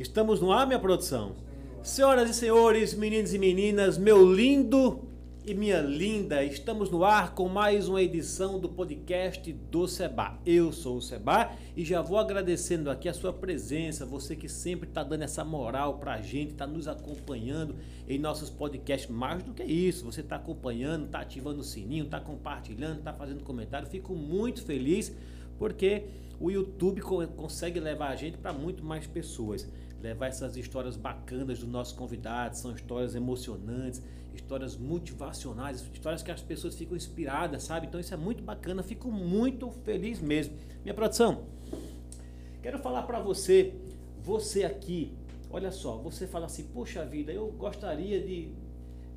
Estamos no ar, minha produção? Senhoras e senhores, meninos e meninas, meu lindo e minha linda, estamos no ar com mais uma edição do podcast do Seba. Eu sou o Seba e já vou agradecendo aqui a sua presença, você que sempre está dando essa moral para a gente, está nos acompanhando em nossos podcasts. Mais do que isso, você está acompanhando, está ativando o sininho, está compartilhando, está fazendo comentário. Fico muito feliz porque o YouTube consegue levar a gente para muito mais pessoas levar essas histórias bacanas dos nossos convidados, são histórias emocionantes, histórias motivacionais, histórias que as pessoas ficam inspiradas, sabe? Então isso é muito bacana, fico muito feliz mesmo. Minha produção, quero falar para você, você aqui, olha só, você fala assim, poxa vida, eu gostaria de,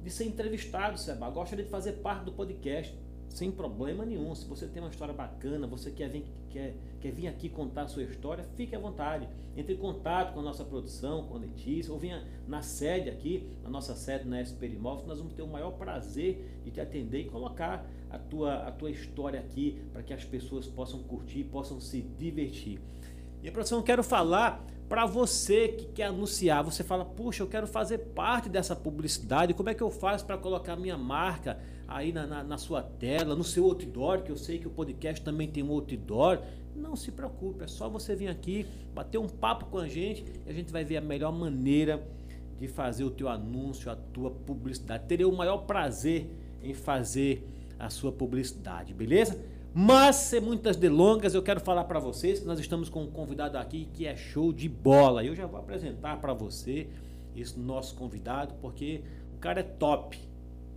de ser entrevistado, Seba, gostaria de fazer parte do podcast sem problema nenhum. Se você tem uma história bacana, você quer vir, quer, quer vir aqui contar a sua história, fique à vontade. Entre em contato com a nossa produção, com a Letícia, ou venha na sede aqui, na nossa sede na SP Imóveis, nós vamos ter o maior prazer de te atender e colocar a tua, a tua história aqui para que as pessoas possam curtir, possam se divertir. E produção, eu quero falar para você que quer anunciar. Você fala, puxa, eu quero fazer parte dessa publicidade. Como é que eu faço para colocar minha marca aí na, na, na, sua tela, no seu outdoor? Que eu sei que o podcast também tem um outdoor. Não se preocupe, é só você vir aqui, bater um papo com a gente e a gente vai ver a melhor maneira de fazer o teu anúncio, a tua publicidade. Terei o maior prazer em fazer a sua publicidade, beleza? Mas, sem muitas delongas, eu quero falar para vocês que nós estamos com um convidado aqui que é show de bola. Eu já vou apresentar para você esse nosso convidado, porque o cara é top.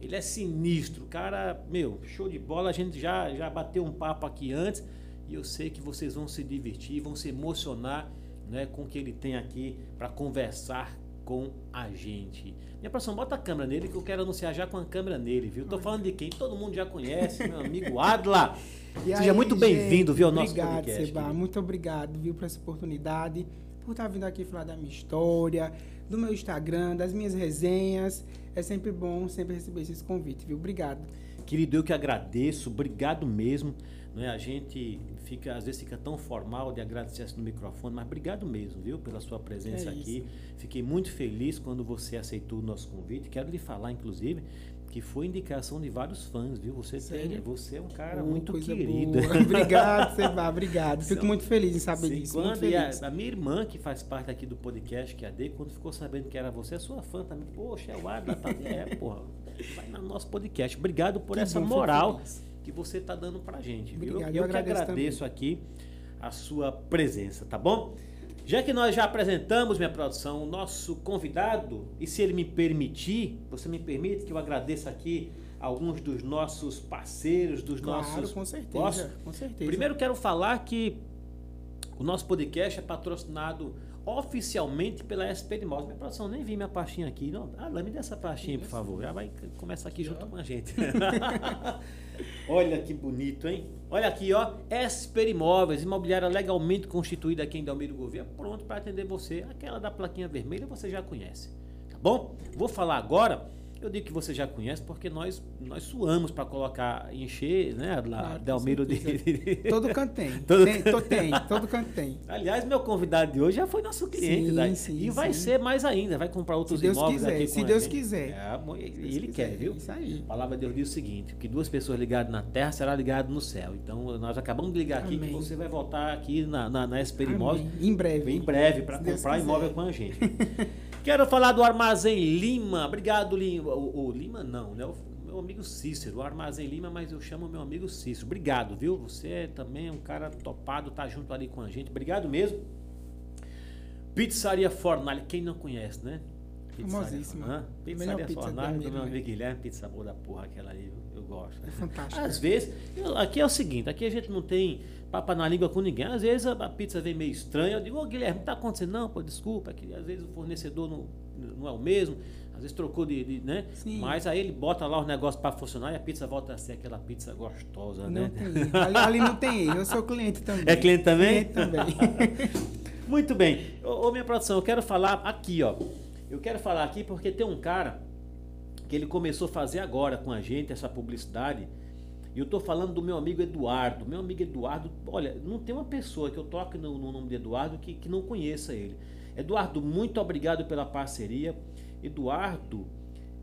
Ele é sinistro. O cara, meu, show de bola. A gente já, já bateu um papo aqui antes e eu sei que vocês vão se divertir, vão se emocionar né, com o que ele tem aqui para conversar com a gente. Minha produção, bota a câmera nele que eu quero anunciar já com a câmera nele, viu? Tô falando de quem todo mundo já conhece, meu amigo Adla. E Seja aí, muito bem-vindo, viu, ao nosso obrigado, podcast. Seba, muito obrigado, viu, por essa oportunidade, por estar vindo aqui falar da minha história, do meu Instagram, das minhas resenhas. É sempre bom sempre receber esses convites, viu? Obrigado. Querido, eu que agradeço, obrigado mesmo. Né? A gente fica, às vezes fica tão formal de agradecer no microfone, mas obrigado mesmo, viu, pela sua presença é aqui. Fiquei muito feliz quando você aceitou o nosso convite. Quero lhe falar, inclusive, que foi indicação de vários fãs, viu? Você tem, você é um cara muito querido. obrigado, Seba, obrigado. Fico muito feliz em saber Sim, disso. Quando, e a, a, minha irmã, que faz parte aqui do podcast, que é a D, quando ficou sabendo que era você, é sua fã também. Poxa, é o Adla, tá? É, porra. Vai no nosso podcast. Obrigado por que essa bom, moral que você está dando pra gente, viu? Obrigado, eu, eu que agradeço também. aqui a sua presença, tá bom? Já que nós já apresentamos, minha produção, o nosso convidado, e se ele me permitir, você me permite que eu agradeça aqui alguns dos nossos parceiros, dos claro, nossos. Com certeza, Posso? com certeza. Primeiro quero falar que o nosso podcast é patrocinado oficialmente pela SP de Motos. Minha produção, nem vi minha pastinha aqui. Não, ah, me dê essa pastinha, por favor. Já vai começar aqui junto com a gente. Olha que bonito, hein? Olha aqui, ó. Esper Imóveis, imobiliária legalmente constituída aqui em Delmiro Gouveia, pronto para atender você. Aquela da plaquinha vermelha você já conhece. Tá bom? Vou falar agora eu digo que você já conhece porque nós, nós suamos para colocar, encher, né, lá, claro, Delmiro de... Todo canto tem. todo, tem, to, tem, todo canto tem. Aliás, meu convidado de hoje já foi nosso cliente. Sim, daí, sim, e vai sim. ser mais ainda, vai comprar outros se imóveis quiser, aqui Se Deus quiser. É, ele Deus quer, quiser, viu? Isso aí. A palavra de Deus diz o seguinte, que duas pessoas ligadas na terra será ligado no céu. Então, nós acabamos de ligar Amém. aqui que você vai voltar aqui na, na, na SP Imóveis. Em breve. Em breve, para comprar imóvel com a gente. Quero falar do Armazém Lima. Obrigado, Lima. O, o Lima não, né? O meu amigo Cícero, o Armazém Lima, mas eu chamo meu amigo Cícero. Obrigado, viu? Você é também um cara topado, tá junto ali com a gente. Obrigado mesmo. Pizzaria Fornalha, quem não conhece, né? Famosíssima. Pizzaria Fornalha do meu amigo Guilherme, pizza boa da porra aquela ali, eu gosto. É fantástico. Às vezes, eu, aqui é o seguinte, aqui a gente não tem papa na língua com ninguém. Às vezes a, a pizza vem meio estranha. Eu digo, ô Guilherme, tá acontecendo? Não, pô, desculpa, é que às vezes o fornecedor não, não é o mesmo, às vezes trocou de, de né? Sim. Mas aí ele bota lá os negócios para funcionar e a pizza volta a ser aquela pizza gostosa, não né? Tem. Ali, ali não tem eu sou cliente também. É cliente também? Cliente também. Muito bem. Ô, ô, minha produção, eu quero falar aqui, ó. Eu quero falar aqui porque tem um cara que ele começou a fazer agora com a gente essa publicidade e eu estou falando do meu amigo Eduardo. Meu amigo Eduardo, olha, não tem uma pessoa que eu toque no, no nome de Eduardo que, que não conheça ele. Eduardo, muito obrigado pela parceria. Eduardo,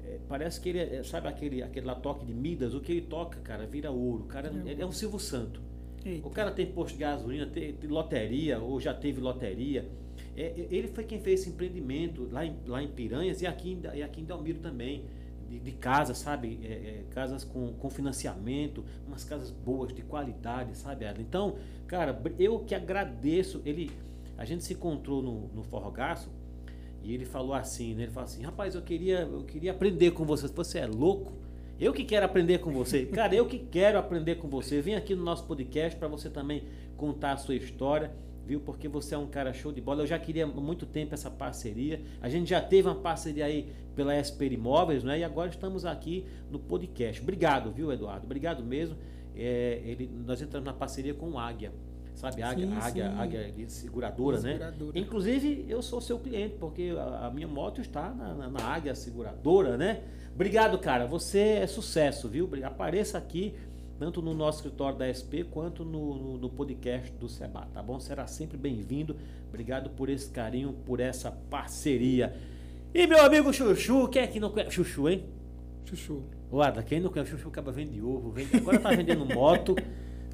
é, parece que ele é, sabe aquele, aquele lá toque de Midas, o que ele toca, cara, vira ouro. O cara ele é um Silvio Santo. Eita. O cara tem posto de gasolina, tem, tem loteria, ou já teve loteria. É, é, ele foi quem fez esse empreendimento lá em, lá em Piranhas e aqui, em, e aqui em Delmiro também. De, de casas, sabe? É, é, casas com, com financiamento, umas casas boas, de qualidade, sabe? Então, cara, eu que agradeço. Ele, a gente se encontrou no, no Forrogaço e ele falou assim, né? Ele falou assim, rapaz, eu queria, eu queria aprender com você. Você é louco? Eu que quero aprender com você. Cara, eu que quero aprender com você. Vem aqui no nosso podcast para você também contar a sua história, viu? Porque você é um cara show de bola. Eu já queria há muito tempo essa parceria. A gente já teve uma parceria aí pela Esper Imóveis, né? E agora estamos aqui no podcast. Obrigado, viu, Eduardo? Obrigado mesmo. É, ele, nós entramos na parceria com o Águia sabe? Águia, sim, águia, sim. águia seguradora, né? seguradora? Inclusive, eu sou seu cliente, porque a, a minha moto está na, na, na, águia seguradora, né? Obrigado, cara. Você é sucesso, viu? Apareça aqui, tanto no nosso escritório da SP, quanto no, no, no podcast do Seba, tá bom? Será sempre bem-vindo. Obrigado por esse carinho, por essa parceria. E meu amigo Chuchu, quem é que não conhece? Chuchu, hein? Chuchu. Guarda, quem não conhece Chuchu acaba vende ovo, vende... agora tá vendendo moto.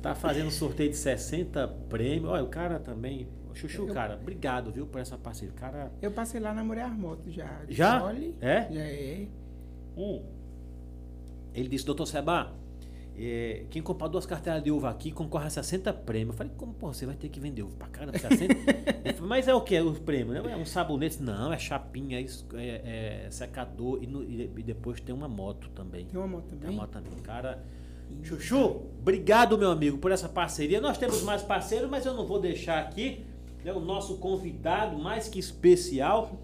Tá fazendo sorteio de 60 prêmios. Olha, o cara também. Chuchu, eu, cara, obrigado, viu, por essa parceria. Cara... Eu passei lá na Mulher Moto já. Já? Olhe, é? Já é. Hum. Ele disse, doutor Seba, é, quem comprar duas carteiras de uva aqui concorre a 60 prêmios. Eu falei, como pô, você vai ter que vender uva pra caramba? 60? falei, Mas é o que? O prêmio? Né? É um sabonete? Não, é chapinha, é, é, é secador e, no, e, depois tem uma moto também. Tem uma moto também? Tem uma moto também. Cara Chuchu, obrigado, meu amigo, por essa parceria. Nós temos mais parceiros, mas eu não vou deixar aqui né, o nosso convidado mais que especial.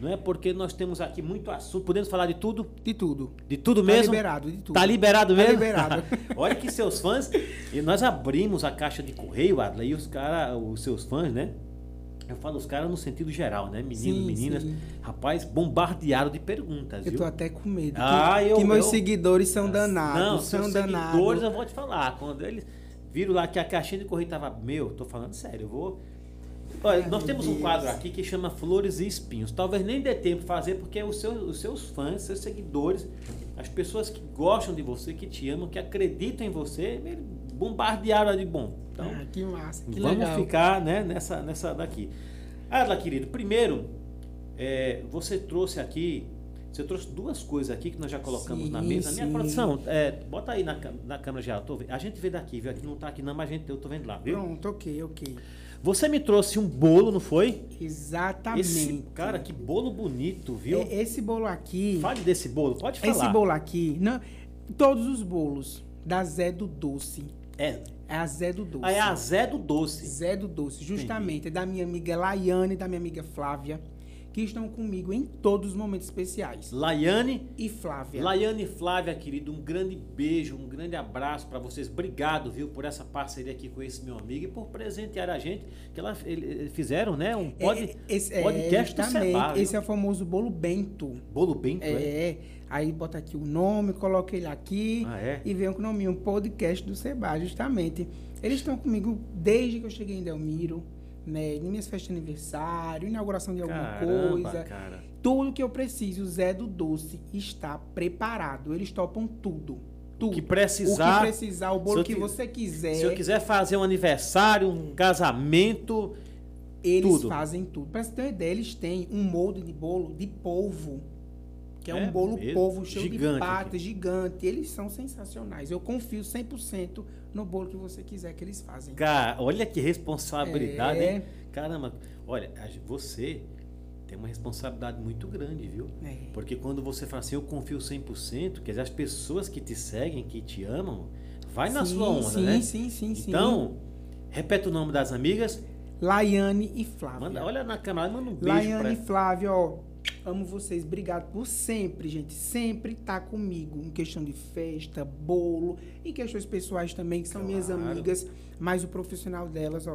Não é porque nós temos aqui muito assunto. Podemos falar de tudo? De tudo. De tudo mesmo? Tá liberado, de tudo. Tá liberado mesmo? Tá liberado. Olha que seus fãs. E nós abrimos a caixa de correio, Adla, e os caras, os seus fãs, né? Eu falo os caras no sentido geral, né? Meninos, sim, meninas. Sim. Rapaz, bombardeado de perguntas. Eu viu? tô até com medo. Ah, que, eu, que meus eu, seguidores são danados. Não, são danados. seguidores eu vou te falar. Quando eles viram lá que a caixinha de correio tava. Meu, tô falando sério, eu vou. Olha, nós temos um quadro aqui que chama Flores e Espinhos. Talvez nem dê tempo de fazer, porque os seus, os seus fãs, seus seguidores, as pessoas que gostam de você, que te amam, que acreditam em você, bombardearam de bom. Então, ah, que massa, que vamos legal. ficar né, nessa, nessa daqui. Adla, querido, primeiro, é, você trouxe aqui, você trouxe duas coisas aqui que nós já colocamos sim, na mesa. Sim. Minha produção, é, bota aí na, na câmera já, tô, a gente vê daqui, viu? Aqui não tá aqui não, mas a gente, eu tô vendo lá, viu? Pronto, ok, ok. Você me trouxe um bolo, não foi? Exatamente. Esse, cara, que bolo bonito, viu? É, esse bolo aqui. Fale desse bolo, pode falar. Esse bolo aqui, não, todos os bolos da Zé do Doce. É. É a Zé do Doce. Ah, é a Zé do Doce. Zé do Doce, justamente. É da minha amiga Laiane e da minha amiga Flávia, que estão comigo em todos os momentos especiais. Laiane e Flávia. Laiane e Flávia, querido, um grande beijo, um grande abraço para vocês. Obrigado, viu, por essa parceria aqui com esse meu amigo e por presentear a gente, que elas fizeram, né, um pod, é, esse, é, podcast é, do Seba, Esse é o famoso bolo bento. Bolo bento, é? É. Aí bota aqui o nome, coloca ele aqui ah, é? e vem com o nome, um podcast do Seba, justamente. Eles estão comigo desde que eu cheguei em Delmiro, né? Em minhas festas de aniversário, inauguração de alguma Caramba, coisa. Cara. Tudo que eu preciso, o Zé do Doce está preparado. Eles topam tudo. Tudo. O que precisar. O que precisar, o bolo que você quiser. Se eu quiser fazer um aniversário, um casamento. Eles tudo. fazem tudo. Para você ter uma ideia, eles têm um molde de bolo de polvo que é, é um bolo mesmo? povo cheio gigante de patas, gigante. Eles são sensacionais. Eu confio 100% no bolo que você quiser que eles fazem. Cara, olha que responsabilidade, é... hein? Caramba, olha, você tem uma responsabilidade muito grande, viu? É. Porque quando você fala assim, eu confio 100%, quer dizer, as pessoas que te seguem, que te amam, vai sim, na sua onda, sim, né? Sim, sim, sim. Então, repete o nome das amigas. Laiane e Flávia. Manda, olha na câmera, manda um beijo Laiane e Flávia, ó Amo vocês, obrigado por sempre, gente, sempre tá comigo em questão de festa, bolo, em questões pessoais também, que são claro. minhas amigas, mas o profissional delas, ó.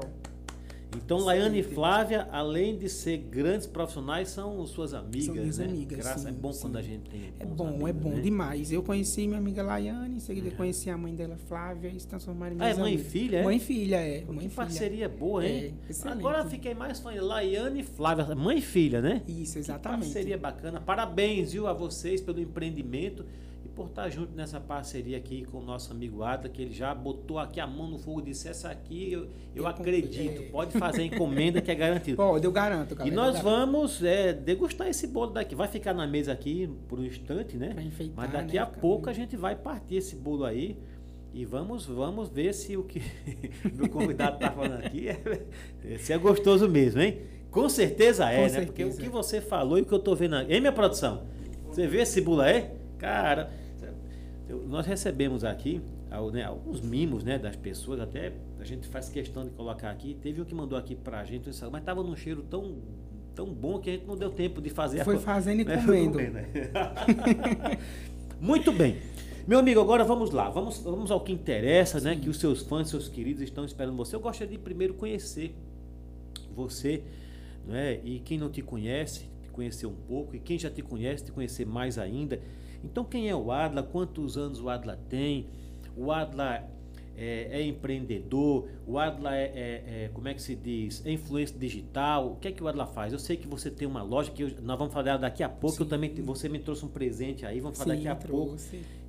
Então, Laiane e Flávia, além de ser grandes profissionais, são suas amigas, São minhas né? amigas, Graças, sim, é bom sim. quando a gente tem É bom, é amigos, bom né? demais. Eu conheci minha amiga Laiane, em seguida conheci a mãe dela, Flávia, e se transformaram em Ah, é mãe e amigas. filha, é? Mãe e filha, é. Pô, Mãe que e filha. parceria boa, hein? É. Agora eu fiquei mais fã de Laiane e Flávia, mãe e filha, né? Isso, Que exatamente. parceria bacana. Parabéns, viu, a vocês pelo empreendimento e por estar junto nessa parceria aqui com o nosso amigo Ada, que ele já botou aqui a mão no fogo e disse: essa aqui eu, eu Eu acredito, comprei. pode fazer a encomenda que é garantido. Pode, eu garanto, E galera. nós vamos é, degustar esse bolo daqui. Vai ficar na mesa aqui por um instante, né? Pra enfeitar, Mas daqui né, a pouco a gente vai partir esse bolo aí e vamos, vamos ver se o que meu convidado tá falando aqui é, se é gostoso mesmo, hein? Com certeza é, Com né? Porque o certeza. que você falou e o que eu tô vendo aqui. Hein, minha produção? Você vê esse bolo aí? Cara, eu- nós recebemos aqui né, alguns mimos né, das pessoas, até a gente faz questão de colocar aqui. Teve um que mandou aqui pra gente, mas tava num cheiro tão, tão bom que a gente não deu tempo de fazer Foi a fazendo e né? comendo. né? Muito bem. Meu amigo, agora vamos lá. Vamos, vamos ao que interessa, né? Que os seus fãs, seus queridos estão esperando você. Eu gostaria de primeiro conhecer você, não é? E quem não te conhece, te conhecer um pouco. E quem já te conhece, te conhecer mais ainda. Então, quem é o Adla? Quantos anos o Adla tem? O Adla é, é empreendedor? O Adla é, é- é- como é que se diz? É influência digital? O que é que o Adla faz? Eu sei que você tem uma loja que eu- nós vamos falar dela daqui a pouco. Eu também, você me trouxe um presente aí, vamos falar Sim, daqui a pouco.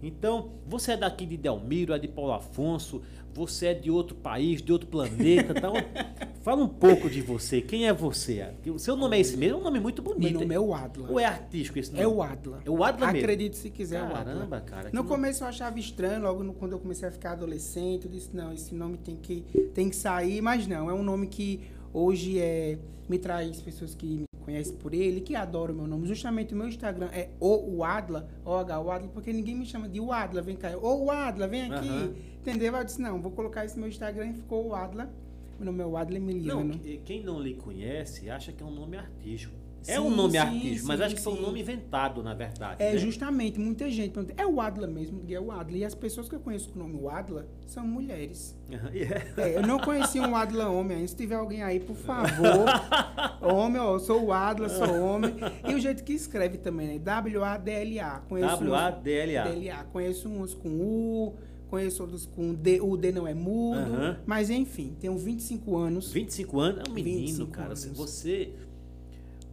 Então, você é daqui de Delmiro, é de Paulo Afonso, você é de outro país, de outro planeta. Então, fala um pouco de você. Quem é você? O seu nome é esse mesmo? É um nome muito bonito. Meu nome é o Adla. Ou é artístico esse nome? É o Adla. É o Adla mesmo? Acredite se quiser, é o Adla. Caramba, cara. No começo eu achava estranho, logo no- quando eu comecei a ficar adolescente, eu disse, não, esse nome tem que, tem que sair, mas não, é um nome que hoje é, me traz pessoas que me conhecem por ele, que adoram o meu nome. Justamente o meu Instagram é o Adla, OH o Adla, porque ninguém me chama de o Adla, vem cá, ô Adla, vem aqui, Aham. entendeu? Eu disse, não, vou colocar esse meu Instagram e ficou o Adla. Meu nome é o Adla Não, Emiliano. que- quem não lhe conhece acha que é um nome artístico. É um nome sim, artístico, mas sim, acho que foi um nome inventado, na verdade. É, né? justamente, muita gente pergunta, é o Adla mesmo, é o Adla. E as pessoas que eu conheço com o nome Adla são mulheres. E é. É, eu não conheci um Adla homem ainda. Se tiver alguém aí, por favor. homem, ó, eu sou o Adla, sou homem. E o jeito que escreve também, né? W-A-D-L-A. W-A-D-L-A. D-L-A. Conheço uns com U, conheço outros com D. O D não é mudo. Mas enfim, tenho 25 anos. 25 anos, é um menino, 25 cara. anos. Você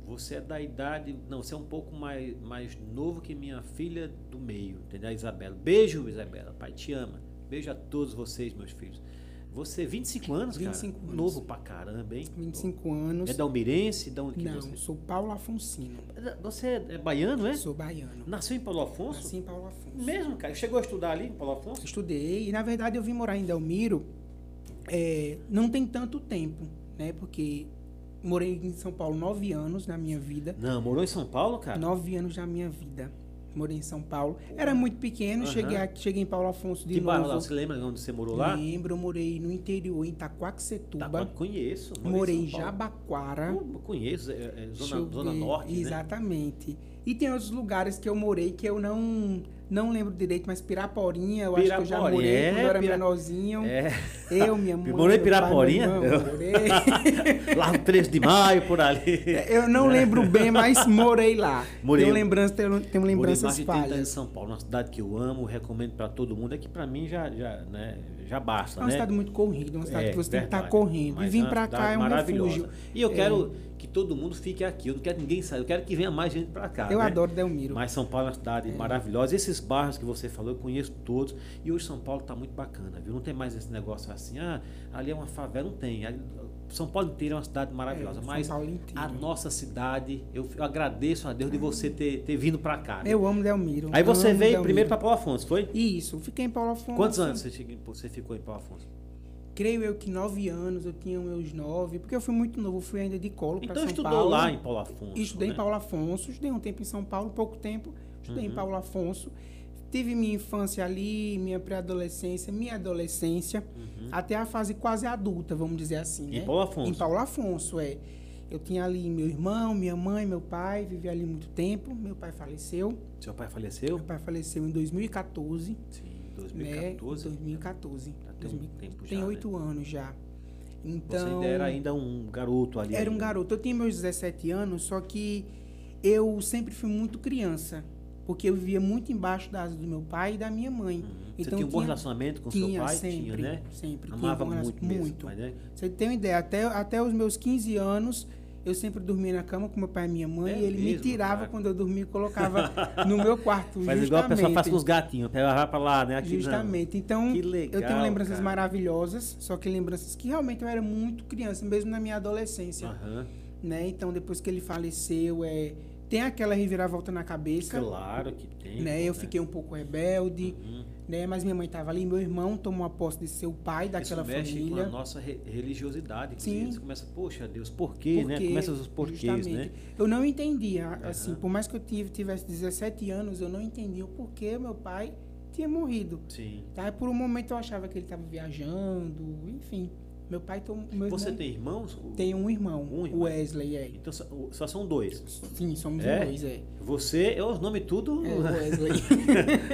você é da idade, não, você é um pouco mais, mais novo que minha filha do meio, entendeu? A Isabela. Beijo, Isabela. Pai te ama. Beijo a todos vocês, meus filhos. Você, 25 anos, 25 cara. anos. Novo pra caramba, hein? 25 anos. É da Almirense? Da onde que Não, você? sou Paulo Afonsino. Você é baiano, é? Sou baiano. Nasceu em Paulo Afonso? Nasci em Paulo Afonso. Mesmo, cara? Chegou a estudar ali em Paulo Afonso? Estudei e na verdade eu vim morar em Delmiro é, não tem tanto tempo, né? Porque morei em São Paulo nove anos na minha vida. Não, morou em São Paulo, cara? Nove anos na minha vida. Morei em São Paulo. Era muito pequeno, Aham. cheguei, aqui, cheguei em Paulo Afonso de que bairro lá? novo. Você lembra onde você morou lá? Lembro, morei no interior, em Itaquaquecetuba. Tá, conheço. morei em São Paulo. Jabaquara. Eu conheço, é, é zona, zona norte, né? E tem outros lugares que eu morei que eu não não lembro direito, mas Piraporinha, eu acho que eu já Piraporinha, morei é, quando eu era Pira- menorzinho. É. Eu, minha mãe. Meu pai, Piraporinha? meu irmão, morei. Lá no 13 de maio, por ali. Eu não lembro bem, mas morei lá. Morei- Tenho lembranças, tenho, tenho Morei lembranças mais de 30 anos em falhas. São Paulo, uma cidade que eu amo, recomendo para todo mundo. É que para mim já, já, né, já basta, É uma né? cidade muito corrida, uma cidade É, que você tem que estar verdade. correndo. E vir uma pra cá é um refúgio. E eu É. que todo mundo fique aqui. Eu não quero que ninguém saia. Eu quero que venha mais gente para cá. Eu né? adoro Delmiro. Mas São Paulo é uma cidade maravilhosa. Esses bairros que você falou, eu conheço todos. E hoje São Paulo está muito bacana, viu? Não tem mais esse negócio assim, ah, ali é uma favela. Não tem. São Paulo inteiro é uma cidade maravilhosa. É, mas a nossa cidade, eu, eu agradeço a Deus de você ter, ter vindo para cá. né? Eu amo Delmiro. Aí você veio Delmiro. primeiro para Paulo Afonso, foi? Isso, fiquei em Paulo Afonso. Quantos anos você ficou em Paulo Afonso? Creio eu que nove anos, eu tinha meus nove, porque eu fui muito novo, fui ainda de colo para Então São estudou Paulo. lá em Paulo Afonso. Estudei né? em Paulo Afonso, estudei um tempo em São Paulo, pouco tempo, estudei em Uhum. Paulo Afonso. Tive minha infância ali, minha pré-adolescência, minha adolescência, até a fase quase adulta, vamos dizer assim. Uhum. Em né? Paulo Afonso? Em Paulo Afonso, é. Eu tinha ali meu irmão, minha mãe, meu pai, vivi ali muito tempo. Meu pai faleceu. Seu pai faleceu? Meu pai faleceu em 2014. Sim, Né? 2014. 2014. Já tem um tempo já, Tem né? oito anos já. Então, Você ainda era ainda um garoto ali. era um garoto. Eu tinha meus 17 anos, só que eu sempre fui muito criança. Porque eu vivia muito embaixo da asa do meu pai e da minha mãe. Uhum. Você Então tinha um bom tinha- relacionamento com tinha, seu pai? sempre, tinha, né? sempre. Tinha Amava bom relacion- muito muito. Né? Você tem uma ideia, até, até os meus 15 anos, eu sempre dormia na cama com meu pai e minha mãe, É e ele me mesmo, tirava cara? quando eu dormia e colocava no meu quarto. Faz igual a pessoa faz justamente. com os gatinhos. Vai pra lá, né? Aqui. Justamente. Então, legal, eu tenho lembranças cara. maravilhosas, só que lembranças que realmente eu era muito criança, mesmo na minha adolescência, Aham. né? Então, depois que ele faleceu, é, tem aquela reviravolta na cabeça, Claro que tem. né? Eu fiquei um pouco rebelde, Uhum. Né? Mas minha mãe estava ali, meu irmão tomou a posse de ser o pai daquela Isso mexe com a família. nossa re- religiosidade. Sim. Você começa, poxa Deus, por quê, Por né? Começa os porquês, Justamente. né? Eu não entendia, assim, Aham. por mais que eu tive, tivesse 17 anos, eu não entendia o porquê meu pai tinha morrido. Sim. Tá? Por um momento eu achava que ele estava viajando, enfim. Meu pai tom, meu Você irmão tem irmãos? tem um irmão, Um irmão. o Wesley, é. Então só, são dois. Sim, somos É? dois, é. Você, é os nomes tudo. É, o Wesley.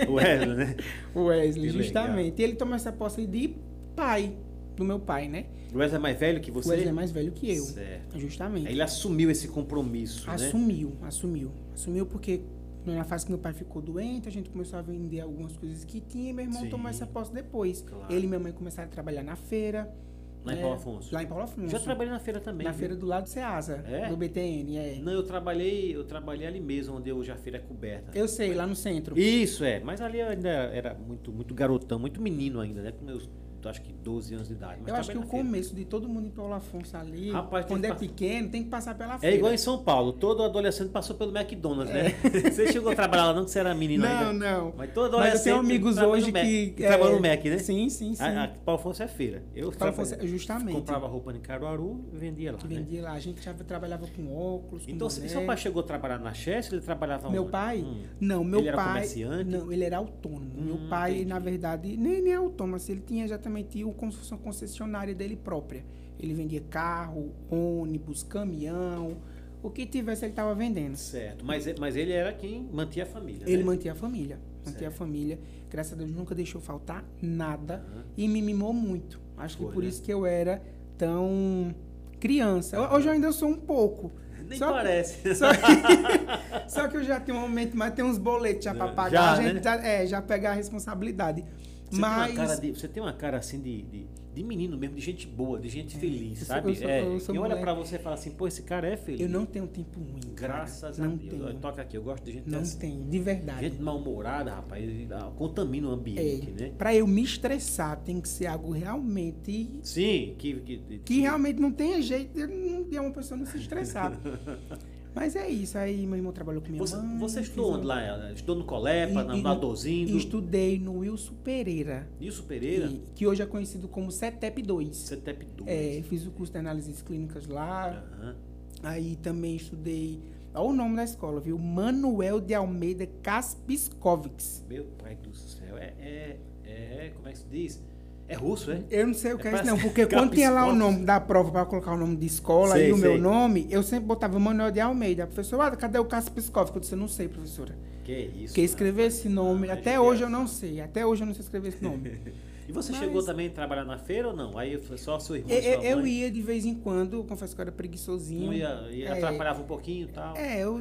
o Wesley, né? o Wesley, Que justamente. E ele tomou essa posse de pai, do meu pai, né? O Wesley é mais velho que O você? Wesley é mais velho que eu. Certo. Justamente. Aí ele assumiu esse compromisso, né? Assumiu, assumiu. Assumiu porque na fase que meu pai ficou doente, a gente começou a vender algumas coisas que tinha e meu irmão Sim. tomou essa posse depois. Claro. Ele e minha mãe começaram a trabalhar na feira. Lá em né? Paulo Afonso. Lá em Paulo Afonso. Já trabalhei na feira também. Na viu? feira do lado do Ceasa, É? do BTN, é. Não, eu trabalhei, eu trabalhei ali mesmo, onde hoje a feira é coberta. Eu sei, lá no centro. Isso, é. Mas ali eu ainda era muito, muito garotão, muito menino ainda, né? Com meus, acho que 12 anos de idade. Mas eu acho que o feira. começo de todo mundo em Paulo Afonso ali, Rapaz, quando é pequeno, tem que passar pela É feira. igual em São Paulo, todo adolescente passou pelo McDonald's, né? Você chegou a trabalhar lá não que você era menino É. Não, ainda. não. Mas todo Mas eu adolescente tenho amigos hoje Mac, que... que trabalham no é, Mac, né? Sim, sim, sim. A, a Paulo Afonso é feira. Eu Paulo Afonso, justamente. comprava roupa em Caruaru e vendia lá. Né? vendia lá. A gente já trabalhava com óculos, com Então, boné. seu pai chegou a trabalhar na Chester, ele trabalhava Meu onde? pai? Hum. Não, meu Ele era pai. comerciante? Não, ele era autônomo. Hum, meu pai, entendi. na verdade, nem, nem é autônomo, assim, ele tinha exatamente o, como se fosse uma concessionária dele própria. Ele vendia carro, ônibus, caminhão. O que tivesse, ele estava vendendo. Certo, mas, mas ele era quem mantinha a família. Ele né? mantinha a família. Mantinha a Certo. família. Graças a Deus nunca deixou faltar nada. Aham. E me mimou muito. Acho Foi, que por né? isso que eu era tão criança. Hoje eu ainda sou um pouco. Nem Só que- parece. Só que, só que eu já tenho um momento, mas tem uns boletos já Já, pagar. a né? gente já, é, já pegar a responsabilidade. Você, mas. tem uma cara de, você tem uma cara assim de, de, de menino mesmo, de gente boa, de gente feliz, eu sou- sabe? eu sou- é, eu sou quem olha pra você e fala assim, pô, esse cara é feliz. Eu não tenho tempo ruim. cara. Graças a não Deus. Toca aqui, eu gosto de gente Não assim. tenho, de verdade. Gente mal-humorada, rapaz, ah, contamina o ambiente, é, né? Pra eu me estressar, tem que ser algo realmente. Sim, que. Que, Que realmente não tenha jeito de, de uma pessoa não se estressar. Mas é isso. Aí meu irmão trabalhou com minha Você, mãe. você estudou onde lá? Estudou no Colepa, E- na e- na Dozindo? Estudei no Wilson Pereira. Nilson Pereira? que, que hoje é conhecido como CETEP 2. CETEP 2. É, fiz o curso de análises clínicas lá. Aham. Aí também estudei. Olha o nome da escola, viu? Manuel de Almeida Kaspiskovics. Meu pai do céu, é, é, é. Como é que se diz? É russo, é? Eu não sei o que É é isso, não, porque quando tinha lá o nome da prova para colocar o nome de escola Sei, e o meu sei. nome, eu sempre botava Manuel de Almeida. A professora, ah, cadê o Kaspiskovics? Eu disse, eu não sei, professora. Que isso. Porque escrever esse nome, Ah, até é hoje eu não sei. Até hoje eu não sei escrever esse nome. E você Mas- chegou também a trabalhar na feira ou não? Aí foi só seu irmão eu, sua eu- ia de vez em quando, confesso que eu era preguiçosinho. Ia, ia É. atrapalhava um pouquinho e tal. É, eu,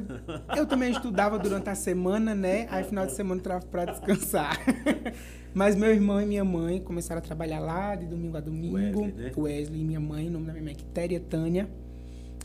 eu também estudava durante a semana, né? Aí final de semana eu entrava pra descansar. Mas meu irmão e minha mãe começaram a trabalhar lá de domingo a domingo. Wesley, né? Wesley e minha mãe, o nome da minha mãe é Quitéria Tânia.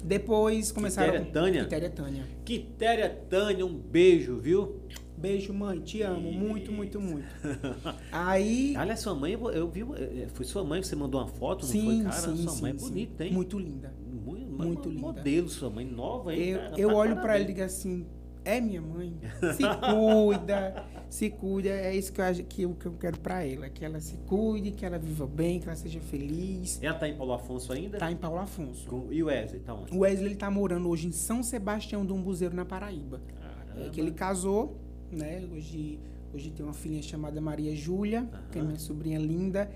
Depois começaram. Quitéria Tânia? Quitéria Tânia. Quitéria Tânia, um beijo, viu? Beijo, mãe, te amo, muito, muito, Isso. muito. Aí. Aliás, sua mãe, eu vi, eh, foi sua mãe que você mandou uma foto, não sim, foi, cara? sim, sua sim, mãe é bonita, hein? Muito linda. Muito, muito linda. Modelo, sua mãe nova, hein? Eu, eu Tá olho pra ela e digo assim, é minha mãe. Se cuida, se cuida. É isso que eu, que eu, que eu quero pra ela. Que ela se cuide, que ela viva bem, que ela seja feliz. Ela tá em Paulo Afonso ainda? Tá em Paulo Afonso. Com- E o Wesley, tá onde? O Wesley ele tá morando hoje em São Sebastião do Umbuzeiro, na Paraíba. Caramba. É que ele casou, né? Hoje, hoje tem uma filhinha chamada Maria Júlia, que é minha sobrinha linda.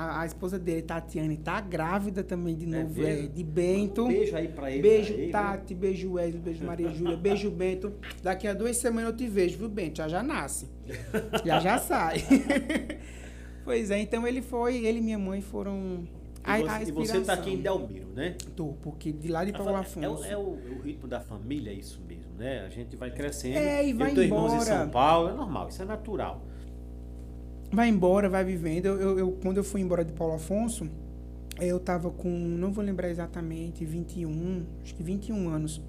A, a esposa dele, Tatiane, tá grávida também de É novo, é, de Bento. Um beijo aí pra ele. Beijo, aí? Tati, beijo Wesley, beijo Maria Júlia, beijo Bento. Daqui a duas semanas eu te vejo, viu, Bento? Já já nasce. Já já sai. pois é, então ele foi, ele e minha mãe foram E, você, a e você tá aqui em. Delmiro, né? Tô, porque de lá de Paulo Afonso. É, o- é o, é o ritmo da família, é isso mesmo, né? A gente vai crescendo. É, e vai eu tenho irmãos em embora. São Paulo, é normal, isso é natural. Vai embora, vai vivendo. Eu, eu- eu- quando eu fui embora de Paulo Afonso, eu tava com, não vou lembrar exatamente, 21, acho que 21 anos.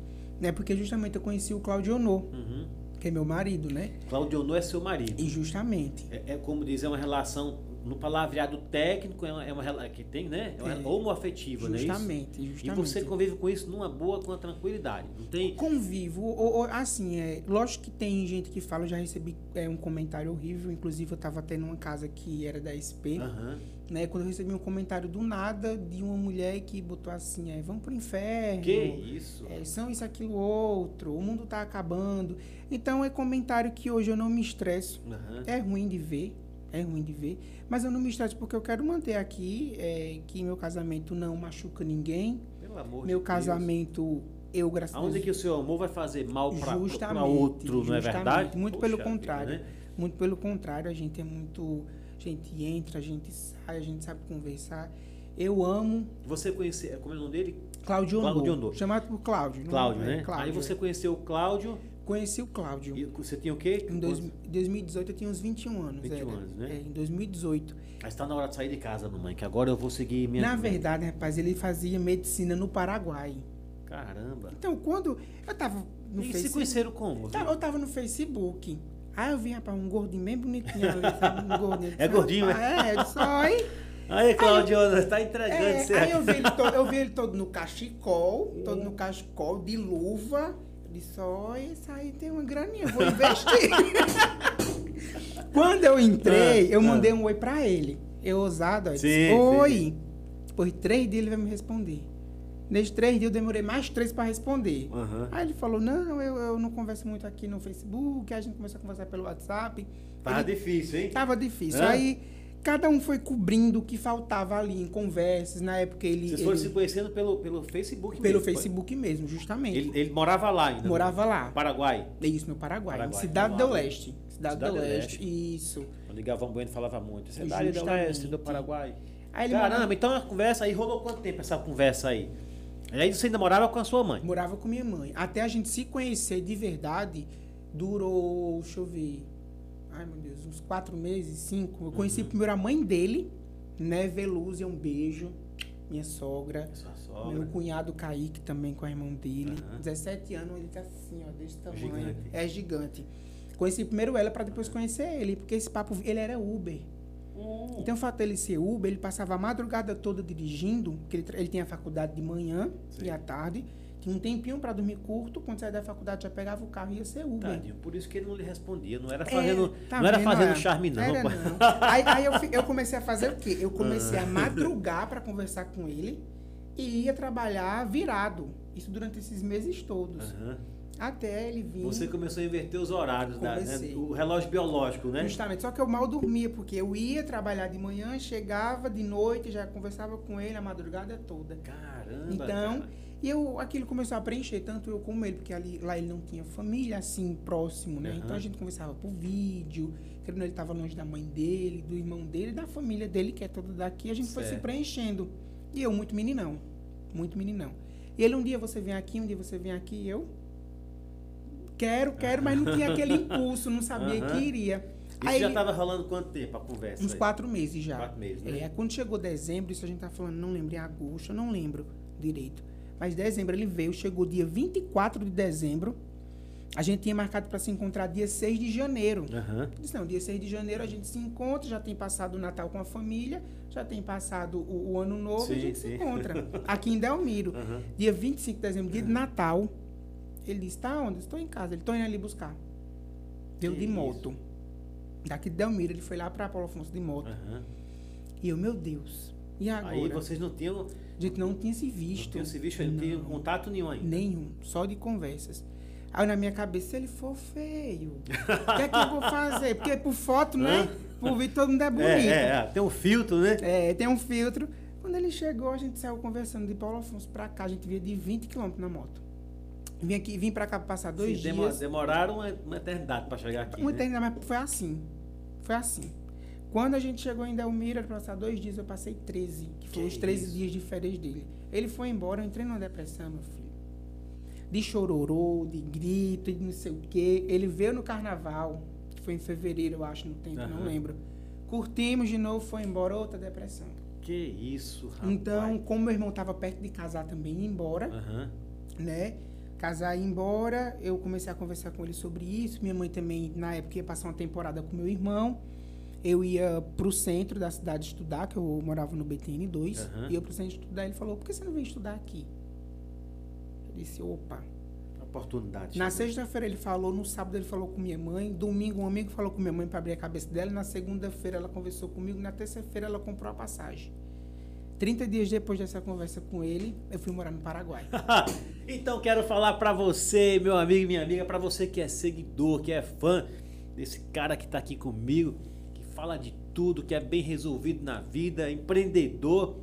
Né? Porque justamente eu conheci o Claudio Honor, Uhum. que é meu marido, né? Claudio Honor é seu marido. E justamente. É, é como diz, é uma relação, no palavreado técnico, é uma, é uma que tem, né? É uma É. homoafetiva, não é isso? Justamente, E justamente. você convive com isso numa boa, com a tranquilidade. Não tem. Convivo, ou- ou, assim, é, lógico que tem gente que fala, eu já recebi é, um comentário horrível, inclusive eu tava até numa casa que era da SP, Aham. né, quando eu recebi um comentário do nada de uma mulher que botou assim, é, vamos pro inferno, Que isso? é, são isso, aquilo, outro, o mundo tá acabando. Então é comentário que hoje eu não me estresso, Aham. é ruim de ver, é ruim de ver, mas eu não me estresso porque eu quero manter aqui é, que meu casamento não machuca ninguém, Pelo amor meu de Deus. casamento, eu, graças a Aonde Deus, que o seu amor vai fazer mal para outro, não é verdade? Muito Poxa pelo vida, contrário. né? Muito pelo contrário, a gente é muito. A gente entra, a gente sai, a gente sabe conversar. Eu amo Você conhecia, como é o nome dele? Cláudio Cláudio Honor. Honor. Chamado por Cláudio. não Cláudio, é? né? Cláudio, Aí você é. conheceu o Cláudio Conheci o Cláudio. e você tinha o quê? Em dois, 2018 eu tinha uns 21 anos. 21 era. anos, né? É, em 2018. Mas está na hora de sair de casa, mamãe, que agora eu vou seguir minha. Na verdade, rapaz, ele fazia medicina no Paraguai. Caramba. Então, quando eu tava no e se Facebook. conheceram como? Tava- eu tava no Facebook. Aí eu vi, rapaz, um gordinho bem bonitinho ali, sabe? Um gordinho. É gordinho, É, eu disse, "Oi." Aí, Claudio, tá entregando É, você. aí eu vi, ele todo, eu vi ele todo no cachecol, todo no cachecol, de luva. Disse, ó, isso aí tem uma graninha, vou investir. Quando eu entrei, Ah, eu ah. mandei um oi pra ele. Eu ousado, eu disse, Sim, oi. Depois de três dias ele vai me responder. Nesses três dias eu demorei mais três pra responder. Aham. Aí ele falou, não, eu, eu não converso muito aqui no Facebook, a gente começou a conversar pelo WhatsApp. Tava Ele- difícil, hein? Tava difícil. Hã? Aí cada um foi cobrindo o que faltava ali em conversas. Na época ele. Vocês ele- foram se conhecendo pelo, pelo Facebook pelo mesmo, foi? Facebook mesmo, justamente. Ele, ele morava lá ainda? no Morava lá. Paraguai. É Isso, no Paraguai. Paraguai, Cidade do lá. Leste. Cidade, Cidade do do Leste. Isso. Onde Galvão Bueno falava muito. Cidade do. Leste, do Paraguai. Aí ele Caramba, morava, então a conversa aí rolou quanto tempo essa conversa aí? E aí você ainda morava com a sua mãe? morava com minha mãe. Até a gente se conhecer de verdade, durou, deixa eu ver. Ai, meu Deus, uns quatro meses, cinco. Eu Uhum. conheci primeiro a mãe dele, né? Velúzia, um beijo. Minha sogra. Sua Meu sogra. cunhado Kaique também com a irmã dele. Aham. 17 anos, ele tá assim, ó, desse tamanho. Gigante. É gigante. Conheci primeiro ela pra depois conhecer ele, porque esse papo, ele era Uber. Hum. Então o fato dele ser Uber, ele passava a madrugada toda dirigindo, porque ele, ele tinha faculdade de manhã Sim. e à tarde. Tinha um tempinho pra dormir curto, quando saía da faculdade já pegava o carro e ia ser Uber. Tadinho, por isso que ele não lhe respondia. Não era É, fazendo, tá não era fazendo É. charme, não. Era não. Aí, aí eu, eu comecei a fazer o quê? Eu comecei Ah. a madrugar pra conversar com ele e ia trabalhar virado. Isso durante esses meses todos. Aham. Até ele vir. Você começou a inverter os horários, da, né? O relógio biológico, né? Justamente, só que eu mal dormia, porque eu ia trabalhar de manhã, chegava de noite, já conversava com ele a madrugada toda. Caramba. Então, cara. E eu, aquilo começou a preencher, tanto eu como ele, porque ali, lá ele não tinha família assim, próximo, né? Aham. Então a gente conversava por vídeo, querendo ele estava longe da mãe dele, do irmão dele, da família dele, que é toda daqui, a gente foi se Certo. preenchendo. E eu, muito meninão, muito meninão. E ele, um dia você vem aqui, um dia você vem aqui, e eu quero, quero, mas não tinha aquele impulso, não sabia Aham. que iria. Isso Aí já estava rolando quanto tempo a conversa? Uns aí? quatro meses já. Quatro meses, né? É, quando chegou dezembro, isso a gente tá falando, não lembro, em agosto, eu não lembro direito. Mas dezembro ele veio, chegou dia 24 de dezembro. A gente tinha marcado para se encontrar dia 6 de janeiro. Eu disse, não, dia 6 de janeiro a gente se encontra, já tem passado o Natal com a família, já tem passado o, o Ano Novo, e a Sim, gente sim. se encontra. Aqui em Delmiro. Aham. Dia 25 de dezembro, dia de Natal. Ele disse, tá onde? Estou em casa. Ele, tô indo ali buscar. Deu Que de isso? moto. Daqui de Delmiro, ele foi lá para Paulo Afonso de moto. Aham. E eu, meu Deus. E agora? Aí vocês não tinham, A gente não tinha se visto. não tinham se visto, não tinham contato nenhum ainda. Nenhum, só de conversas. Aí na minha cabeça, se ele for feio, o que é que eu vou fazer? Porque por foto, né? Por vídeo todo mundo é bonito. É, é, é, tem um filtro, né? É, tem um filtro. Quando ele chegou, a gente saiu conversando de Paulo Afonso pra cá. A gente via de 20 km na moto. Vim aqui, vim pra cá pra passar dois Sim, dias. Demoraram uma, uma eternidade para chegar aqui. Uma né? eternidade, mas foi assim. Foi assim. Quando a gente chegou em Delmira, para passar dois dias, eu passei 13, que foram os 13 isso? dias de férias dele. Ele foi embora, eu entrei numa depressão, meu filho. De chororô, de grito, de não sei o quê. Ele veio no carnaval, que foi em fevereiro, eu acho, no tempo, não Aham. lembro. Curtimos de novo, foi embora, outra depressão. Que isso, rapaz. Então, como meu irmão estava perto de casar também, ia embora, Aham. né? Casar e ir embora, eu comecei a conversar com ele sobre isso. Minha mãe também, na época, ia passar uma temporada com meu irmão. Eu ia pro centro da cidade estudar, que eu morava no BTN 2. Aham. Ia pro centro estudar. Ele falou, por que você não vem estudar aqui? Eu disse, opa. Oportunidade. Na chegou. sexta-feira ele falou, no sábado ele falou com minha mãe. Domingo um amigo falou com minha mãe para abrir a cabeça dela. Na segunda-feira ela conversou comigo. Na terça-feira ela comprou a passagem. 30 dias depois dessa conversa com ele, eu fui morar no Paraguai. então quero falar pra você, meu amigo e minha amiga, pra você que é seguidor, que é fã desse cara que tá aqui comigo, fala de tudo, que é bem resolvido na vida, empreendedor.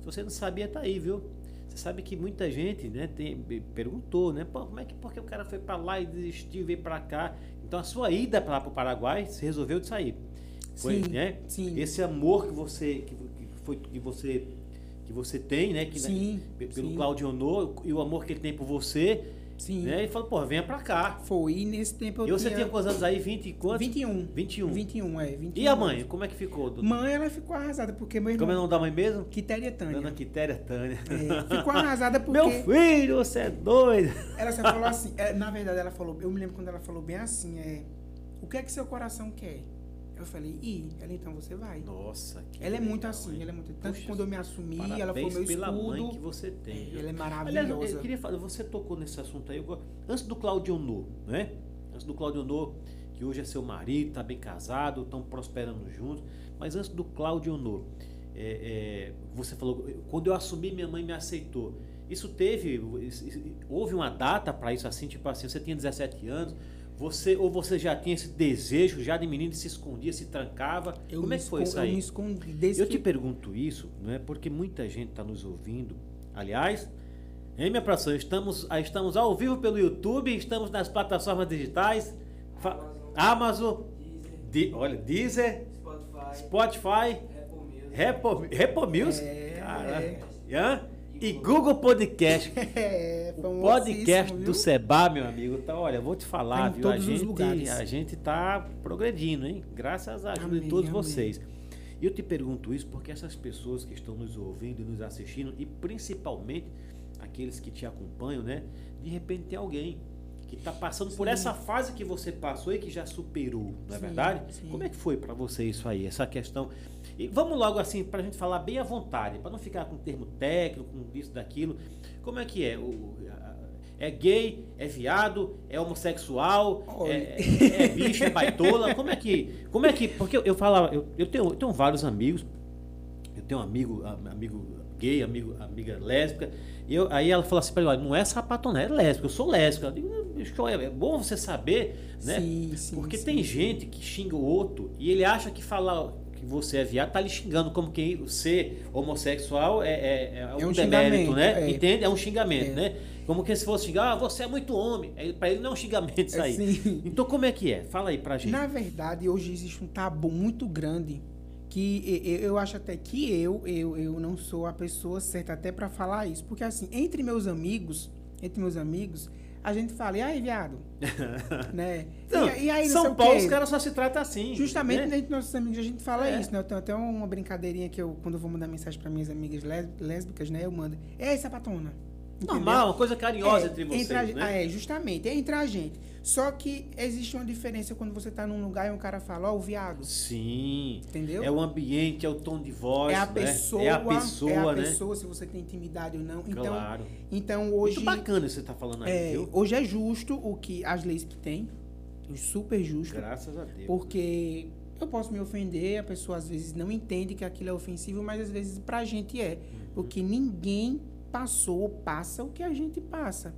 Se você não sabia, tá aí, viu? Você sabe que muita gente, né, tem, perguntou, né, como é que porque o cara foi pra lá e desistiu e veio pra cá? Então a sua ida para pro Paraguai, se resolveu de sair. Foi, Sim, né? sim. Esse amor que você que, foi que você que você tem, né, que Sim, P- pelo sim. Claudio Honor e o amor que ele tem por você, Sim. né? Ele falou, pô, venha pra cá. Foi. E nesse tempo eu e você tinha... tinha quantos anos aí? 20 e quantos? 21. 21. 21, é. 21 E a anos. mãe, como é que ficou? doutor? Mãe, ela ficou arrasada, porque meu irmão... Como é o nome da mãe mesmo? Quitéria Tânia. Dona Quitéria Tânia. É, ficou arrasada porque... Meu filho, você é doido. Ela só falou assim, é, na verdade ela falou, eu me lembro quando ela falou bem assim, é, o que é que seu coração quer? Eu falei, ir. Ela, então você vai. Nossa, que ela é muito assim, hein? ela é muito. Tanto quando eu me assumi, ela foi meu pela escudo. mãe que você tem. Ela é Aliás, maravilhosa. eu queria falar, você tocou nesse assunto aí, antes do Claudio Honor, né? Antes do Claudio Honor, que hoje é seu marido, tá bem casado, estão prosperando juntos, mas antes do Claudio Honor, é, é, você falou, quando eu assumi, minha mãe me aceitou. Isso teve, houve uma data para isso assim, tipo assim, você tinha 17 anos, você ou você já tinha esse desejo já de menino, se escondia, se trancava, Eu como é que foi isso aí? Eu me escondi desde Eu te que... pergunto isso, não é porque muita gente está nos ouvindo. Aliás, em minha praça, estamos, ah, estamos ao vivo pelo YouTube, estamos nas plataformas digitais, fa- Amazon, Di- olha, Deezer, Spotify, Spotify, Apple Music. Repo, Repo Music, É, cara, é. E Google Podcast. É, O podcast do viu? Seba, meu amigo, tá, olha, vou te falar, Tá viu? A gente, lugares. a gente tá progredindo, hein? Graças à ajuda de Amém, todos amém. vocês. E eu te pergunto isso porque essas pessoas que estão nos ouvindo e nos assistindo, e principalmente aqueles que te acompanham, né? De repente tem alguém que está passando por Sim. essa fase que você passou e que já superou, não é Sim, verdade? sim. Como é que foi para você isso aí, essa questão? E vamos logo assim, para a gente falar bem à vontade, para não ficar com termo técnico, com isso, daquilo. Como é que é? O- é gay, é viado, é homossexual, é, é- é bicho, é baitola? Como é que. Como é que. Porque eu, eu falava, eu, eu tenho, eu tenho vários amigos, eu tenho um amigo, amigo gay, amigo, amiga lésbica, e eu, aí ela falou assim para mim, olha, não é sapatona, é lésbica, eu sou lésbica. Eu digo, "Não, bicho, é, é bom você saber, né? Sim, sim, Porque sim. tem gente que xinga o outro e ele acha que falar que você é viado tá lhe xingando, como quem ser homossexual é, é, é um, um demérito, né? é. Entende? É um xingamento, É. né? Como que se fosse xingar, ah, você é muito homem. Pra ele não é um xingamento isso É, aí. sim. Então como é que é? Fala aí pra gente. Na verdade, hoje existe um tabu muito grande que eu acho até que eu, eu, eu não sou a pessoa certa até pra falar isso. Porque assim, entre meus amigos, entre meus amigos, a gente fala, e aí, viado? né? Não, e, e aí, São Paulo os caras só se tratam assim. Justamente né? dentro dos nossos amigos a gente fala É. isso, né? Eu tenho até uma brincadeirinha que eu, quando eu vou mandar mensagem para minhas amigas lés- lésbicas, né? Eu mando, ei, sapatona. Entendeu? Normal, uma coisa carinhosa É, entre vocês, entre a, né? é, justamente, é entre a gente. Só que existe uma diferença quando você tá num lugar e um cara fala, ó, o viado. Sim. Entendeu? É o ambiente, é o tom de voz, É a né? pessoa, É a pessoa, é a né? pessoa, se você tem intimidade ou não. Então, Claro. então hoje, Muito bacana você tá falando aí, é, viu? hoje é justo o que as leis que tem, super justo, Graças a Deus. porque eu posso me ofender, a pessoa às vezes não entende que aquilo é ofensivo, mas às vezes pra gente é, Uhum. porque ninguém passou ou passa o que a gente passa,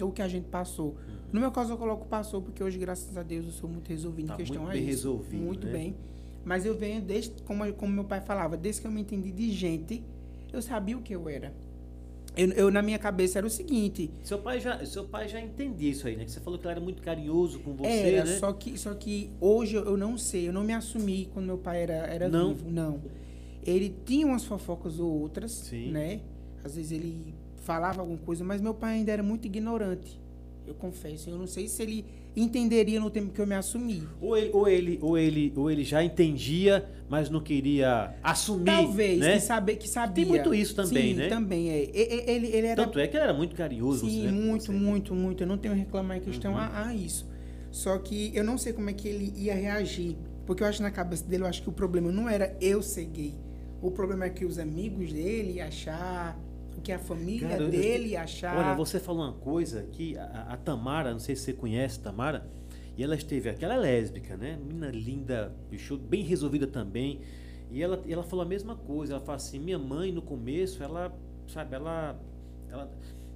ou o que a gente passou. Uhum. No meu caso eu coloco passou porque hoje graças a Deus eu sou muito resolvido Tá em questão muito a bem isso. resolvido, muito né? bem. Mas eu venho desde como como meu pai falava, desde que eu me entendi de gente, eu sabia o que eu era. Eu, eu, na minha cabeça era o seguinte. Seu pai já, seu pai já entendia isso aí, né? Que você falou que ele era muito carinhoso com você, era, né? só que, só que hoje eu, eu não sei, eu não me assumi quando meu pai era, era Não? vivo, não. Ele tinha umas fofocas ou outras, Sim. né? Às vezes ele falava alguma coisa, mas meu pai ainda era muito ignorante. Eu confesso, eu não sei se ele entenderia no tempo que eu me assumi. Ou ele, ou ele, ou ele, ou ele já entendia, mas não queria assumir, Talvez, né? que, sabe, que sabia. Tem muito isso também, Sim, né? também é. Ele, ele era Tanto é que ele era muito carinhoso, Sim, né, muito, muito, muito. Eu não tenho a reclamar em questão Uhum. a, a isso. Só que eu não sei como é que ele ia reagir. Porque eu acho na cabeça dele, eu acho que o problema não era eu ser gay. O problema é que os amigos dele iam achar, que a família Cara, eu- dele ia achar. Olha, você falou uma coisa que a, a Tamara, não sei se você conhece Tamara, e ela esteve aqui, ela é lésbica, né? Menina linda, bicho, bem resolvida também. E ela, ela falou a mesma coisa, ela fala assim, minha mãe no começo, ela, sabe, ela, ela,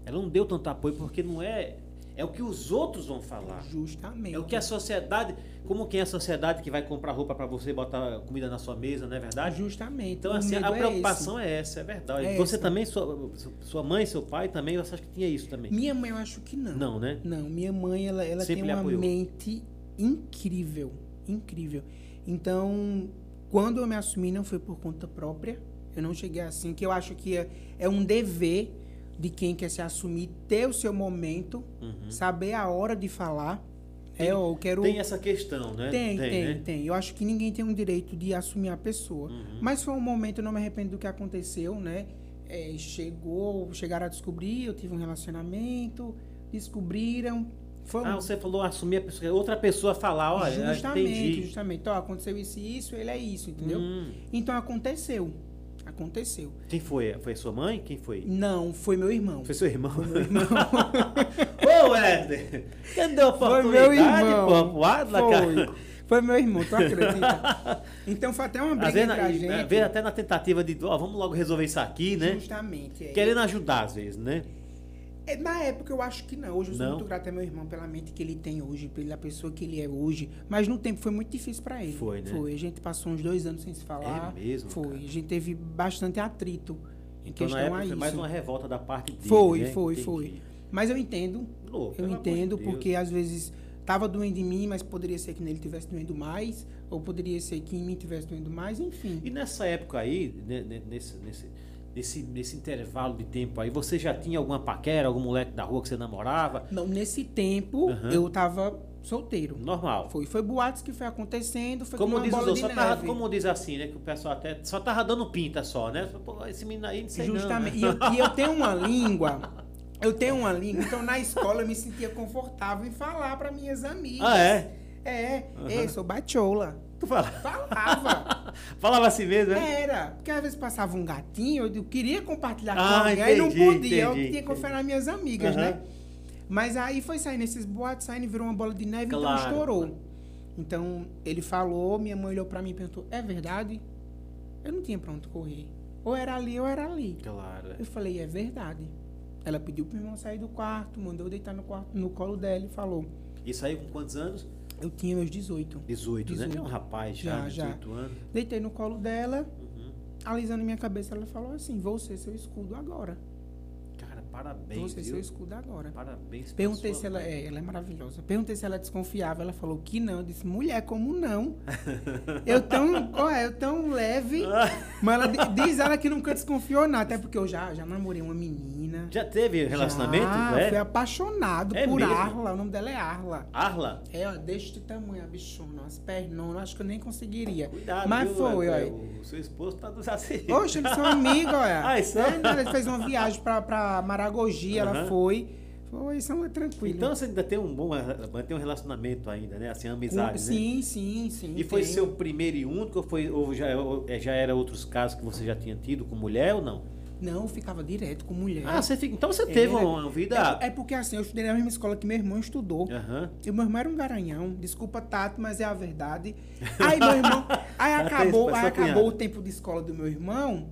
ela não deu tanto apoio porque não é, é o que os outros vão falar. Justamente. É o que a sociedade, como quem é a sociedade que vai comprar roupa para você e botar comida na sua mesa, não é verdade? Justamente. Então, O assim, a é preocupação é, essa, é verdade. É você essa. também, sua, sua mãe, seu pai também, você acha que tinha isso também? Minha mãe, eu acho que não. Não, né? Não, minha mãe, ela, ela Sempre tem uma mente incrível. Incrível. Então, quando eu me assumi, não foi por conta própria. Eu não cheguei assim, que eu acho que é, é um dever de quem quer se assumir, ter o seu momento, Uhum. saber a hora de falar. Tem- é, eu quero. Tem essa questão, né? Tem, tem, né? tem. Eu acho que ninguém tem um direito de assumir a pessoa. Uhum. Mas foi um momento, eu não me arrependo do que aconteceu, né? É, chegou, chegaram a descobrir, eu tive um relacionamento, descobriram. Foi um Ah, você falou assumir a pessoa, outra pessoa falar, olha, justamente, entendi. justamente. Ó, aconteceu isso e isso, ele é isso, entendeu? Hum. Então aconteceu. Aconteceu. Quem foi? Foi sua mãe? Quem foi? Não, foi meu irmão. Foi seu irmão? Ô, Wesley! Cadê a Foi meu irmão. pô, pro Adla, cara? Foi. Foi meu irmão, tu acredita? Então foi até uma briga Às vezes, entre a gente. às vezes até na tentativa de, ó, vamos logo resolver isso aqui, né? Justamente. é. Querendo ajudar, às vezes, né? É, Na época eu acho que não. Hoje eu sou Não? muito grato ao meu irmão pela mente que ele tem hoje, pela pessoa que ele é hoje. Mas no tempo foi muito difícil pra ele. Foi, né? Foi. A gente passou uns dois anos sem se falar. É mesmo, Foi. cara? A gente teve bastante atrito em Então, na época, a foi mais uma revolta da parte dele, Foi, né? foi, Entendi. foi. Mas eu entendo. Louco, Eu de entendo Deus. porque às vezes tava doendo em mim, mas poderia ser que nele tivesse doendo mais, ou poderia ser que em mim tivesse doendo mais, enfim. E nessa época aí, nesse, nesse, nesse, nesse intervalo de tempo aí, você já tinha alguma paquera, algum moleque da rua que você namorava? Não, nesse tempo Aham. eu tava solteiro. Normal. Foi, foi boatos que foi acontecendo, foi Como como diz, bola só tava, como diz assim, né? Que o pessoal até só tava dando pinta só, né? Pô, esse menino aí não sei Justamente. não. E, eu, e eu tenho uma língua. Eu tenho uma língua. Então, na escola, eu me sentia confortável em falar para minhas amigas. Ah, é? É. Aham. Ei, sou bachola. Tu fala, Falava. falava assim mesmo, né? Era. Porque às vezes passava um gatinho, eu queria compartilhar com Ah, alguém, aí não entendi, podia. eu entendi, tinha que confiar entendi. nas minhas amigas, Aham. né? Mas aí foi saindo esses boatos, saindo, virou uma bola de neve, Claro. então estourou. Então, ele falou, minha mãe olhou pra mim e perguntou, é verdade? Eu não tinha pra onde correr. Ou era ali, ou era ali. Claro. Eu falei, é verdade. Ela pediu pro meu irmão sair do quarto, mandou eu deitar no, quarto, no colo dela e falou. Isso aí com quantos anos? Eu tinha meus 18. 18, né? 18. É um rapaz já, Já, já. 18 anos. Deitei no colo dela, Uhum. alisando minha cabeça, ela falou assim, vou ser seu escudo agora. Parabéns, ser viu? seu escudo agora. Parabéns Perguntei se ela é, ela é maravilhosa. Perguntei se ela desconfiava, ela falou que não. Eu disse, mulher, como não? Eu tão, ó, eu tão leve, mas ela di- diz ela que nunca desconfiou nada, até porque eu já, já namorei uma menina. Já teve relacionamento? Já, é? fui apaixonado É por mesmo? Arla, o nome dela é Arla. Arla? É, ó, deste tamanho, a bichona, as pernonas, acho que eu nem conseguiria. Cuidado, Mas viu? foi, É, olha. O seu esposo tá dos assim. Oxe, eles são amigos, olha. Ah, são? É, né, Ele fez uma viagem pra, pra Maragogi, ela Aham. foi. Foi, são tranquilos. Então você ainda tem um bom mantém um relacionamento ainda, né? Assim, amizade, né? Sim, sim, sim. E foi seu primeiro e único ou, foi, ou já, ou é, já era outros casos que você já tinha tido com mulher ou não? Não, eu ficava direto com mulher. Ah, você fica, então você teve Era- uma vida... É, é porque assim, eu estudei na mesma escola que meu irmão estudou. Aham. E meu irmão era um garanhão. Desculpa, Tato, mas é a verdade. Aí meu irmão. Aí acabou, isso, aí acabou o tempo de escola do meu irmão.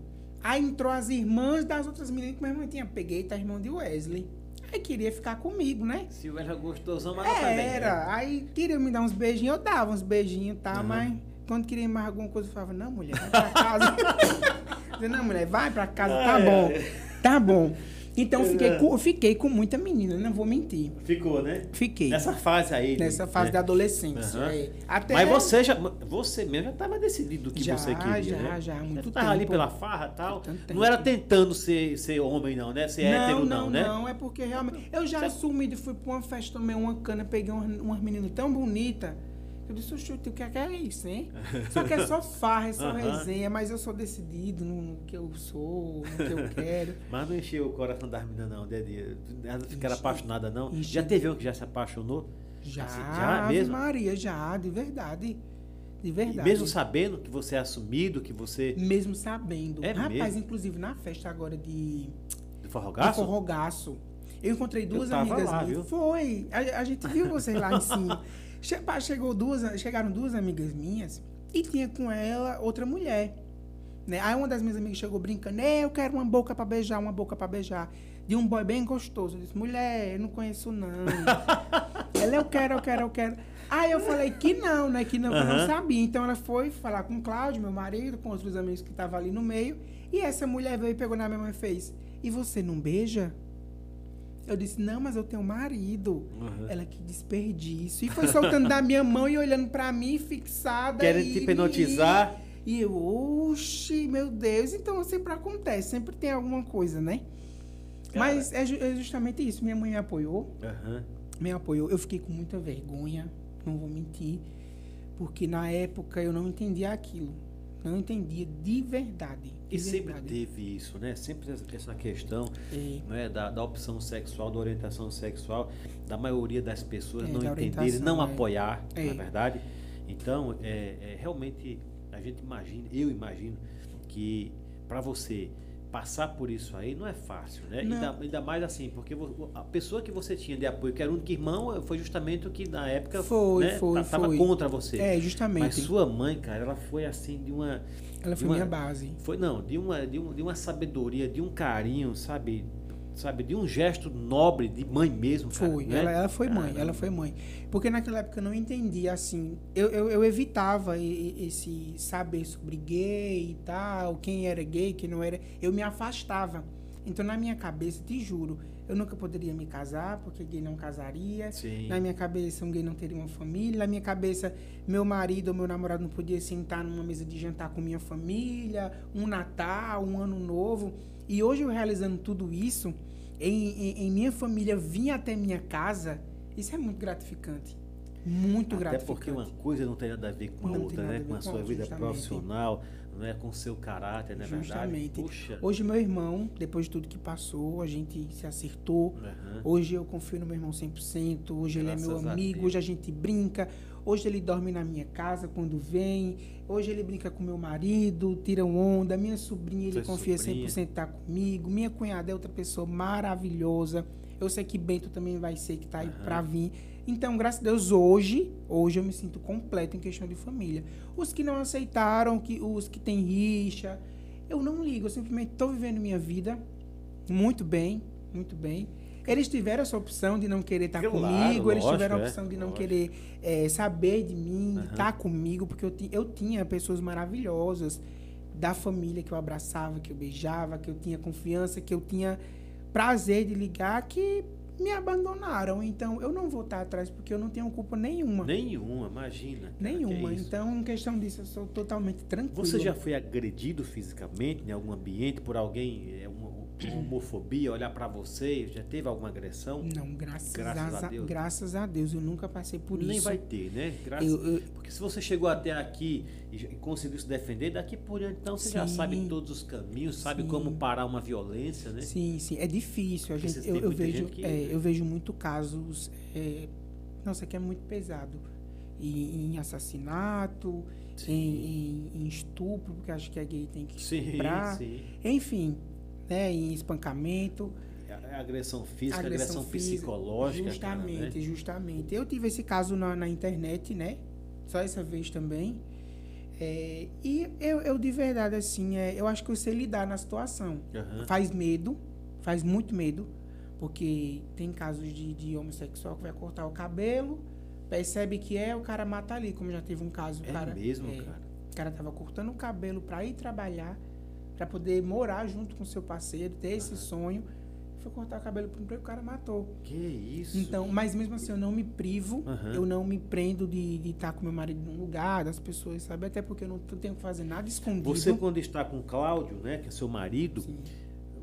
Aí entrou as irmãs das outras meninas que meu irmão tinha. Peguei, tá irmão de Wesley. Aí queria ficar comigo, né? Se eu era gostosão, mas não também. né? Era. Aí queria me dar uns beijinhos, eu dava uns beijinhos, tá? Aham. Mas quando queria mais alguma coisa, eu falava, não, mulher, vai pra casa. Não, mulher, vai pra casa, tá Ai, bom. ai. Tá bom. Então eu fiquei, com, eu fiquei com muita menina, não vou mentir. Ficou, né? Fiquei. Nessa fase aí. Nessa fase né? da adolescência. Aham. é. Até Mas você já, você mesmo já estava decidido o que Já, você queria, já, né? já, muito Você tava ali tempo. pela farra e tal. Não era tempo. tentando ser, ser homem não, né? Ser hétero não, não, né? não, é porque realmente. Eu já Você- assumi e fui pra uma festa, tomei uma cana, peguei umas, umas meninas tão bonitas. Eu disse, "Oxe, o que é que é isso, hein? Só que é só farra, é só resenha, mas eu sou decidido no que eu sou, no que eu quero. Mas não encheu o coração das meninas não, de- Elas ficaram Enche- apaixonadas não. enche- Já teve um que já se apaixonou? Já, Assim, já mesmo? Maria, já, de verdade. De E verdade. mesmo sabendo que você é assumido, que você... Mesmo sabendo. É Rapaz, mesmo? inclusive na festa agora de, de forrogaço? forrogaço, eu encontrei duas tava amigas lá, minhas. viu? Foi. A, a gente viu vocês lá em cima. Chegou duas, chegaram duas amigas minhas e tinha com ela outra mulher. Né? Aí uma das minhas amigas chegou brincando, "É, eu quero uma boca pra beijar, uma boca pra beijar. De um boy bem gostoso. Eu disse, mulher, eu não conheço não. ela, eu quero, eu quero, eu quero. Aí eu falei que não, né? Que não, que eu não sabia. Então ela foi falar com o Cláudio, meu marido, com outros amigos que estavam ali no meio. E essa mulher veio e pegou na minha mão e fez, e você não beija? Eu disse, não, mas eu tenho marido. Uhum. Ela, que desperdício. E foi soltando da minha mão e olhando pra mim, fixada. Querem e, te hipnotizar. E eu, oxi, meu Deus. Então sempre acontece, sempre tem alguma coisa, né? Cara. Mas é, é justamente isso. Minha mãe me apoiou, Aham. me apoiou. Eu fiquei com muita vergonha, não vou mentir. Porque na época eu não entendia aquilo. Não entendia de verdade. E sempre verdade. teve isso, né? Sempre essa- questão É. né, da, da opção sexual, da orientação sexual, da maioria das pessoas É, não da entenderem, não é. apoiar, É. na verdade. Então, é, é, realmente, a gente imagina, eu imagino, que para você passar por isso aí não é fácil, né? Ainda, ainda mais assim, porque a pessoa que você tinha de apoio, que era o único irmão, foi justamente o que na época Foi, né, foi, tava foi. contra você. É, Mas justamente. sua mãe, cara, ela foi assim de uma Ela foi uma- minha base. foi não, de uma, de, um, de uma sabedoria, de um carinho, sabe? Sabe, de um gesto nobre de mãe mesmo, cara, Foi, né? ela, ela foi mãe, Caramba. ela foi mãe. Porque naquela época eu não entendia, assim, eu, eu, eu evitava esse saber sobre gay e tal, quem era gay, quem não era, eu me afastava. Então na minha cabeça, te juro, eu nunca poderia me casar, porque gay não casaria. Sim. Na minha cabeça, um gay não teria uma família. Na minha cabeça, meu marido ou meu namorado não podia sentar numa mesa de jantar com minha família, um Natal, um Ano Novo. E hoje eu realizando tudo isso, em, em- em minha família vir até minha casa, isso é muito gratificante. Muito Até gratificante. porque uma coisa não tem nada a ver com a Não outra, né? a Com a sua vida justamente. profissional, não é com o seu caráter, é verdade? Justamente. Puxa. Hoje meu irmão, depois de tudo que passou, a gente se acertou. Aham. Hoje eu confio no meu irmão 100%. Hoje ele é Graças meu amigo. Hoje a gente brinca. Hoje ele dorme na minha casa quando vem. Hoje ele brinca com meu marido, tira onda. Minha sobrinha, ele Sua confia sobrinha. 100% tá comigo. Minha cunhada é outra pessoa maravilhosa. Eu sei que Bento também vai ser que tá aí Aham. pra vir. Então, graças a Deus, hoje, hoje eu me sinto completo em questão de família. Os que não aceitaram, que, os que têm rixa, eu não ligo. Eu simplesmente tô vivendo minha vida muito bem, muito bem. Eles tiveram essa opção de não querer estar Claro, comigo, eles lógico, tiveram a é, opção de não lógico. querer é, saber de mim, de estar comigo, porque eu, eu tinha pessoas maravilhosas da família que eu abraçava, que eu beijava, que eu tinha confiança, que eu tinha prazer de ligar, que me abandonaram. Então, eu não vou estar atrás porque eu não tenho culpa nenhuma. Nenhuma, imagina. cara, Nenhuma. que é. Então, em questão disso, eu sou totalmente tranquilo. Você já foi agredido fisicamente em algum ambiente por alguém, é, homofobia, olhar pra você? Já teve alguma agressão? Não, graças, Graças a a, Deus. graças a Deus, eu nunca passei por Nem isso. vai ter, né? Graças Eu- eu- Porque se você chegou até aqui e já- e conseguiu se defender, daqui por diante, então você já Sim. sabe todos os caminhos, sabe Sim. como parar uma violência, né? Sim, sim, é difícil. A gente, eu, eu vejo, que- é, eu vejo muito casos. é, nossa, que é muito pesado. Em, em assassinato, em, em- em estupro, porque acho que a gay tem que Sim, estuprar. sim. Enfim, né, em espancamento. A- a Agressão física, agressão agressão, física, psicológica. Justamente, cara, né? justamente. Eu tive esse caso na, na internet, né? Só essa vez também. É, e eu, eu, de verdade, assim, é, eu acho que eu sei lidar na situação. Aham. Faz medo, faz muito medo, porque tem casos de, de homossexual que vai cortar o cabelo, percebe que é, o cara mata ali, como já teve um caso. É cara, mesmo, é, cara. O cara tava cortando o cabelo para ir trabalhar, para poder morar junto com seu parceiro, ter esse sonho. foi cortar o cabelo pro emprego, o cara matou. Que isso? Então, mas mesmo assim, eu não me privo, Aham. eu não me prendo de estar com meu marido num lugar, das pessoas, sabe? Até porque eu não tenho que fazer nada escondido. Você, quando está com o Cláudio, né, que é seu marido, Sim.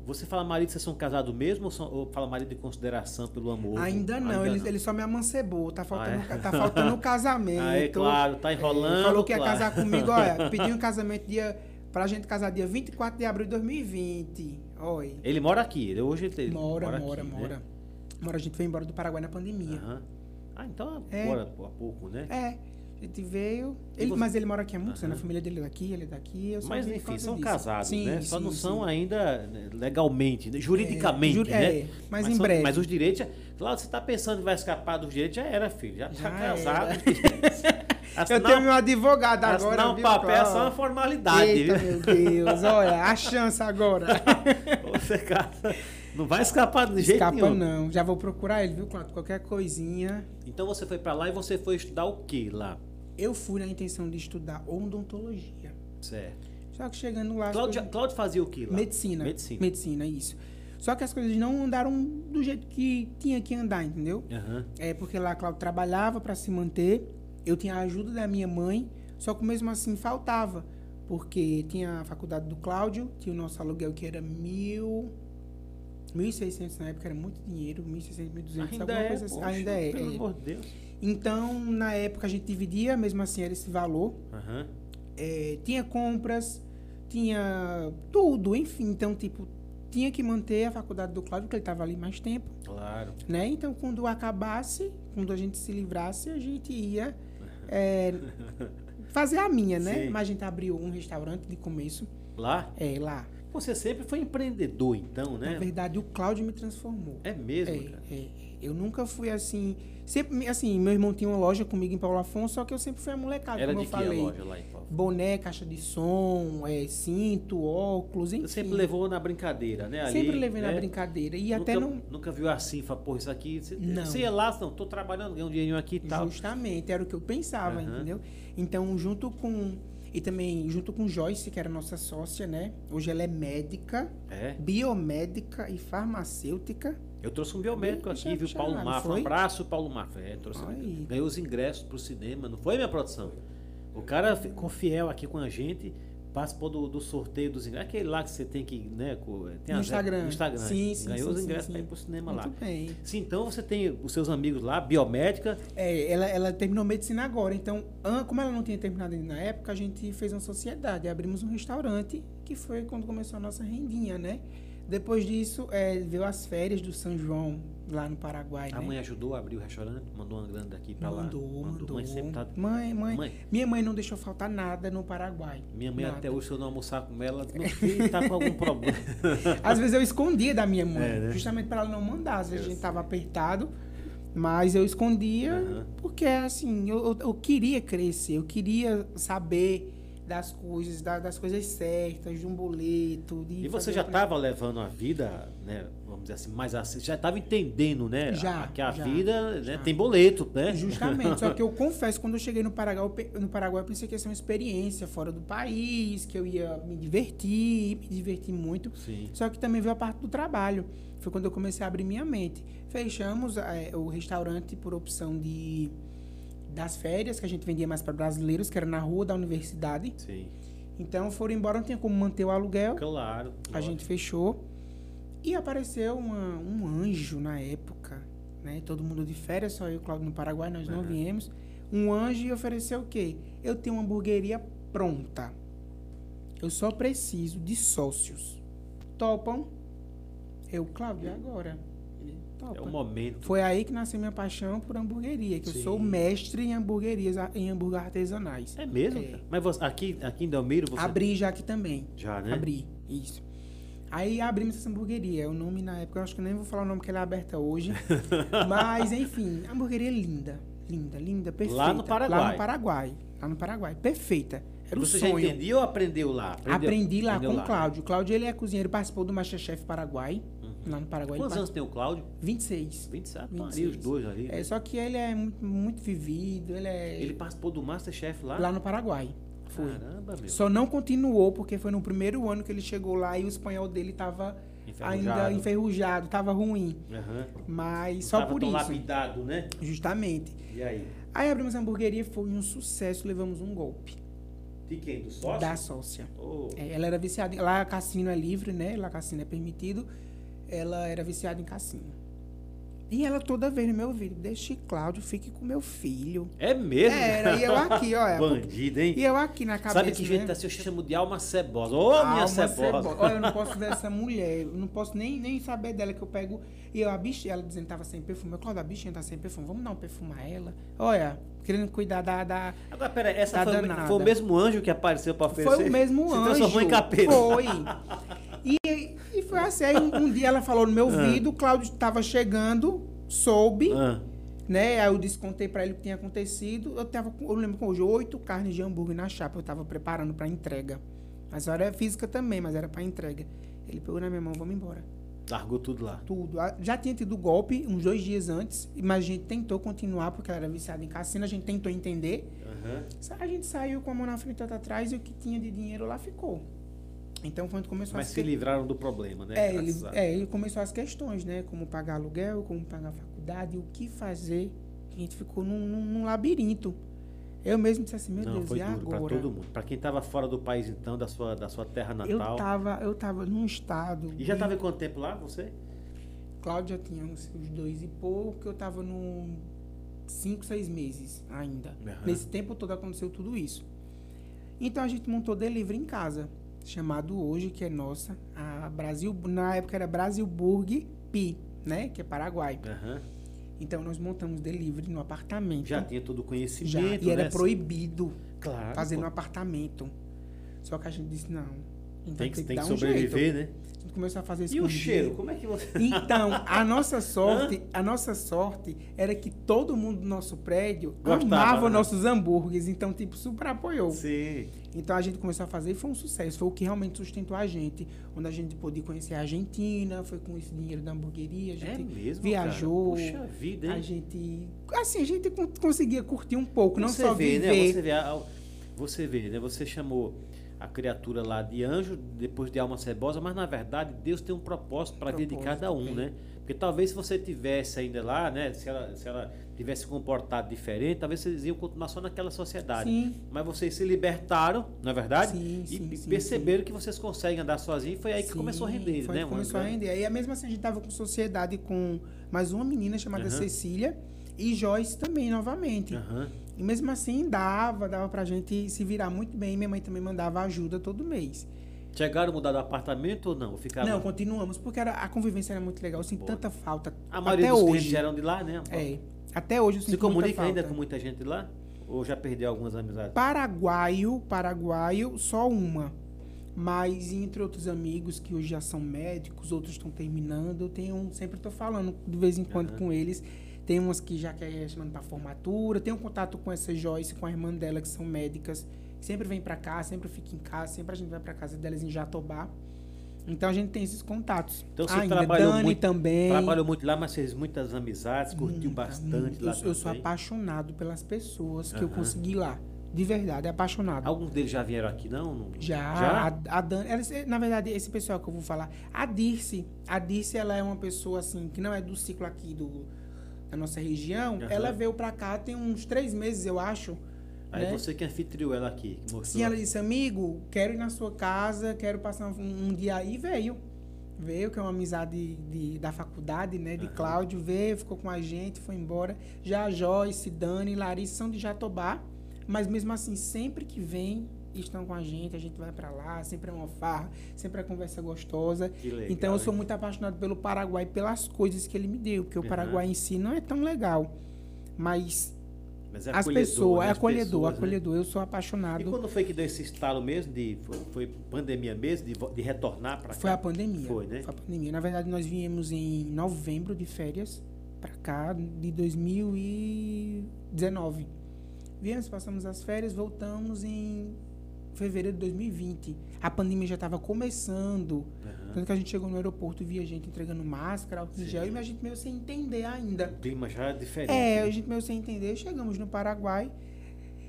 você fala marido, vocês são casados mesmo ou, são- ou fala marido de consideração pelo amor? Ainda não, Ainda ele, ele só me amancebou, tá faltando, Ah, é? tá faltando o casamento. Ah, é claro, tá enrolando. É, falou que ia claro. casar comigo, olha, pediu um casamento dia, pra gente casar dia 24 de abril de 2020. Olha. Ele mora aqui, hoje ele Mora, mora, mora, aqui, né? mora. Mora, a gente veio embora do Paraguai na pandemia. Aham. Ah, então É. agora, há pouco, né? É, a gente veio. Ele, você- Mas ele mora aqui há muitos Aham. anos, a família dele é daqui, ele é daqui. Só Mas enfim, são disso. casados, Sim, né? Só sim, não sim. são ainda né, legalmente, né? juridicamente, juri- né? é, mas em são- breve. Mas os direitos, já- claro, você tá pensando que vai escapar dos direitos, já era, filho. Já, tá Já casado. Eu tenho meu advogado agora. um viu, papel é só uma formalidade, Eita, meu Deus, olha, a chance agora. Você casa, não vai escapar de jeito Escapa nenhum. não, já vou procurar ele, viu, Cláudio? Qualquer coisinha. Então você foi pra lá e você foi estudar o que lá? Eu fui na intenção de estudar odontologia. Certo. Só que chegando lá... Cláudio, coisas- Cláudio fazia o que lá? Medicina. Medicina. Medicina, isso. Só que as coisas não andaram do jeito que tinha que andar, entendeu? Aham. É porque lá Cláudio trabalhava para se manter, eu tinha a ajuda da minha mãe, só que mesmo assim faltava, porque tinha a faculdade do Cláudio, tinha o nosso aluguel que era mil, 1.600 na época, era muito dinheiro, 1.600, 1.200, Ainda alguma é, coisa assim. poxa, Ainda é. Pelo é. amor de Deus. Então, na época a gente dividia, mesmo assim era esse valor, Aham. é, tinha compras, tinha tudo, enfim. Então, tipo, tinha que manter a faculdade do Cláudio, porque ele estava ali mais tempo, Claro. né? Então, quando acabasse, quando a gente se livrasse, a gente ia é, fazer a minha, né? Sim. Mas a gente abriu um restaurante de começo, Lá? é, lá. Você sempre foi empreendedor, então, né? Na verdade, o Cláudio me transformou. É mesmo, É, cara? é. Eu nunca fui assim. Sempre, assim, meu irmão tinha uma loja comigo em Paulo Afonso, só que eu sempre fui a molecada, Era como de eu que a falei. loja lá em Paulo? Boné, caixa de som, é, cinto, óculos, enfim. Você sempre levou na brincadeira, né? Ali, Sempre levei na né? brincadeira. E nunca, até não. Nunca viu assim, fala, pô, isso aqui. Você, Não. você ia lá, não, tô trabalhando, ganhando um dinheirinho aqui e tal. Justamente, era o que eu pensava, Aham. entendeu? Então, junto com. E também junto com Joyce, que era nossa sócia, né? Hoje ela é médica, É. biomédica e farmacêutica. Eu trouxe um biomédico aqui, viu? Paulo Mafra. Um abraço, Paulo Mafra. É, trouxe, Aí. ganhou os ingressos pro cinema, não foi, minha produção? O cara ficou fiel aqui com a gente, participou do, do sorteio dos ingressos. Aquele lá que você tem que, né? Tem no Instagram. No Instagram. Sim, sim, Ganhou sim, os ingressos pra ir pro cinema Muito lá. bem. Sim, então você tem os seus amigos lá, biomédica. É, ela, ela terminou medicina agora. Então, como ela não tinha terminado ainda na época, a gente fez uma sociedade. Abrimos um restaurante, que foi quando começou a nossa rendinha, né? Depois disso, é, veio as férias do São João, lá no Paraguai, A né? mãe ajudou a abrir o restaurante, mandou uma grana daqui pra lá. Mandou, mandou. Mãe sempre tá. Mãe, mãe, Mãe. Minha mãe não deixou faltar nada no Paraguai. Minha mãe Nada. até hoje, se eu não almoçar com ela, meu filho tá com algum problema. Às vezes eu escondia da minha mãe, É, né? justamente para ela não mandar. Às vezes Eu a gente tava apertado, mas eu escondia Aham. porque, assim, eu, eu, eu queria crescer, eu queria saber das coisas, da- das coisas certas, de um boleto. De E você já um- estava levando a vida, né? Vamos dizer assim, mais assim, já estava entendendo, né? Já, a- que a já, vida né, já. tem boleto, né? Justamente, só que eu confesso, quando eu cheguei no Paraguai, no Paraguai eu pensei que ia ser uma experiência fora do país, que eu ia me divertir, me divertir muito. Sim. Só que também veio a parte do trabalho. Foi quando eu comecei a abrir minha mente. Fechamos eh, o restaurante por opção de das férias, que a gente vendia mais para brasileiros, que era na rua da universidade. Sim. Então foram embora, não tinha como manter o aluguel. Claro. A gente fechou. E apareceu uma- um anjo na época, né? Todo mundo de férias, só eu e o Claudio no Paraguai, nós não Aham. viemos. Um anjo e ofereceu o quê? Eu tenho uma hamburgueria pronta. Eu só preciso de sócios. Topam? Eu, Cláudio, agora? Topa. É o momento. Foi aí que nasceu minha paixão por hamburgueria, que Sim. eu sou mestre em hamburguerias, em hambúrguer artesanais. É mesmo? É. Mas você- aqui, aqui em Delmiro você. Abri já aqui também. Já, né? Abri, isso. Aí abrimos essa hamburgueria. O nome na época, eu acho que eu nem vou falar o nome que ela é aberta hoje. Mas, enfim, a hamburgueria é linda. Linda, linda, perfeita. Lá no Paraguai. Lá no Paraguai. Lá no Paraguai. Perfeita. Era Você já entendia ou aprendeu lá? Aprendeu- Aprendi lá aprendeu com o Cláudio. O Cláudio, ele é cozinheiro, participou do Masterchef Paraguai. Lá no Paraguai. Quantos anos tem o Cláudio? par- 26. 27. 26. Ali, os dois ali. É, só que ele é muito, muito vivido, ele é... Ele participou do Masterchef lá? Lá no Paraguai. Foi. Caramba, meu. Só não continuou porque foi no primeiro ano que ele chegou lá e o espanhol dele tava ainda enferrujado, tava ruim. Aham. Mas Não só por isso. lapidado, né? Justamente. E aí? Aí abrimos a hamburgueria, foi um sucesso, levamos um golpe De quem? Do sócio? da sócia. Oh, É, ela era viciada. Lá cassino é livre, né? Lá cassino é permitido. Ela era viciada em cassino. E ela toda vez no meu ouvido, deixe Cláudio, fique com meu filho. É mesmo? Era, e eu aqui, ó. é, Bandido, hein? E eu aqui na cabeça. Sabe que gente né? assim, eu chamo de alma cebosa. Ô, minha Alma cebosa. cebosa. Olha, eu não posso ver essa mulher. Eu não posso nem, nem saber dela que eu pego. E eu, a bichinha, ela dizendo que tava sem perfume. Eu, Cláudio, a bichinha tá sem perfume. Vamos dar um perfume a ela. Olha, querendo cuidar da. da... Agora, peraí, essa Tá foi, danada. foi o mesmo anjo que apareceu pra oferecer? Foi o mesmo Se anjo. transformou em capeta. Foi. E, e foi assim. Aí um, um dia ela falou no meu Ah. ouvido, o Cláudio estava chegando, soube, Ah, né? Aí eu descontei pra ele o que tinha acontecido. Eu tava, eu lembro com hoje, oito carnes de hambúrguer na chapa. Eu tava preparando pra entrega. Mas era física também, mas era pra entrega. Ele pegou na minha mão, vamos embora. largou tudo lá. Tudo. Ah, Já tinha tido golpe uns dois dias antes, mas a gente tentou continuar, porque ela era viciada em cassino, a gente tentou entender. Aham. A gente saiu com a mão na frente e atrás e o que tinha de dinheiro lá ficou. Então, quando começou Mas as se que- livraram do problema, né? é, ele, é, ele começou as questões, né? Como pagar aluguel, como pagar faculdade, o que fazer. A gente ficou num, num- num labirinto. Eu mesmo disse assim, meu Não, Deus, foi e duro pra agora? todo mundo. Pra quem tava fora do país, então, da sua, da sua terra Eu natal. tava, eu tava num estado. E já de- tava em quanto tempo lá, você? Cláudia tinha uns uns dois e pouco, eu tava num cinco, seis meses ainda. Aham. Nesse tempo todo aconteceu tudo isso. Então a gente montou delivery em casa, chamado hoje, que é nossa, a Brasil, na época era Brasilburg Pi, né? Que é Paraguai. Aham. Então nós montamos delivery no apartamento. Já tinha todo o Já, conhecimento, e era né? proibido Claro. fazer pô. no apartamento. Só que a gente disse, não. vai Tem que, tem que um sobreviver, jeito. né? A gente começou a fazer E o cheiro? Como é que você. Então, a nossa sorte, a nossa sorte era que todo mundo do nosso prédio Gostava, amava né? nossos hambúrgueres, então tipo super apoiou. Sim. Então a gente começou a fazer e foi um sucesso, foi o que realmente sustentou a gente, onde a gente pôde conhecer a Argentina, foi com esse dinheiro da hamburgueria, a É gente mesmo. viajou, Cara. Puxa vida, a hein? gente, assim, a gente con- conseguia curtir um pouco, não você só vê, viver. né? Você vê, a- você vê, né? Você chamou a criatura lá de anjo, depois de alma cebosa, mas na verdade Deus tem um propósito para a vida de cada um, né? Porque talvez se você tivesse ainda lá, né? Se ela, se ela tivesse se comportado diferente, talvez vocês iam continuar só naquela sociedade. Sim. Mas vocês se libertaram, não é verdade? Sim, e sim, sim, perceberam que vocês conseguem andar sozinhos foi aí que começou a render, foi né? que uma começou a render. Aí, mesmo assim, a gente tava com sociedade com mais uma menina chamada Aham. Cecília e Joyce também, novamente. Aham. E mesmo assim, dava, dava pra gente se virar muito bem. Minha mãe também mandava ajuda todo mês. Chegaram a mudar de apartamento ou não? Ficaram... Não, continuamos, porque era, a convivência era muito legal. Eu sinto Boa. tanta falta. A maioria até dos hoje. eram de lá, né? É. Até hoje eu sinto Se comunica ainda com muita gente lá? Ou já perdeu algumas amizades? Paraguaio, paraguaio, só uma. Mas entre outros amigos que hoje já são médicos, outros estão terminando, eu tenho, sempre estou falando de vez em quando Aham. com eles. Tem umas que já querem chamando para formatura, tenho contato com essa Joyce, com a irmã dela, que são médicas. Sempre vem para cá, sempre fica em casa, sempre a gente vai para casa delas em Jatobá. Então a gente tem esses contatos. Então você Ainda, trabalhou Dani muito- também. Trabalhou muito lá, mas fez muitas amizades, curtiu Muita, bastante muita. lá eu, eu sou apaixonado pelas pessoas que eu Aham. consegui lá. De verdade, apaixonado. Alguns deles já vieram aqui, não? Não- Já, Já? A, a Dani, ela- na verdade, esse pessoal que eu vou falar, a Dirce, a Dirce, ela é uma pessoa assim, que não é do ciclo aqui do, da nossa região, Aham. ela veio pra cá tem uns três meses, eu acho. Aí né? você que anfitriou ela aqui. que mostrou. Sim, ela disse, amigo, quero ir na sua casa, quero passar um, um dia aí, veio. Veio, que é uma amizade de, da faculdade, né, de Aham. Cláudio, veio, ficou com a gente, foi embora. Já a Joyce, Dani, Larissa são de Jatobá, mas mesmo assim, sempre que vem, estão com a gente, a gente vai pra lá, sempre é uma farra, sempre é conversa gostosa. Que legal, então eu sou muito apaixonado pelo Paraguai, pelas coisas que ele me deu, porque o Aham. Paraguai em si não é tão legal, mas Mas é as pessoas, né? é acolhedor, pessoas, né? acolhedor. Eu sou E apaixonado. quando foi que deu esse estalo mesmo? De, foi, foi pandemia mesmo? De, de retornar para cá? Foi a pandemia. Foi, né? Foi a pandemia. Na verdade, nós viemos em novembro de férias pra cá, de 2019. Viemos, passamos as férias, voltamos em fevereiro de 2020. A pandemia já estava começando. Aham. Tanto que a gente chegou no aeroporto e via gente entregando máscara, álcool em gel, e a gente meio sem entender ainda. O clima já é diferente. É, né? a gente meio sem entender. Chegamos no Paraguai.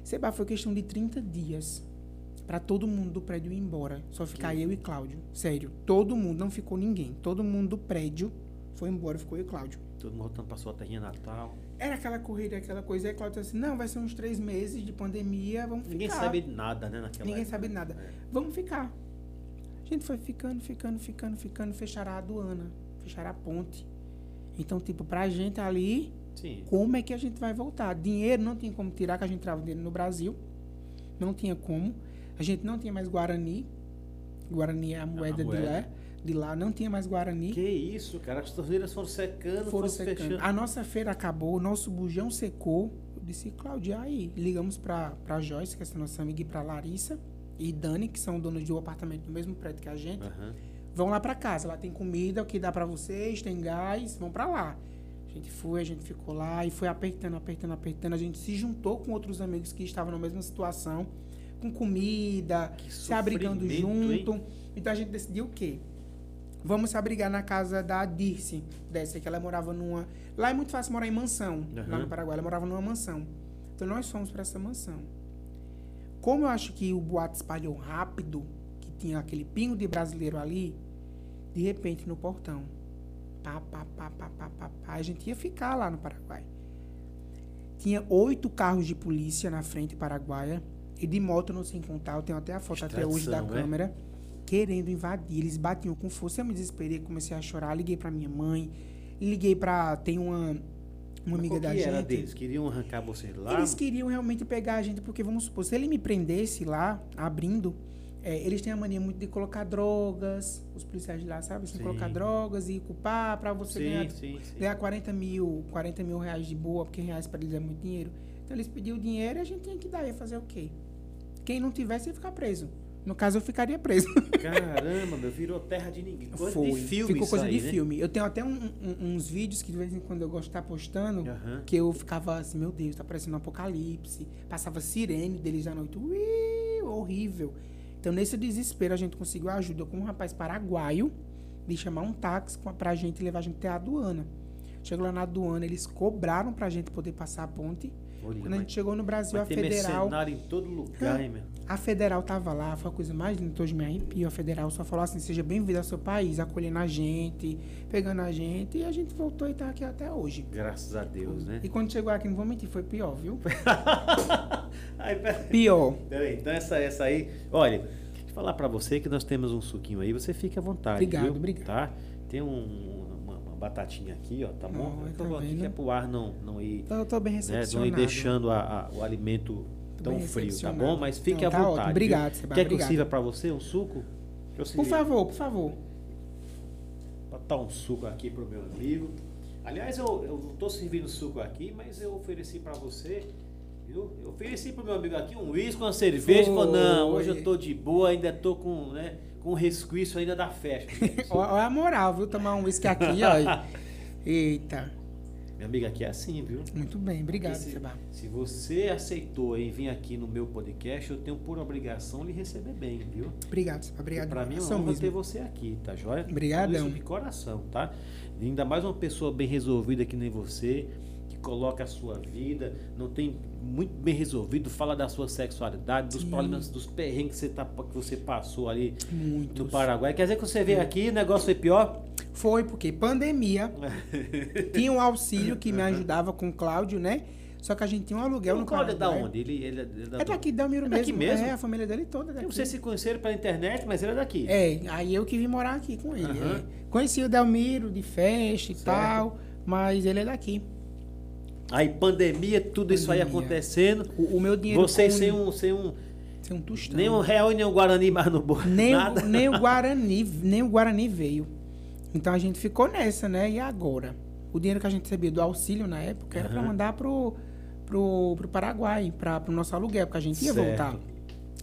Seba, foi questão de 30 dias Pra todo mundo do prédio ir embora. Só ficar eu e Cláudio. Sério. Todo mundo, não ficou ninguém. Todo mundo do prédio foi embora, ficou eu e Cláudio. Todo mundo voltando pra sua terrinha natal. Era aquela corrida, aquela coisa. Aí Cláudio disse assim: não, vai ser uns três meses de pandemia, vamos Ninguém ficar. sabe nada, né, naquela Ninguém época. sabe nada. É. Vamos ficar. A gente foi ficando, ficando, ficando, ficando. Fecharam a aduana, fecharam a ponte. Então, tipo, pra gente ali, Sim. como é que a gente vai voltar? Dinheiro não tinha como tirar, que a gente trava dinheiro no Brasil. Não tinha como. A gente não tinha mais Guarani. Guarani é a moeda, moeda. de lá. De lá não tinha mais Guarani. Que isso, cara. As torneiras foram secando, foram foram, secando. fechando. A nossa feira acabou, o nosso bujão secou. Eu disse, Claudia, aí. Ligamos pra, pra Joyce, que é essa nossa amiga, e pra Larissa e Dani, que são donos de um apartamento no mesmo prédio que a gente. Aham. Vão lá pra casa, lá tem comida, o que dá pra vocês, tem gás, vão pra lá. A gente foi, a gente ficou lá e foi apertando, apertando, apertando. A gente se juntou com outros amigos que estavam na mesma situação, com comida, Que se abrigando junto. Então a gente decidiu o quê? Vamos se abrigar na casa da Dirce, dessa que ela morava numa. Lá é muito fácil morar em mansão, lá Aham. no Paraguai. Ela morava numa mansão. Então nós fomos pra essa mansão. Como eu acho que o boato espalhou rápido, que tinha aquele pingo de brasileiro ali, de repente no portão. Pá, pá, pá, pá, pá, pá, pá. A gente ia ficar lá no Paraguai. Tinha oito carros de polícia na frente paraguaia. E de moto não sem contar. Eu tenho até a foto até hoje da Extradição, é? câmera. Querendo invadir. Eles batiam com força. Eu me desesperei, comecei a chorar. Liguei pra minha mãe. Liguei pra. Tem uma, uma amiga da gente. era deles? Queriam arrancar vocês lá? Eles queriam realmente pegar a gente, porque vamos supor, se ele me prendesse lá, abrindo, é, eles têm a mania muito de colocar drogas, os policiais de lá, sabe? Assim, Sim. colocar drogas e culpar pra você ganhar, Sim, sim, sim. ganhar 40 mil, 40 mil reais de boa, porque reais pra eles é muito dinheiro. Então eles pediam o dinheiro e a gente tinha que dar, ia fazer o quê? Quem não tivesse ia ficar preso. No caso, eu ficaria preso. Caramba, meu, virou terra de ninguém. Coisa de filme Ficou coisa aí, de né? filme. Eu tenho até um- um- uns vídeos que de vez em quando eu gosto de estar postando, Aham. que eu ficava assim, meu Deus, tá parecendo um apocalipse. Passava sirene deles à noite. Ui, horrível. Então, nesse desespero, a gente conseguiu ajuda com um rapaz paraguaio de chamar um táxi pra gente levar a gente até a aduana. Chegou lá na aduana, eles cobraram pra gente poder passar a ponte. Olha, Quando a gente chegou no Brasil, a federal. em todo lugar, hein, meu? A federal tava lá, foi a coisa mais linda, hoje me arrepio. A federal só falou assim: seja bem-vindo ao seu país, acolhendo a gente, pegando a gente, e a gente voltou e tá aqui até hoje. Graças a Deus, né? E quando chegou aqui, não vou mentir, foi pior, viu? Aí, pera- Pior. Peraí, então essa, essa aí. Olha, deixa eu falar pra você que nós temos um suquinho aí, você fica à vontade. Obrigado, viu? obrigado. Tá? Tem um- batatinha aqui, ó, tá bom? Ó, eu tá tô aqui que é pro ar não, não ir. Então eu tô bem Né, recepcionado. não ir deixando a- a- o alimento Tô tão frio, tá bom? Mas fique Não, à tá vontade. ótimo. Obrigado, Seba, Quer que eu obrigado. sirva pra você um suco? Eu Por favor, por favor. botar um suco aqui pro meu amigo. Aliás, eu, eu tô servindo suco aqui, mas eu ofereci pra você, viu? Eu ofereci pro meu amigo aqui um uísque, uma cerveja, falou, não, hoje eu tô de boa, ainda tô com, né, com resquício ainda da festa. Olha a moral, viu? Tomar um uísque aqui, ó. Eita. Minha amiga aqui é assim, viu? Muito bem, obrigado, se, Seba. se você aceitou em vir aqui no meu podcast, eu tenho por obrigação lhe receber bem, viu? Obrigado, Seba. Obrigado. Pra mim é uma ter você aqui, tá joia? Obrigadão. Falo isso de coração, tá? E ainda mais uma pessoa bem resolvida que nem você, que coloca a sua vida, não tem muito bem resolvido, fala da sua sexualidade, dos Sim. problemas, dos perrengues que você, tá, que você passou ali Muitos. no Paraguai. Quer dizer que você veio aqui e o negócio foi pior? Foi porque pandemia, tinha um auxílio que me ajudava com o Cláudio, né? Só que a gente tinha um aluguel o no Cláudio é da Paraguai. onde? Ele, ele é da É daqui, Delmiro É mesmo. daqui mesmo? É, a família dele toda é daqui. Vocês se conheceram pela internet, mas ele é daqui. É, aí eu que vim morar aqui com ele. Aham. é. Conheci o Delmiro de festa e Certo. tal, mas ele é daqui. Aí pandemia, tudo isso aí Pandemia. acontecendo. O, o meu dinheiro Vocês sem um, sem um, sem um tostão. nem um real e nem um guarani mais no bolso. nem, nada. o, nem o Guarani, nem o Guarani veio. Então a gente ficou nessa, né? E agora? O dinheiro que a gente recebia do auxílio na época era para mandar pro, pro, pro Paraguai, para pro nosso aluguel, porque a gente ia Certo. voltar.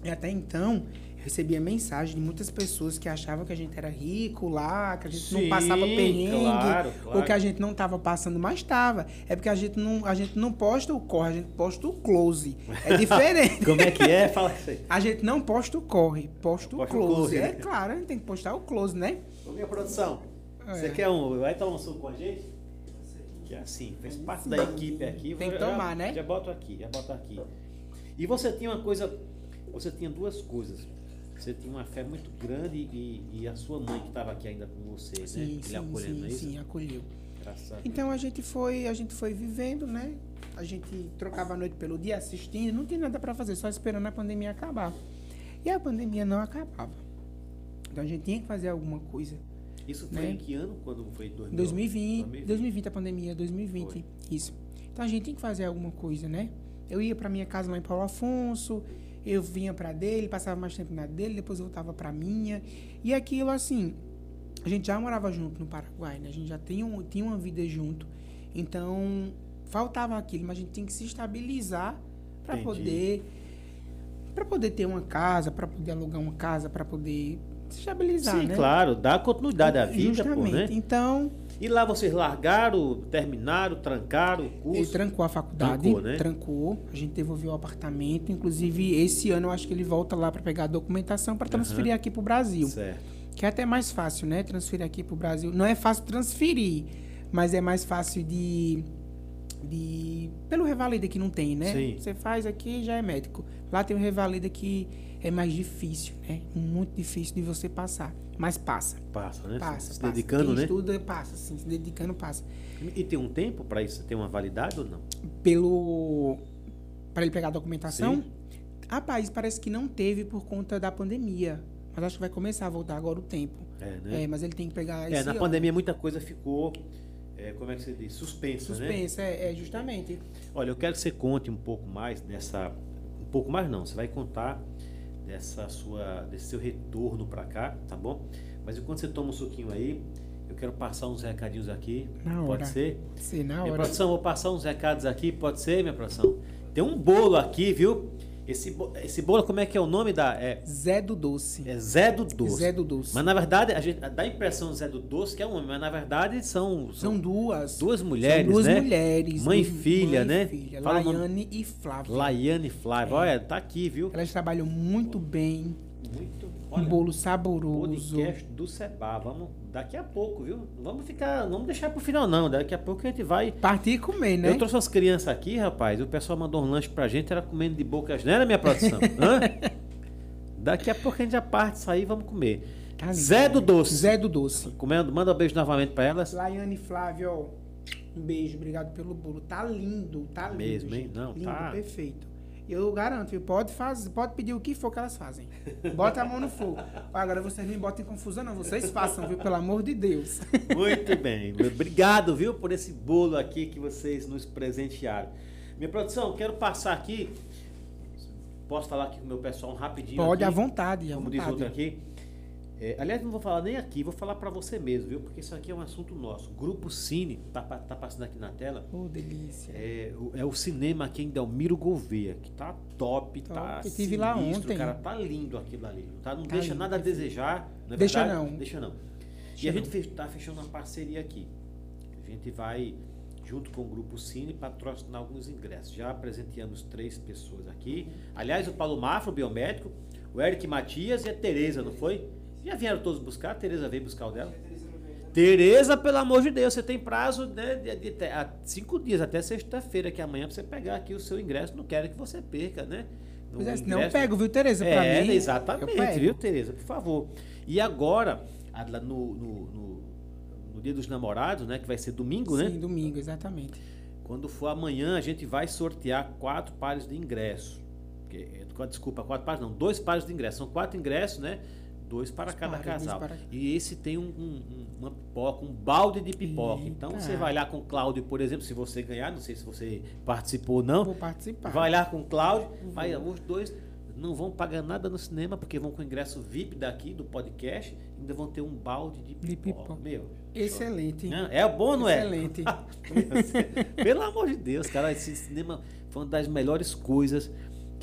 E até então, recebia mensagem de muitas pessoas que achavam que a gente era rico lá, que a gente Sim, não passava perrengue, claro, claro. ou que a gente não tava passando, mas tava. É porque a gente não, a gente não posta o corre, a gente posta o close. É diferente. Como é que é? Fala isso aí. A gente não posta o corre, posta o Posta o close. close, É né? claro, a gente tem que postar o close, né? Ô, minha produção, É. você quer um... Vai tomar um suco com a gente? Que é assim, fez parte da equipe aqui. Tem que Já- tomar, né? Já boto aqui, já boto aqui. E você tinha uma coisa... você tinha duas coisas. Você tinha uma fé muito grande e, e a sua mãe que estava aqui ainda com você, né? Sim, Ele sim, acolhendo, não é sim, isso? sim, acolheu. Graças. Então a gente foi, a gente foi vivendo, né? A gente trocava a noite pelo dia assistindo, não tinha nada para fazer, só esperando a pandemia acabar. E a pandemia não acabava. Então a gente tinha que fazer alguma coisa. Isso foi né? em que ano? Quando foi 2000? 2020, 2020 a pandemia, 2020. Foi. Isso. Então a gente tem que fazer alguma coisa, né? Eu ia para minha casa lá em Paulo Afonso, eu vinha para dele, passava mais tempo na dele, depois voltava para minha. E aquilo assim, a gente já morava junto no Paraguai, né? A gente já tinha, um, tinha uma vida junto. Então, faltava aquilo, mas a gente tem que se estabilizar para poder para poder ter uma casa, para poder alugar uma casa, para poder se estabilizar, Sim, né? claro, dá continuidade à vida, Justamente. pô, né? Então, E lá vocês largaram, terminaram, trancaram o curso? Ele trancou a faculdade, Trancou, né? trancou. A gente devolveu o apartamento. Inclusive, esse ano eu acho que ele volta lá para pegar a documentação para transferir aqui para o Brasil. Certo. Que é até mais fácil, né? Transferir aqui para o Brasil. Não é fácil transferir, mas é mais fácil de. de pelo revalida que não tem, né? Sim. Você faz aqui já é médico. Lá tem o revalida que é mais difícil, né? Muito difícil de você passar. Mas passa. Passa, né? Passa, se passa. dedicando, Quem né? estuda, passa, sim. Se dedicando, passa. E tem um tempo para isso? Tem uma validade ou não? pelo para ele pegar a documentação. Sim. Rapaz, parece que não teve por conta da pandemia. Mas acho que vai começar a voltar agora o tempo. É, né? É, mas ele tem que pegar É, na ano. pandemia muita coisa ficou, é, como é que você diz? Suspensa, né? Suspensa, é, é, justamente. Olha, eu quero que você conte um pouco mais dessa. Um pouco mais não, você vai contar dessa sua, desse seu retorno para cá, tá bom? Mas enquanto você toma um suquinho aí, eu quero passar uns recadinhos aqui. Na Pode hora. ser? Ser na Minha hora. produção, vou passar uns recados aqui, pode ser, minha produção? Tem um bolo aqui, viu? Esse, esse bolo, como é que é o nome da. É, Zé do Doce. é Zé do Doce. Zé do Doce. Mas na verdade, a gente dá a impressão Zé do Doce que é um homem, mas na verdade são, São são duas. duas mulheres, São duas né? mulheres. Mãe e filha, mãe né? E filha, Fala. Laiane e Flávia. Laiane e Flávia. Olha, tá aqui, viu? Elas trabalham muito bem. Muito. Um Olha, bolo saboroso. podcast do Seba. Vamos daqui a pouco, viu? Vamos ficar, vamos deixar pro final não. Daqui a pouco a gente vai. Partir e comer, né? Eu trouxe umas crianças aqui, rapaz. O pessoal mandou um lanche pra gente, era comendo de boca, não era minha produção. Hã? Daqui a pouco a gente já parte aí, vamos comer. Tá Zé do né? Doce. Zé do Doce. Comendo, manda um beijo novamente pra elas. Laiane e Flávio, ó, um beijo, obrigado pelo bolo. Tá lindo, tá lindo. Mesmo, hein? Não, lindo, tá. perfeito. Eu garanto, viu? pode fazer, pode pedir o que for que elas fazem. Bota a mão no fogo. Agora vocês não me botem em confusão, não. Vocês façam, viu? Pelo amor de Deus. Muito bem. Obrigado, viu, por esse bolo aqui que vocês nos presentearam. Minha produção, quero passar aqui. Posso falar aqui com o meu pessoal rapidinho? Pode, aqui? à vontade, à como diz outro vontade. aqui. É, aliás, não vou falar nem aqui, vou falar para você mesmo, viu? Porque isso aqui é um assunto nosso. Grupo Cine, tá, pa- tá passando aqui na tela. Oh, delícia. É, o- é o cinema aqui em Delmiro Gouveia, que tá top, tá Top. Estive lá ontem. Cara, tá lindo aquilo ali. Tá? Não Tá deixa lindo, nada a desejar. Não é Deixa verdade? não. Deixa não. Deixa e a gente tá fechando uma parceria aqui. A gente vai, junto com o Grupo Cine, patrocinar alguns ingressos. Já presenteamos três pessoas aqui. Aliás, o Paulo Mafra, o biomédico, o Eric Matias e a Tereza, não foi? Já vieram todos buscar? A Tereza veio buscar o dela? Tereza, pelo amor de Deus, você tem prazo né, de, de- de- cinco dias, até sexta-feira, que é amanhã, pra você pegar aqui o seu ingresso. Não quero que você perca, né? No Pois é, senão eu ingresso- pego, viu, Tereza? Pra é, mim. exatamente, eu viu, Tereza? Por favor. E agora, a- lá no, no, no- no Dia dos Namorados, né? Que vai ser domingo, né? Sim, domingo, exatamente. Quando for amanhã, a gente vai sortear quatro pares de ingresso. Eh, Desculpa, quatro pares não, dois pares de ingresso. São quatro ingressos, né? Dois para Dois cada casal. para- E esse tem um, um- um- uma pipoca, um balde de pipoca. Então Eita. você vai lá com o Cláudio, por exemplo, se você ganhar, não sei se você participou ou não. Vou participar. Vai lá com o Cláudio, vai, os dois não vão pagar nada no cinema, porque vão com o ingresso VIP daqui do podcast, ainda vão ter um balde de De pipoca. pipoca. Meu, Excelente. é bom, não é? Excelente. Pelo amor de Deus, cara, esse cinema foi uma das melhores coisas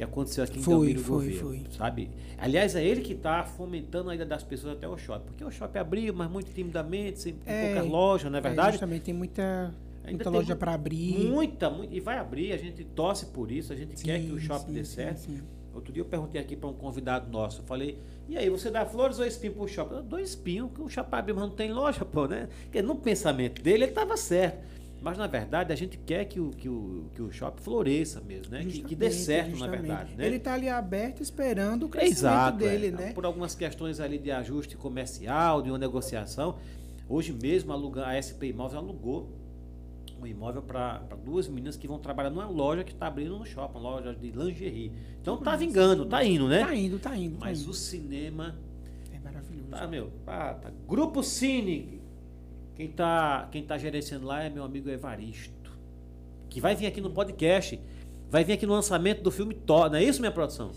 que aconteceu aqui em Foi, Delmiro foi, Gouveia, foi. sabe? Aliás, é ele que está fomentando a ida das pessoas até o shopping, porque o shopping abriu, mas muito timidamente, sem É, poucas lojas, não é verdade? justamente, tem muita, muita loja para abrir. Muita, muita, e vai abrir, a gente torce por isso, a gente quer que o Sim, shopping sim, dê sim, certo. sim. Outro dia eu perguntei aqui para um convidado nosso, eu falei, e aí, você dá flores ou espinho pro shopping? Eu dou espinho, porque o shopping abriu, mas não tem loja, pô, né? Porque no pensamento dele, ele estava certo. Mas na verdade a gente quer que o, que o, que o shopping floresça mesmo, né? Que, que dê Justamente, certo, na justamente. verdade. Né? Ele tá ali aberto esperando o crescimento Exato, dele, é. né? Por algumas questões ali de ajuste comercial, de uma negociação. Hoje mesmo aluga, a SP Imóveis alugou um imóvel para duas meninas que vão trabalhar numa loja que está abrindo no shopping, uma loja de lingerie. Então tá vingando, tá indo, né? Tá indo, tá indo. tá Mas indo. o cinema É maravilhoso. Tá, meu. Tá, tá. Grupo Cine. Quem tá, quem tá gerenciando lá é meu amigo Evaristo. Que vai vir aqui no podcast. Vai vir aqui no lançamento do filme Thor. Não é isso, minha produção?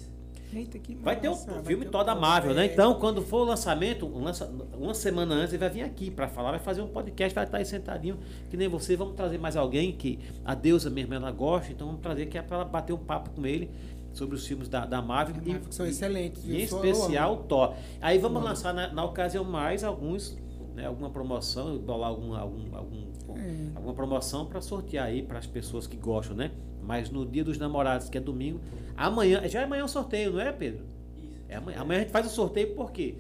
Eita, que Vai ter o, vai filme Thor da Marvel, né? é. Então, quando for o lançamento, um lança- uma semana antes, ele vai vir aqui pra falar, vai fazer um podcast, vai estar aí sentadinho, que nem você. Vamos trazer mais alguém que a deusa mesmo ela gosta, então vamos trazer que é pra ela bater um papo com ele sobre os filmes da, da Marvel. Da e- são excelentes, E em especial o. Thor. Aí vamos Amo. lançar na, na ocasião mais alguns, né, alguma promoção, bolar algum, algum, algum- É. alguma promoção para sortear aí para as pessoas que gostam, né? Mas no dia dos namorados, que é domingo, amanhã, já é amanhã o sorteio, não é, Pedro? É amanhã. Amanhã a gente faz o sorteio por quê?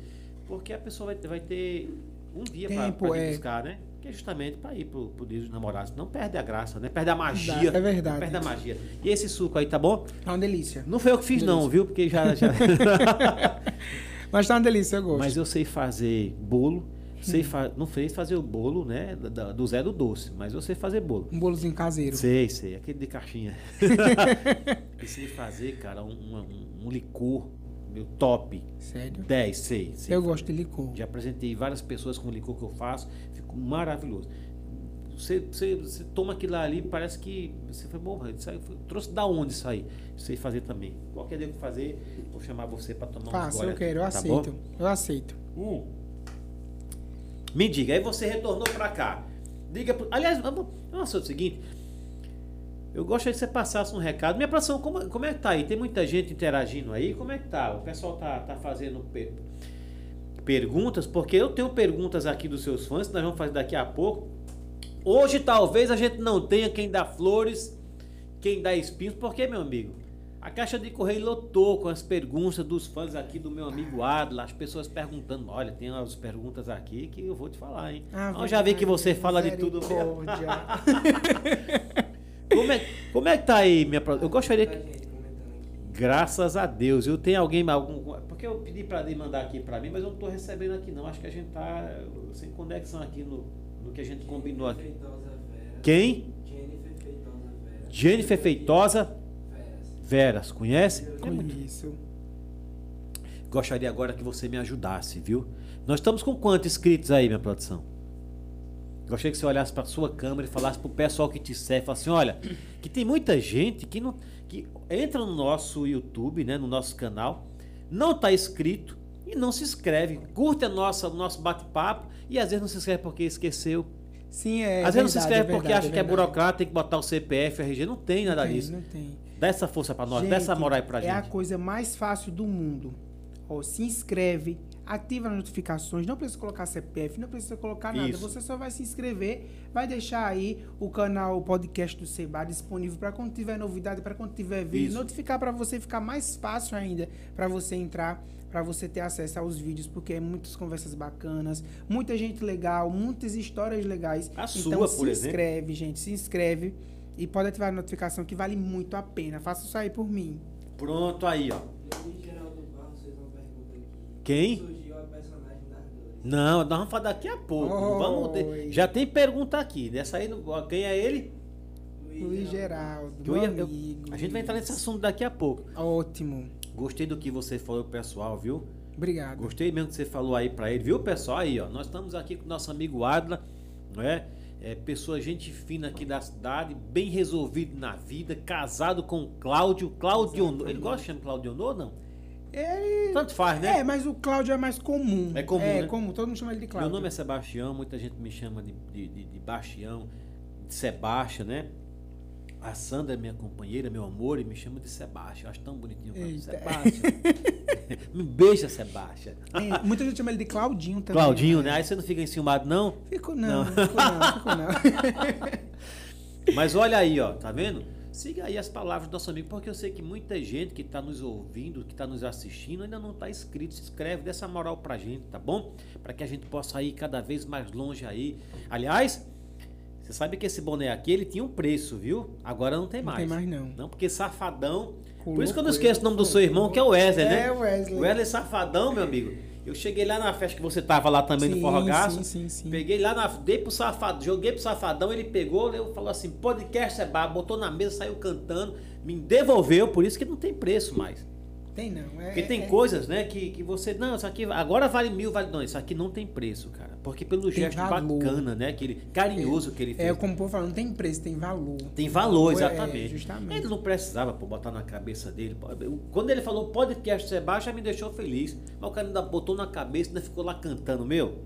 Porque a pessoa vai, ter- vai ter um dia para é. buscar, né? Que é justamente para ir pro, pro dia dos namorados. Não perde a graça, né? Perde a magia. É verdade. Não perde a magia. E esse suco aí, tá bom? Tá uma delícia. Não foi eu que fiz, não, Delícia. viu? Porque já. já... Mas tá uma delícia, eu gosto. Mas eu sei fazer bolo. Sei Hum. fa... Não sei fazer o bolo, né? da- Do Zé do Doce, mas eu sei fazer bolo. Um bolozinho caseiro. Sei, sei, aquele de caixinha. e sei fazer, cara, um, um- um licor, meu top. Sério? 10, sei. sei Eu fa- gosto de licor. Já apresentei várias pessoas com o licor que eu faço, ficou maravilhoso. Você, você, você toma aquilo ali, parece que você foi bom, trouxe da onde isso aí? Sei fazer também. Qualquer dia que fazer, vou chamar você para tomar um Faça, eu quero, eu tá bom? aceito. Eu aceito. Hum. Me diga, aí você retornou pra cá. Diga, aliás, vamos, vamos o seguinte. Eu gostaria que você passasse um recado. Minha produção, como, como é que tá aí? Tem muita gente interagindo aí? Como é que tá? O pessoal tá, tá fazendo per- perguntas, porque eu tenho perguntas aqui dos seus fãs, nós vamos fazer daqui a pouco. Hoje talvez a gente não tenha quem dá flores, quem dá espinhos, porque, meu amigo, a caixa de correio lotou com as perguntas dos fãs aqui do meu amigo Adla, as pessoas perguntando, olha, tem umas perguntas aqui que eu vou te falar, hein? Ah, eu já vi que você fala de tudo mesmo. Como é, como é que tá aí, minha Eu gostaria que. Graças a Deus. Eu tenho alguém. Algum, porque eu pedi para ele mandar aqui para mim, mas eu não estou recebendo aqui, não. Acho que a gente tá sem conexão aqui no, no que a gente combinou aqui. Quem? Jennifer Feitosa Veras. Conhece? Conheço. Gostaria agora que você me ajudasse, viu? Nós estamos com quantos inscritos aí, minha produção? Gostaria que você olhasse para sua câmera e falasse pro pessoal que te segue, falasse assim, olha, que tem muita gente que não que entra no nosso YouTube, né, no nosso canal, não está inscrito e não se inscreve, curte a nossa, o nosso bate-papo e às vezes não se inscreve porque esqueceu. Sim, é. às vezes não se verdade, inscreve é porque verdade, acha que é verdade. burocrata, tem que botar o CPF, RG, não tem nada Não tem, disso. Não tem. Dá essa força para nós, dá essa Gente, moral aí pra É a gente. coisa mais fácil do mundo. Ó, se inscreve, ativa as notificações, não precisa colocar CPF, não precisa colocar nada. Isso. Você só vai se inscrever, vai deixar aí o canal o podcast do Seba disponível para quando tiver novidade, para quando tiver vídeo, Isso. notificar para você ficar mais fácil ainda para você entrar, para você ter acesso aos vídeos, porque é muitas conversas bacanas, muita gente legal, muitas histórias legais. A então sua, se por exemplo. inscreve, gente, se inscreve. E pode ativar a notificação que vale muito a pena. Faça isso aí por mim. Pronto aí, ó. Luiz Geraldo Barros fez uma pergunta aqui. Quem? Não, nós vamos falar daqui a pouco. Oi. Vamos ter- Já tem pergunta aqui. Dessa aí, quem é ele? Luiz Geraldo, eu ia- eu- amigo. a gente vai entrar nesse assunto daqui a pouco. Ótimo. Gostei do que você falou, pessoal, viu? Obrigado. Gostei mesmo que você falou aí pra ele, viu, pessoal? Aí, ó, nós estamos aqui com o nosso amigo Adla, não é? É, pessoa, gente fina aqui da cidade, bem resolvido na vida, casado com o Cláudio, Cláudio. Ele gosta de chamar Cláudio ou não? Ele... Tanto faz, né? É, mas o Cláudio é mais comum. É comum, É né? comum, todo mundo chama ele de Cláudio. Meu nome é Sebastião, muita gente me chama de, de, de, de Bastião, de Sebastião, né? A Sandra é minha companheira, meu amor, e me chama de Sebastião. Acho tão bonitinho o. Sebastião. me beija, Sebastião. É, muita gente chama ele de Claudinho também. Claudinho, né? Aí você não fica enciumado, não? Fico não, Não. fico não, fico não. Mas olha aí, ó, tá vendo? Siga aí as palavras do nosso amigo, porque eu sei que muita gente que está nos ouvindo, que está nos assistindo, ainda não está inscrito. Se inscreve, dê essa moral pra gente, tá bom? Para que a gente possa ir cada vez mais longe aí. Aliás, Você sabe que esse boné aqui, ele tinha um preço, viu? Agora não tem Não mais. tem mais, não. Não, porque Safadão... Colocou Por isso que eu não esqueço o nome do seu irmão, que é o Wesley, né? É, o Wesley. O Wesley Safadão, meu amigo. Eu cheguei lá na festa que você tava lá também no Sim, Forrogaço. sim, sim, sim. Peguei lá, na, dei pro safadão, joguei pro safadão, ele pegou, eu falou assim, podcast é bar, botou na mesa, saiu cantando, me devolveu, por isso que não tem preço mais. Tem não. É, Porque tem é- coisas, né, que, que você. Não, isso aqui agora vale mil, vale. Não, isso aqui não tem preço, cara. Porque pelo gesto valor. bacana, né? Aquele carinhoso que ele fez. É, como o povo fala, não tem preço, tem valor. Tem valor, É, exatamente. justamente. Ele não precisava pô, botar na cabeça dele. Quando ele falou podcast Seba, já me deixou feliz. Mas o cara ainda botou na cabeça e ainda ficou lá cantando, meu.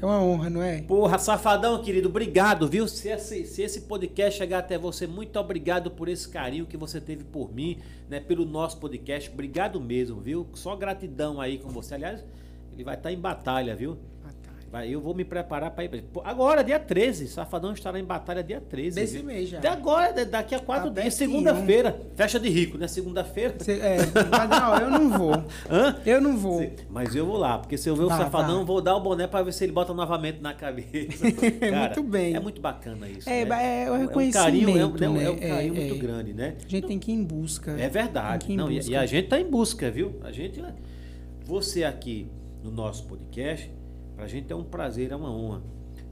É uma honra, não é? Porra, safadão, querido, obrigado, viu? Se esse, se esse podcast chegar até você, muito obrigado por esse carinho que você teve por mim, né? Pelo nosso podcast. Obrigado mesmo, viu? Só gratidão aí com você. Aliás, ele vai estar em batalha, viu? Vai, eu vou me preparar para ir. Agora, dia 13. Safadão estará em batalha dia 13. Desse viu? mês já. De agora, de- daqui a quatro Tá dias. Segunda-feira. Festa de rico, né? Segunda-feira. É, mas não, eu não vou. Hã? Eu não vou. Mas eu vou lá, porque se eu ver o Vá, safadão, vá. vou dar o boné pra ver se ele bota novamente na cabeça. Muito bem. É muito bacana isso. É, né? é o um reconhecimento, carinho, é um, é um- né? é um carinho É, muito é. grande, né? A gente tem que ir em busca. É verdade. Não, e, busca. e a gente tá em busca, viu? A gente, você aqui no nosso podcast, pra gente é um prazer, é uma honra.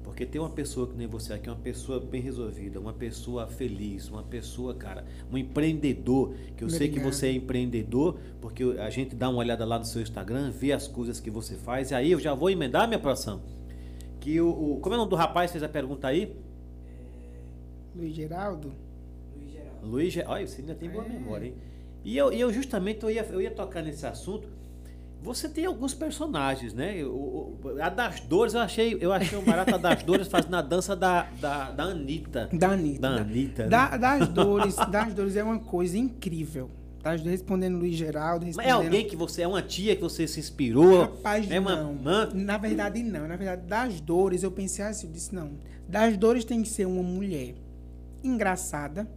Porque ter uma pessoa que nem você aqui, uma pessoa bem resolvida, uma pessoa feliz, uma pessoa, cara, um empreendedor, que eu sei que você é empreendedor, porque a gente dá uma olhada lá no seu Instagram, vê as coisas que você faz, e aí eu já vou emendar minha próxima. Que o, o- Como é o nome do rapaz que fez a pergunta aí? Luiz Geraldo? Luiz Geraldo. Luiz, Ge- olha, você ainda tem boa É. memória, hein? E eu, e eu justamente eu ia, eu ia tocar nesse assunto. Você tem alguns personagens, né? A das Dores, eu achei, eu achei o barato a das Dores fazendo a dança da, da, da Anitta. Da Anitta. Da Anitta, né? Da- das dores, das dores é uma coisa incrível. Das dores respondendo Luiz Geraldo, Mas respondendo... é alguém que você, é uma tia que você se inspirou? Rapaz, é uma não. mãe? Na verdade, não. Na verdade, das dores, eu pensei assim, eu disse, não. Das dores tem que ser uma mulher engraçada,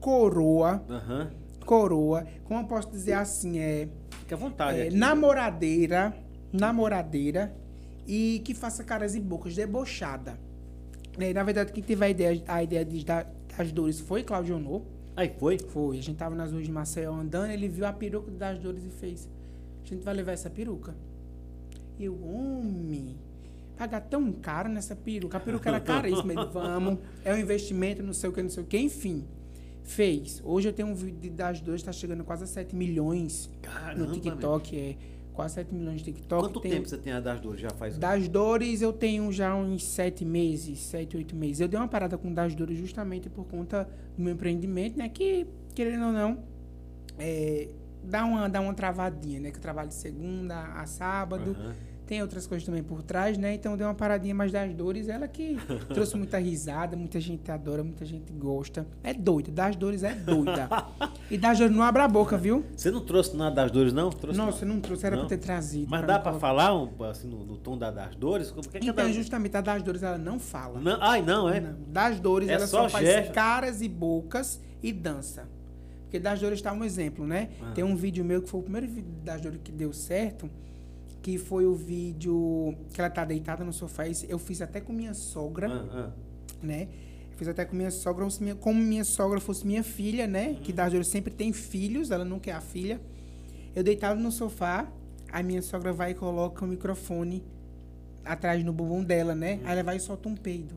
coroa, Aham. coroa, como eu posso dizer assim, é, Fica à vontade. é namoradeira, namoradeira e que faça caras e bocas, debochada. Né, na verdade, quem teve a ideia, a ideia de, da- das dores foi Claudio Honor. Aí foi? Foi. A gente tava nas ruas de Maceió andando, ele viu a peruca das dores e fez. A gente vai levar essa peruca. Eu, homem, pagar tão caro nessa peruca. A peruca era caríssima. Ele, vamos, é um investimento, não sei o que, não sei o que. Enfim, fez. Hoje eu tenho um vídeo de- das dores, tá chegando quase a 7 milhões Caramba, no TikTok. É quase 7 milhões de TikTok. Quanto Tem- tempo você tem a das Dores? Já faz? das dores eu tenho já uns sete meses, sete, oito meses. Eu dei uma parada com das dores justamente por conta do meu empreendimento, né? Que, querendo ou não, é, dá, uma, dá uma travadinha, né? Que eu trabalho de segunda a sábado. Aham. Tem outras coisas também por trás, né? Então deu uma paradinha mais das dores. Ela que trouxe muita risada, muita gente adora, muita gente gosta. É doida, das dores é doida. E das dores não abre a boca, viu? Você não trouxe nada das Dores, não? Trouxe Nossa, não trouxe, era Não? pra ter trazido. Mas pra dá pra colocar. falar um, assim, no, no tom da, das Dores? Como que é que é Então, da- justamente, a das dores ela não fala. Não, ai, não, é? Não, Das dores, É ela só só, faz gesto. caras e bocas e dança. Porque das dores está um exemplo, né? Ah. Tem um vídeo meu que foi o primeiro vídeo das dores que deu certo, que foi o vídeo que ela tá deitada no sofá. Eu fiz até com minha sogra, Ah, ah. né? Fiz até com minha sogra, como minha- sogra fosse minha filha, né? Uhum. Que das dores sempre tem filhos, ela nunca é a filha. Eu deitado no sofá, a minha sogra vai e coloca o microfone atrás no bumbum dela, né? Uhum. Aí ela vai e solta um peido.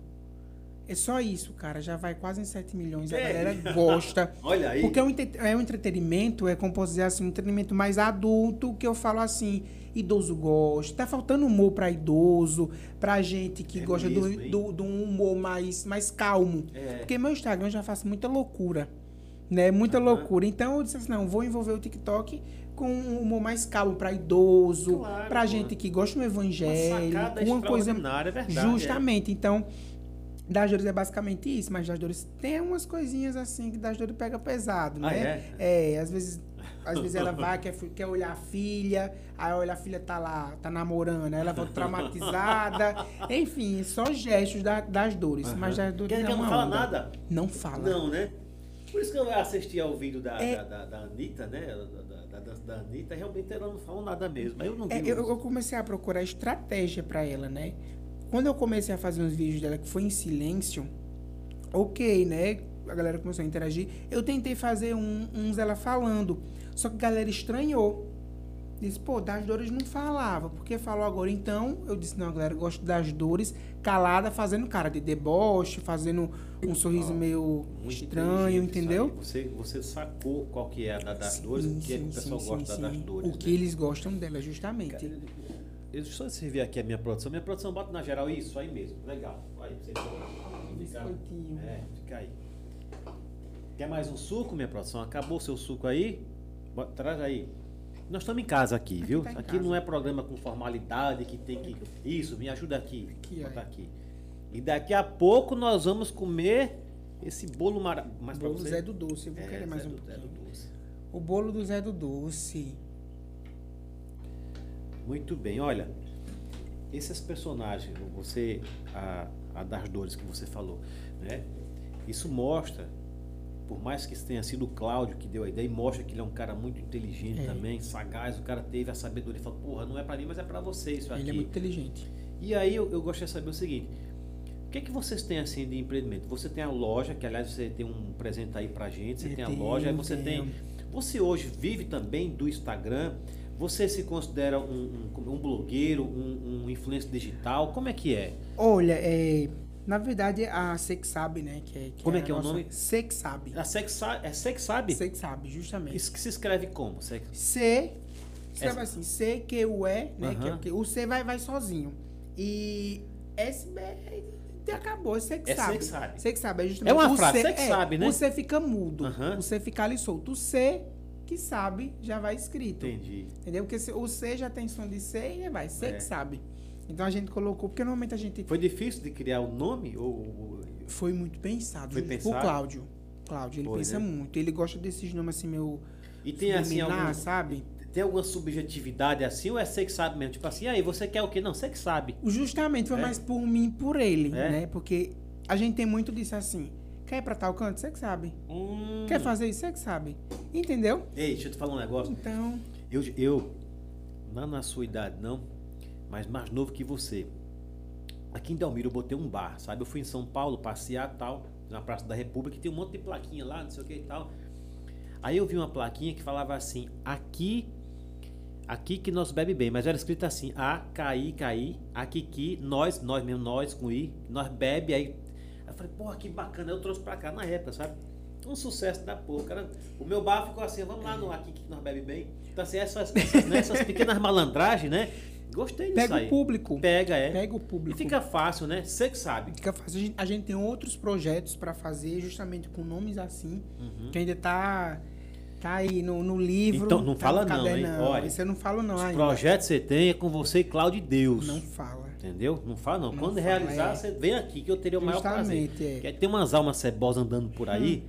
É só isso, cara. Já vai quase em 7 milhões. A É. galera gosta. Olha aí. Porque é um, é um entretenimento, é como posso dizer assim, um entretenimento mais adulto, que eu falo assim, idoso gosta. Tá faltando humor pra idoso, pra gente que É gosta mesmo, do, do, do humor mais, mais calmo. É. Porque meu Instagram já faço muita loucura. Né? Muita Aham. loucura. Então eu disse assim, não, vou envolver o TikTok com um humor mais calmo pra idoso, Claro, pra pô. gente que gosta do Uma evangelho, sacada uma coisa é verdade. Justamente. Então, das dores é basicamente isso, mas das dores tem umas coisinhas assim que das dores pega pesado, Ah, né? É, às vezes. Às vezes ela vai, quer, quer olhar a filha, aí olha a filha tá lá, tá namorando, aí ela volta traumatizada. Enfim, só gestos da- das dores. Aham. Mas das dores que é eu não fala onda. nada? Não fala. Não, né? Por isso que eu assisti ao vídeo da, É. da, da, da Anitta, né? Da, da, da Anitta, realmente ela não falou nada mesmo. Eu não. É, eu, eu comecei a procurar estratégia pra ela, né? Quando eu comecei a fazer uns vídeos dela que foi em silêncio, ok, né? A galera começou a interagir. Eu tentei fazer um, uns ela falando, só que a galera estranhou. Disse, pô, das dores não falava, porque falou agora. Então, eu disse, não, a galera gosta das dores, calada, fazendo cara de deboche, fazendo um sorriso Ó, meio estranho, entendeu? Você, você sacou qual que é a da, das Sim, dores, o que é que o pessoal sim, gosta sim, das dores. O que né? eles gostam dela, justamente. Eu só servir aqui a minha produção. Minha produção bota na geral isso aí mesmo. Legal. Aí, você fica, é, fica aí. Quer mais um suco, minha produção? Acabou o seu suco aí? Bota- Traz aí. Nós estamos em casa aqui, Aqui viu? tá aqui casa. não é programa com formalidade que tem que. Isso, me ajuda aqui. Aqui, Bota aqui. E daqui a pouco nós vamos comer esse bolo maravilhoso. Bolo? Zé do Doce, eu vou É, querer mais Zé um do- Zé do. Doce. O bolo do Zé do Doce. Muito bem, olha, esses personagens, você, a, a das dores que você falou, né? Isso mostra, por mais que tenha sido o Cláudio que deu a ideia, mostra que ele é um cara muito inteligente É. também, sagaz, o cara teve a sabedoria, falou, porra, não é pra mim, mas é pra você isso aqui. Ele é muito inteligente. E aí eu, eu gostaria de saber o seguinte, o que é que vocês têm assim de empreendimento? Você tem a loja, que aliás você tem um presente aí pra gente, você Eu tem a loja, aí você tem você hoje vive também do Instagram? Você se considera um, um, um blogueiro, um, um influencer digital? Como é que é? Olha, é, na verdade a Sex Sabe, né? Que é, Como é que é o nome? Sex Sabe. A Sex, Sa- é Sex sabe? Sex Sabe, justamente. Isso que se escreve como? Sex... C, escreve É- assim, C, Q, U, E, né? que é o que- o C vai, vai sozinho. E S, B, acabou, é Sex É Sabe. Sex Sabe. Sex Sabe, é justamente. É uma o frase, C, Sex é, Sabe, né? O C fica mudo. Aham. O C fica ali solto. O C, que sabe, já vai escrito. Entendi. Entendeu? Porque se- o C já tem som de C e vai, C É. que sabe. Então a gente colocou, porque normalmente a gente Foi difícil de criar o nome? Ou, foi muito pensado. Foi pensado? O Cláudio. Cláudio, ele Foi, pensa né? muito. Ele gosta desses nomes assim, meu. E tem assim algum, sabe? Tem alguma subjetividade assim ou é Sex sabe mesmo? Tipo assim, aí você quer o quê? Não, Sex sabe. Justamente foi É? mais por mim e por ele, É? né? Porque a gente tem muito disso assim. Quer ir pra tal canto? Você que sabe. Hum. Quer fazer isso? Você que sabe. Entendeu? Ei, deixa eu te falar um negócio. Então, Eu, eu, não na sua idade não, mas mais novo que você. Aqui em Delmiro eu botei um bar, sabe? Eu fui em São Paulo passear tal, na Praça da República, e tem um monte de plaquinha lá, não sei o que e tal. Aí eu vi uma plaquinha que falava assim, aqui, aqui que nós bebe bem, mas era escrito assim, a, caí, caí, aqui que, nós, nós mesmo, nós com i, nós bebe, aí. Eu falei, porra, que bacana, eu trouxe pra cá na época, sabe? Um sucesso da porra. cara. O meu bar ficou assim, vamos lá no aqui que nós bebe bem. Então assim, essas, essas, né, essas pequenas malandragens, né? Gostei disso pega aí. o público. Pega, é. Pega o E público. fica fácil, né? Você que sabe. Fica fácil. A gente, a gente tem outros projetos pra fazer, justamente com nomes assim, Uhum. que ainda tá, tá aí no, no livro. Então, não tá fala não, hein? cadernão. Olha, Isso eu não falo não Os ainda. projetos que você tem é com você e Cláudio e Deus. Não fala. Entendeu? Não fala não. Não Quando fala, realizar, é. você vem aqui que eu teria o maior prazer. É. Porque tem umas almas cebosas andando por aí.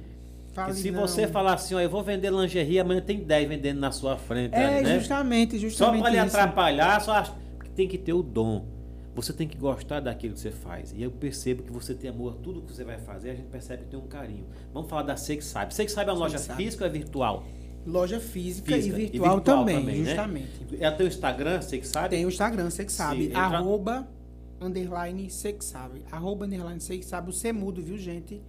Fala que se não. você falar assim, ó, eu vou vender lingerie, amanhã tem 10 vendendo na sua frente. É, né? justamente, Só justamente para lhe atrapalhar, só acho que tem que ter o dom. Você tem que gostar daquilo que você faz. E eu percebo que você tem amor a tudo que você vai fazer, a gente percebe que tem um carinho. Vamos falar da Sex Sabe. Sex Sabe é uma loja física ou é virtual? Loja física, Física. e, virtual também, né? justamente. É teu Instagram, Sex Sabe? Tem o Instagram, você que sabe. entra- Arroba, underline, você que sabe. Arroba, underline, você que sabe. O C mudo, viu, gente?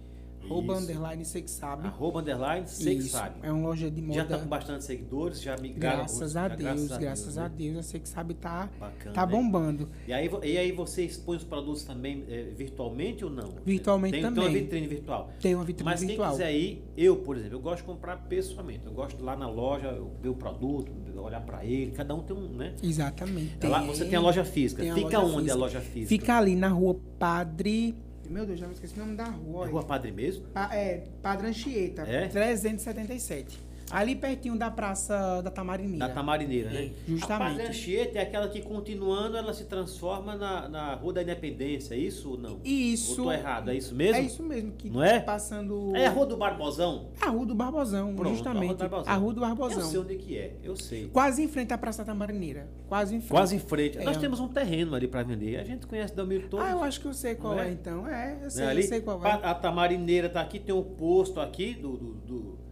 Arroba, underline, você que sabe. Arroba, underline, Sex Isso. Sabe. É uma loja de moda. Já tá com bastante seguidores, já migraram. Graças já- a Deus, graças a né? Deus. Você que sabe tá, Bacana, tá né? bombando. E aí, e aí você expõe os produtos também eh, virtualmente ou não? Virtualmente tem, Tem também. uma vitrine virtual. Tem uma vitrine Mas quem virtual. quiser ir, eu, por exemplo, eu gosto de comprar pessoalmente. Eu gosto de ir lá na loja, ver o produto, olhar pra ele. Cada um tem um, né? Exatamente. É lá- você tem a loja física. tem a Fica loja onde a física. loja física? Fica ali na rua Padre. Meu Deus, já me esqueci o nome da rua. É. Rua Padre mesmo? Pa- É, Padre Anchieta, É? 377. Ali pertinho da Praça da Tamarineira. Da Tamarineira, né? É, justamente. A Anchieta é aquela que, continuando, ela se transforma na, na Rua da Independência, é isso ou não? Isso. Ou tô errado, é isso mesmo? É isso mesmo, que Não é? passando... É a Rua do Barbosão? A Rua do Barbosão, Pronto, justamente. a Rua do Barbosão. A Rua do Eu sei Barbosão. onde que é, eu sei. Quase em frente à Praça da Tamarineira. Quase em frente. Quase em frente. É. Nós temos um terreno ali para vender. A gente conhece Delmiro todo. Ah, eu acho que eu sei qual é? é? então. É, eu né? sei, ali, eu sei qual é. A Tamarineira tá aqui, tem o posto aqui do, do, do-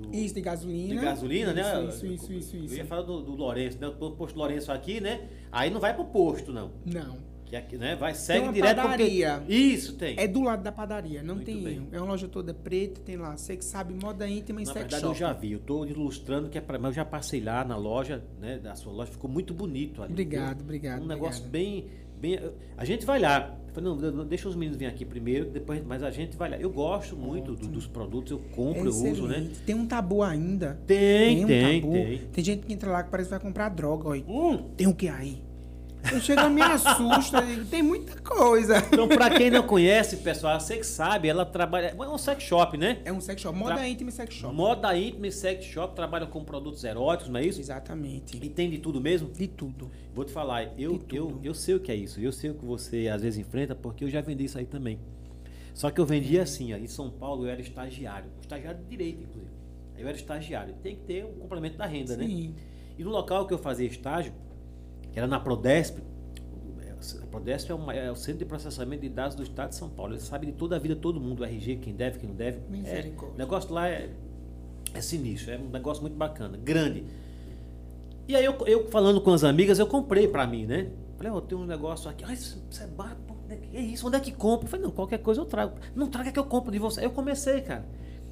do- Isso, de gasolina. de gasolina, né? Isso, isso, isso, isso. Eu isso. ia falar do, do Lourenço, né? O posto Lourenço aqui, né? Aí não vai pro posto, não. Não. Que aqui, né? Vai, Tem segue uma direto padaria. porque... Isso, tem. É do lado da padaria, não Muito tem bem. erro. É uma loja toda preta, tem lá, você que sabe, moda íntima e Na sex verdade, shop. eu já vi. Eu tô ilustrando que é pra... Mas eu já passei lá na loja, né? Da sua loja. Ficou muito bonito ali. Obrigado, viu? obrigado. Um negócio obrigado. bem, bem. A gente vai lá. Eu falei, não, deixa os meninos virem aqui primeiro, depois, mas a gente vai lá. Eu gosto muito do- dos produtos, eu compro, É eu uso, né? Tem um tabu ainda. Tem, um tem, tabu. tem. Tem gente que entra lá que parece que vai comprar droga, olha. Hum, Tem o que aí? Eu chego me assusta, tem muita coisa. Então, pra quem não conhece, pessoal, você que sabe, ela trabalha. É um sex shop, né? É um sex shop, moda Tra- íntima e sex shop. Moda íntima e sex shop, trabalha com produtos eróticos, não é isso? Exatamente. E tem de tudo mesmo? De tudo. Vou te falar, eu, eu, eu sei o que é isso. Eu sei o que você às vezes enfrenta, porque eu já vendi isso aí também. Só que eu vendia assim, ó, em São Paulo eu era estagiário. Estagiário de direito, inclusive. Eu era estagiário. Tem que ter o complemento da renda, né? Sim. E no local que eu fazia estágio, que era na Prodesp, a Prodesp é, uma- é o Centro de Processamento de Dados do Estado de São Paulo. Ele sabe de toda a vida todo mundo, o RG, quem deve, quem não deve. É, o negócio lá é, é sinistro, é um negócio muito bacana, grande. E aí eu, eu falando com as amigas, eu comprei pra mim, né? Falei, ó, eu tenho um negócio aqui. Ah, isso, isso é barato, é é isso? Onde é que compra? Falei, não, qualquer coisa eu trago. Não, traga que eu compro de você. Aí eu comecei, cara.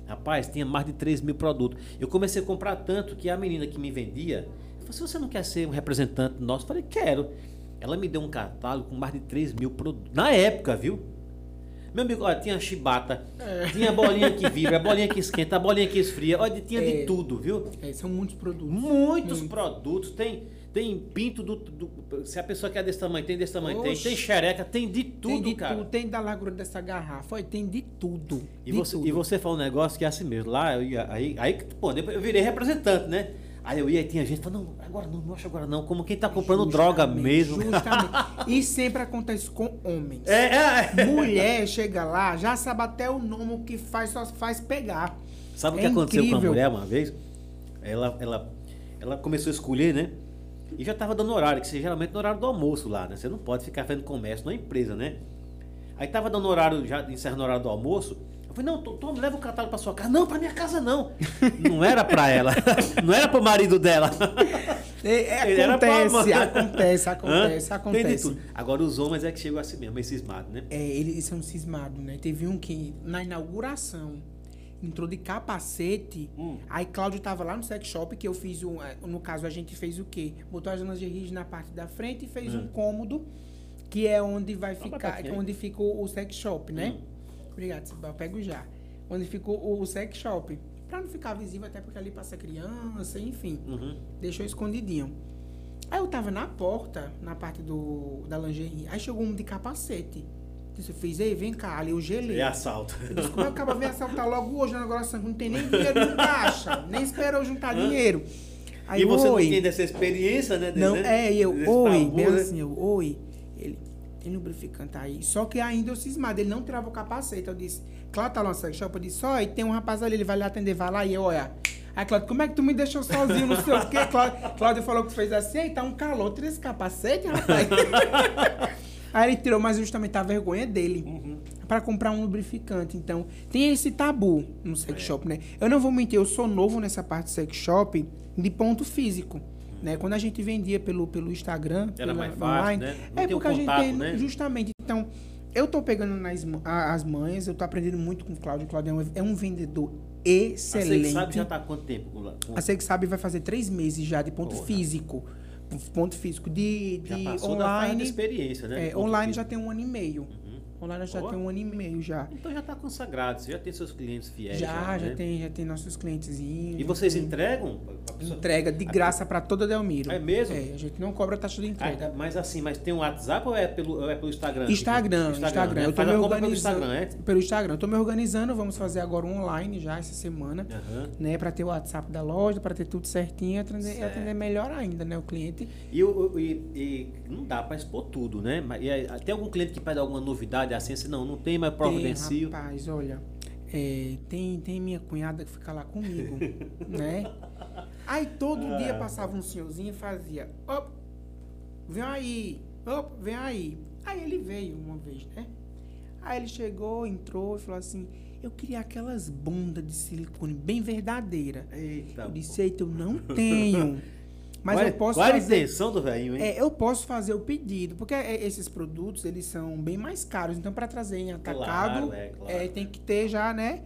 Rapaz, tinha mais de 3 mil produtos. Eu comecei a comprar tanto que a menina que me vendia, se você não quer ser um representante nosso, eu falei, quero. Ela me deu um catálogo com mais de 3 mil produtos. Na época, viu? Meu amigo, olha, tinha chibata, tinha bolinha que vibra, bolinha que esquenta, a bolinha que esfria, olha, tinha de É. tudo, viu? É, são muitos produtos. Muitos produtos. Tem, tem pinto do, do- Se a pessoa quer desse tamanho, tem desse tamanho. Tem, tem xereca, tem de tudo, tem de cara. tudo, tem da largura dessa garrafa, olha, tem de tudo. E de você, tudo. e você falou um negócio que é assim mesmo. Lá, eu aí, aí, pô, eu virei representante, né? Aí eu ia e tinha gente falando, não, agora não, não acho agora não. Como quem tá comprando droga mesmo. Justamente. E sempre acontece com homens. É, é, é. Mulher chega lá, já sabe até o nome o que faz, só faz pegar. Sabe o É que aconteceu com a incrível. mulher uma vez? Ela, ela, ela começou a escolher, né? E já tava dando horário, que você geralmente no horário do almoço lá, né? Você não pode ficar fazendo comércio na empresa, né? Aí tava dando horário, já encerrando o horário do almoço. Eu falei, não, toma, leva o catálogo pra sua casa. Não, pra minha casa não. Não era pra ela. Não era pro marido dela. É, é, Ele era pra acontece, acontece, acontece, Hã? acontece. Tem de tudo. Agora os homens é que chegam assim mesmo, esses cismados, né? É, eles são cismados, né? Teve um que, na inauguração, entrou de capacete. Hum. Aí Cláudio tava lá no sex shop, que eu fiz um. eh, No caso, a gente fez o quê? Botou as zonas de rígido na parte da frente e fez Hum. um cômodo, que é onde vai ficar. Onde fica o, o sex shop, né? Hum. Obrigado, eu pego já. Onde ficou o, sex shop. Pra não ficar visível, até porque ali passa criança, enfim. Uhum. Deixou escondidinho. Aí eu tava na porta, na parte do, da lingerie. Aí chegou um de capacete. Disse, eu fiz, ei, vem cá, ali eu gelei. É assalto. Eu disse, como é que acaba vem assaltar logo hoje na inauguração? Não tem nem dinheiro no caixa, nem esperou juntar dinheiro. Aí, e você oi. não tem dessa experiência, né? Não, é, e eu, Desse oi, tabu, bem né? assim, eu, oi. Ele, tem lubrificante aí. Só que ainda eu cismado, ele não tirava o capacete. Eu disse, Cláudio tá lá no sex shop, eu disse, e tem um rapaz ali, ele vai lhe atender, vai lá e eu, olha. Aí, Cláudio, como é que tu me deixou sozinho, não sei o quê? Cláudio, Cláudio falou que tu fez assim, aí tá um calor, tira esse capacete, rapaz. aí ele tirou, mas justamente a vergonha dele. Uhum. Pra comprar um lubrificante. Então, tem esse tabu no sex É. shop, né? Eu não vou mentir, eu sou novo nessa parte do sex shop de ponto físico. Né? Quando a gente vendia pelo, pelo Instagram, Era mais fácil, né? Não é porque a gente contato, tem, né? justamente. Então, eu tô pegando nas, as mães, eu tô aprendendo muito com o Cláudio. O Cláudio é um, é um vendedor A excelente. Você sabe já tá há quanto tempo? com- A Sex Sabe vai fazer três meses já de ponto Porra. físico. Ponto físico. De, Já de da fase da online. experiência, né? é, online físico. já tem um ano e meio. Uhum. Online já Boa. tem um ano e meio já. Então já tá consagrado, você já tem seus clientes fiéis. já, já né? tem, já tem nossos clientezinhos. E vocês entregam? pra pessoa? Entrega de graça pra toda Delmiro. É mesmo? É, a gente não cobra taxa de entrega. Ah, mas assim, mas tem um WhatsApp ou é pelo, ou é pelo Instagram? Instagram, Instagram. né? Eu tô Faz me compra pelo organizando. Instagram, é? Pelo Instagram. Eu tô me organizando, vamos fazer agora um online já essa semana. Aham. Né, para ter o WhatsApp da loja, para ter tudo certinho e atender, atender melhor ainda, né, o cliente. E, o- o- e- e não dá para expor tudo, né? Mas, e tem algum cliente que pede alguma novidade assim? assim não, não tem, mas providencio. Tem, rapaz, olha, é, tem, tem minha cunhada que fica lá comigo, né? Aí todo Ah. dia passava um senhorzinho e fazia, op, vem aí, op, vem aí. Aí ele veio uma vez, né? Aí ele chegou, entrou e falou assim, eu queria aquelas bundas de silicone bem verdadeira. Eita. Eu disse, eita, eu não tenho. Mas qual, eu posso qual a fazer. intenção do velhinho, hein? É, eu posso fazer o pedido, porque é, esses produtos, eles são bem mais caros. Então, para trazer em atacado, Claro, é, claro. é, tem que ter já, né?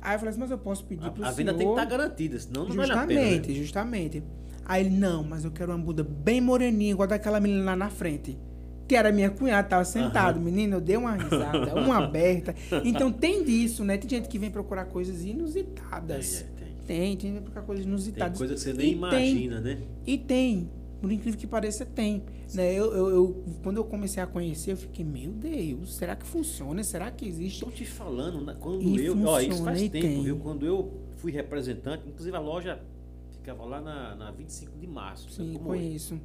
Aí eu falei assim, mas eu posso pedir pro a, a senhor... venda tem que estar garantida, senão não vale a pena. Justamente, né? justamente. Aí ele, não, mas eu quero uma bunda bem moreninha, igual daquela menina lá na frente. Que era minha cunhada, tava sentado. Menino, eu dei uma risada, uma aberta. Então tem disso, né? Tem gente que vem procurar coisas inusitadas. Tem, é, tem. Tem, tem procurar coisas Tem inusitadas. coisa que você nem E tem, imagina, né? e tem. Por incrível que pareça, tem. Né? Eu, eu, eu- quando eu comecei a conhecer, eu fiquei, meu Deus, será que funciona? Será que existe? Estou te falando, né, quando E eu. Ó, isso funciona, faz tempo, tem. viu? Quando eu fui representante, inclusive a loja ficava lá na, na 25 de março. Sim, hoje. conheço.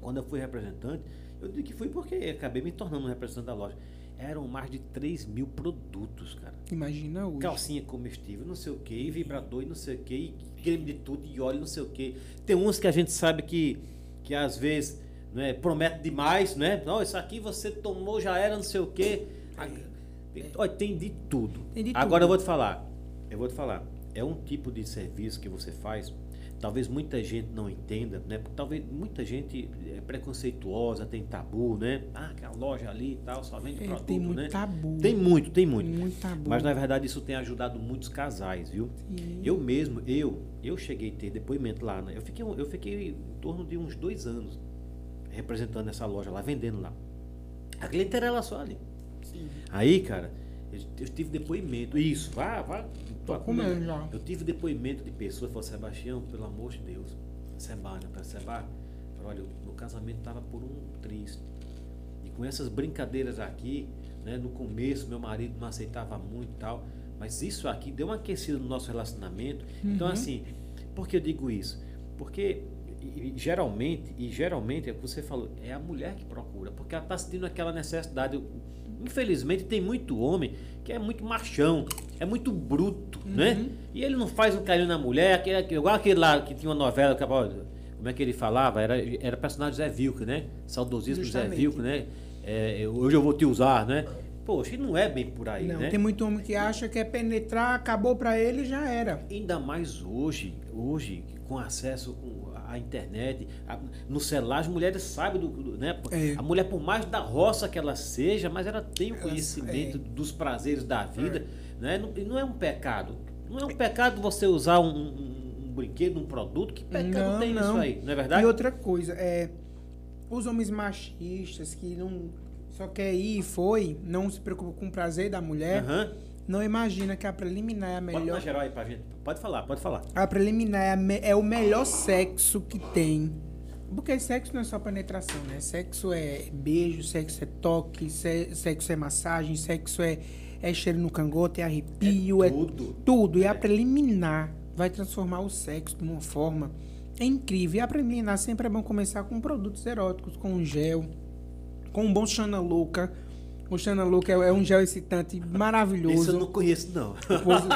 Quando eu fui representante, eu digo que fui porque acabei me tornando um representante da loja. Eram mais de 3 mil produtos, cara. Imagina hoje. Calcinha comestível, não sei o que, e vibrador e não sei o que, e creme de tudo, e óleo, não sei o que. Tem uns que a gente sabe que, que às vezes né, promete demais, né? Não, isso aqui você tomou, já era, não sei o que. Olha, tem de tudo. Tem de Agora eu tudo. vou te falar. Eu vou te falar. É um tipo de serviço que você faz. Talvez muita gente não entenda, né? Porque talvez muita gente é preconceituosa, tem tabu, né? Ah, aquela loja ali e tal, só vende É, produto, tem muito né? tabu. Tem muito, tem muito. Muito tabu. Mas na verdade isso tem ajudado muitos casais, viu? Sim. Eu mesmo, eu, eu cheguei a ter depoimento lá, né? Eu fiquei, eu fiquei em torno de uns dois anos representando essa loja lá, vendendo lá. A cliente era ela só ali. Sim. Aí, cara, eu, eu tive depoimento. Isso, vá, vá. Tô comendo já. Eu tive depoimento de pessoas que falaram, Sebastião, pelo amor de Deus, Sebana, para Seba, olha, o meu casamento estava por um triste. E com essas brincadeiras aqui, né, no começo meu marido não aceitava muito e tal, mas isso aqui deu uma aquecida no nosso relacionamento. Então, Uhum. assim, por que eu digo isso? Porque e- geralmente, e geralmente é o que você falou, é a mulher que procura, porque ela está sentindo aquela necessidade. Infelizmente tem muito homem que é muito machão, é muito bruto, né? E ele não faz um carinho na mulher, aquele, igual aquele lá que tinha uma novela, que, como é que ele falava? Era, era personagem Zé Vilco, né? Saudosismo Zé Justamente. Vilco, né? É, hoje eu vou te usar, né? Poxa, não é bem por aí, Não, né? tem muito homem que acha que é penetrar, acabou pra ele e já era. Ainda mais hoje, hoje, com acesso com a internet, a- no celular, as mulheres sabem do, do- né? É. A mulher, por mais da roça que ela seja, mas ela tem o Ela- conhecimento é. dos prazeres da vida, né? Não, não é um pecado. Não é um pecado você usar um, um- um brinquedo, um produto. Que pecado Não, tem não. nisso aí, não é verdade? E outra coisa, é os homens machistas que não só quer ir e foi, não se preocupa com o prazer da mulher, Aham. Não imagina que a preliminar é a Bota na melhor. geral aí pra gente. Pode falar, pode falar. A preliminar é, a me- é o melhor sexo que tem. Porque sexo não é só penetração, né? Sexo é beijo, sexo é toque, se- sexo é massagem, sexo é, é cheiro no cangote, é arrepio, É é, tudo. tudo. E a preliminar vai transformar o sexo de uma forma incrível. E a preliminar sempre é bom começar com produtos eróticos, com gel, com um bom Xana Louca. O Xana Louca é, é um gel excitante Esse eu maravilhoso. não conheço, não.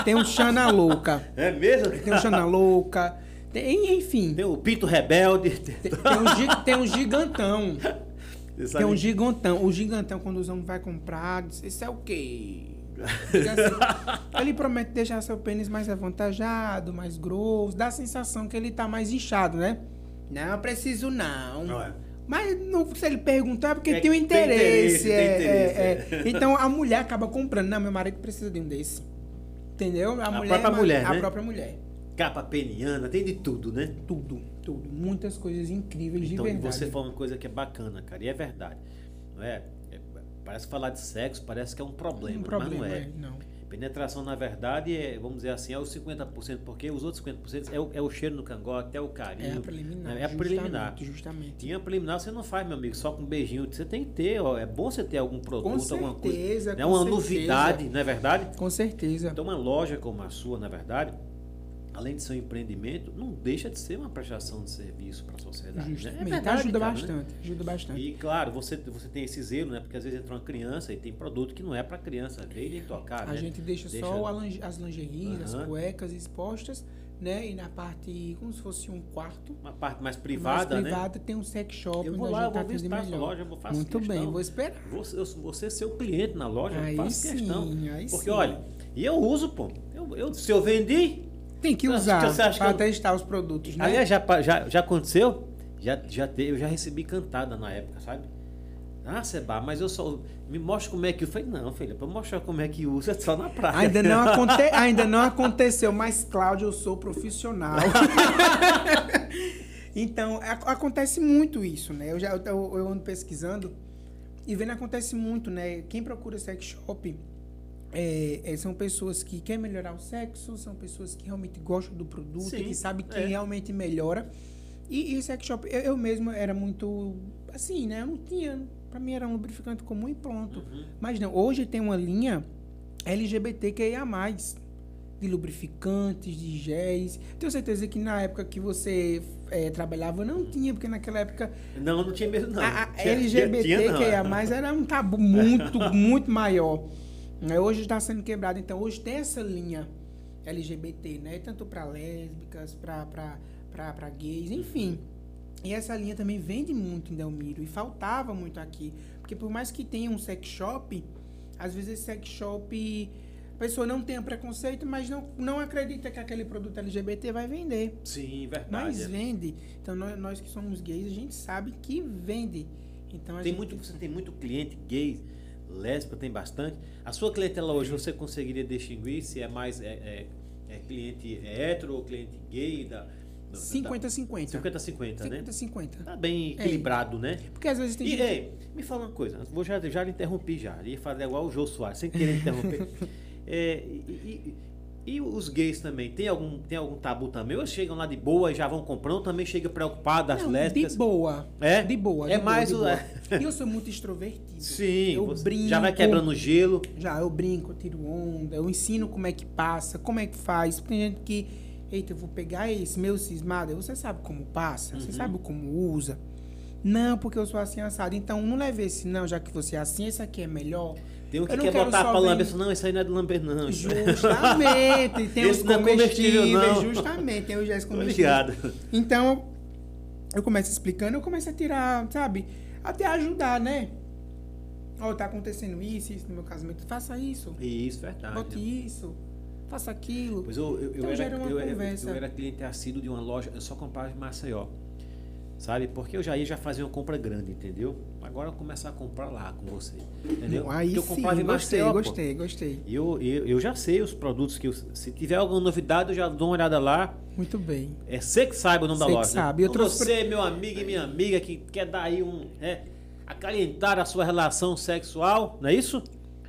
Tem um Xana Louca. É mesmo? Tem o Xana Louca. Tem, enfim, Tem o Pinto Rebelde. tem, tem um, tem um gigantão. Tem um gigantão. O gigantão, quando os homens vão comprar, diz, isso é o quê? Assim, ele promete deixar seu pênis mais avantajado, mais grosso, dá a sensação que ele tá mais inchado, né? Não, eu preciso não. Não é. Mas não, se ele perguntar, é porque É tem um que tem interesse. interesse, é, tem interesse, é, é. Então a mulher acaba comprando. Não, meu marido precisa de um desse. Entendeu? A, própria mulher, A né? própria mulher. Capa peniana, tem de tudo, né? Tudo, tudo. Muitas coisas incríveis Então, de verdade. você falou uma coisa que é bacana, cara, e é verdade. Não é? É, parece que falar de sexo, parece que é um problema, um problema, mas não é. é, não. Penetração, na verdade, é, vamos dizer assim, é os 50%, porque os outros 50% é o, é o cheiro no cangote, é o carinho. É a preliminar. né? É a preliminar. Justamente. Tinha preliminar, você não faz, meu amigo, só com beijinho. Você tem que ter, ó, é bom você ter algum produto, alguma coisa. certeza, É com uma certeza. novidade, não é verdade? Com certeza. Então, uma loja como a sua, na verdade, além de ser um empreendimento, não deixa de ser uma prestação de serviço para a né? Justamente. É verdade, ajuda cara, né? bastante. Ajuda bastante. E claro, você, você tem esse zelo, né? Porque às vezes entra uma criança e tem produto que não é para criança ver e nem tocar, a né? gente deixa, Deixa- só as lingeries, as Aham. cuecas expostas, né? E na parte, como se fosse um quarto. Uma parte mais mais privada, né? privada tem um sex shop. Eu vou lá, eu vou atende visitar a sua melhor. loja, eu vou fazer Muito questão. bem, vou esperar. Você, eu, você ser o cliente na loja, Aí eu faço sim, questão. aí Porque, sim. olha, e eu uso, pô. Eu, eu, se eu vendi, Tem que Não, usar para testar os produtos, né? Aliás, já, já, já aconteceu? Já, já te, eu já recebi cantada na época, sabe? Ah, Seba, mas eu só. Me mostra como é que. Eu falei, não, filha, pra mostrar como é que usa é só na praia. Ainda não, aconte... Ainda não aconteceu, mas, Cláudio, eu sou profissional. então, ac- acontece muito isso, né? Eu, já, eu, eu ando pesquisando e vendo acontece muito, né? Quem procura sex shop é, é, são pessoas que querem melhorar o sexo, são pessoas que realmente gostam do produto, Sim, que sabem que é. realmente melhora. E, e sex shop, eu, eu mesmo era muito assim, né? Eu não tinha. Pra mim era um lubrificante comum e pronto. Uhum. Mas não, hoje tem uma linha LGBTQIA+, de lubrificantes, de géis. Tenho certeza que na época que você eh, trabalhava não tinha, porque naquela época Não, não tinha mesmo, não. a, a LGBTQIA+, era um tabu muito, muito maior. Né, Hoje está sendo quebrado, então hoje tem essa linha LGBT, né? Tanto para lésbicas, para gays, enfim. E essa linha também vende muito em Delmiro e faltava muito aqui. Porque por mais que tenha um sex shop, às vezes esse sex shop, a pessoa não tem preconceito, mas não, não acredita que aquele produto LGBT vai vender. Sim, verdade. Mas é. vende. Então nós, nós que somos gays, a gente sabe que vende. Então Tem gente muito, você tem muito cliente gay, lésbica, tem bastante. A sua clientela hoje, você conseguiria distinguir se é mais é, é- é cliente hétero ou cliente gay? Da- 50-50. 50-50, né? 50-50. Tá bem É. equilibrado, né? Porque às vezes tem E, gente... ei, me fala uma coisa, vou já, já lhe interrompi já, ia fazer igual o Jô Soares, sem querer interromper. É, e, e- e os gays também, tem algum, tem algum tabu também? Ou chegam lá de boa e já vão comprando, também chega preocupado das Não, lésbicas? de boa. É? De boa. É de mais boa, o- eu sou muito extrovertido. Sim, Eu você brinco. já vai quebrando o gelo. Já, eu brinco, eu tiro onda, eu ensino como é que passa, como é que faz. Tem gente que, eita, eu vou pegar esse meu cismado, você sabe como passa, você Uhum. sabe como usa. Não, porque eu sou assim assado. Então, não leve esse não, já que você é assim, esse aqui é melhor. Tem um que quer botar pra bem- lamber, não, isso aí não é de lamber não. Justamente, tem os Esse não é comestíveis, não. justamente, tem os gés Tô comestíveis. Então, eu começo explicando, eu começo a tirar, sabe? Até ajudar, né? Ó, tá acontecendo isso, isso no meu casamento. Faça isso. Isso, verdade. Bote isso. Faça aquilo. Pois eu, eu, eu Então era, gera uma eu, era, conversa. eu era cliente assíduo de uma loja, eu só comprava em Maceió. Sabe? Porque eu já ia já fazer uma compra grande, entendeu? Agora eu vou começar a comprar lá com você. Entendeu? Aí Porque eu sim, em gostei, Maceió, pô. gostei, gostei. E Eu, eu, eu já sei os produtos que eu, se tiver alguma novidade, eu já dou uma olhada lá. Muito bem. É você que sabe o nome da Você que loja. né? sabe. Eu Então trouxe você, meu amigo e minha amiga, que quer dar aí um. É, acalentar a sua relação sexual, não é isso?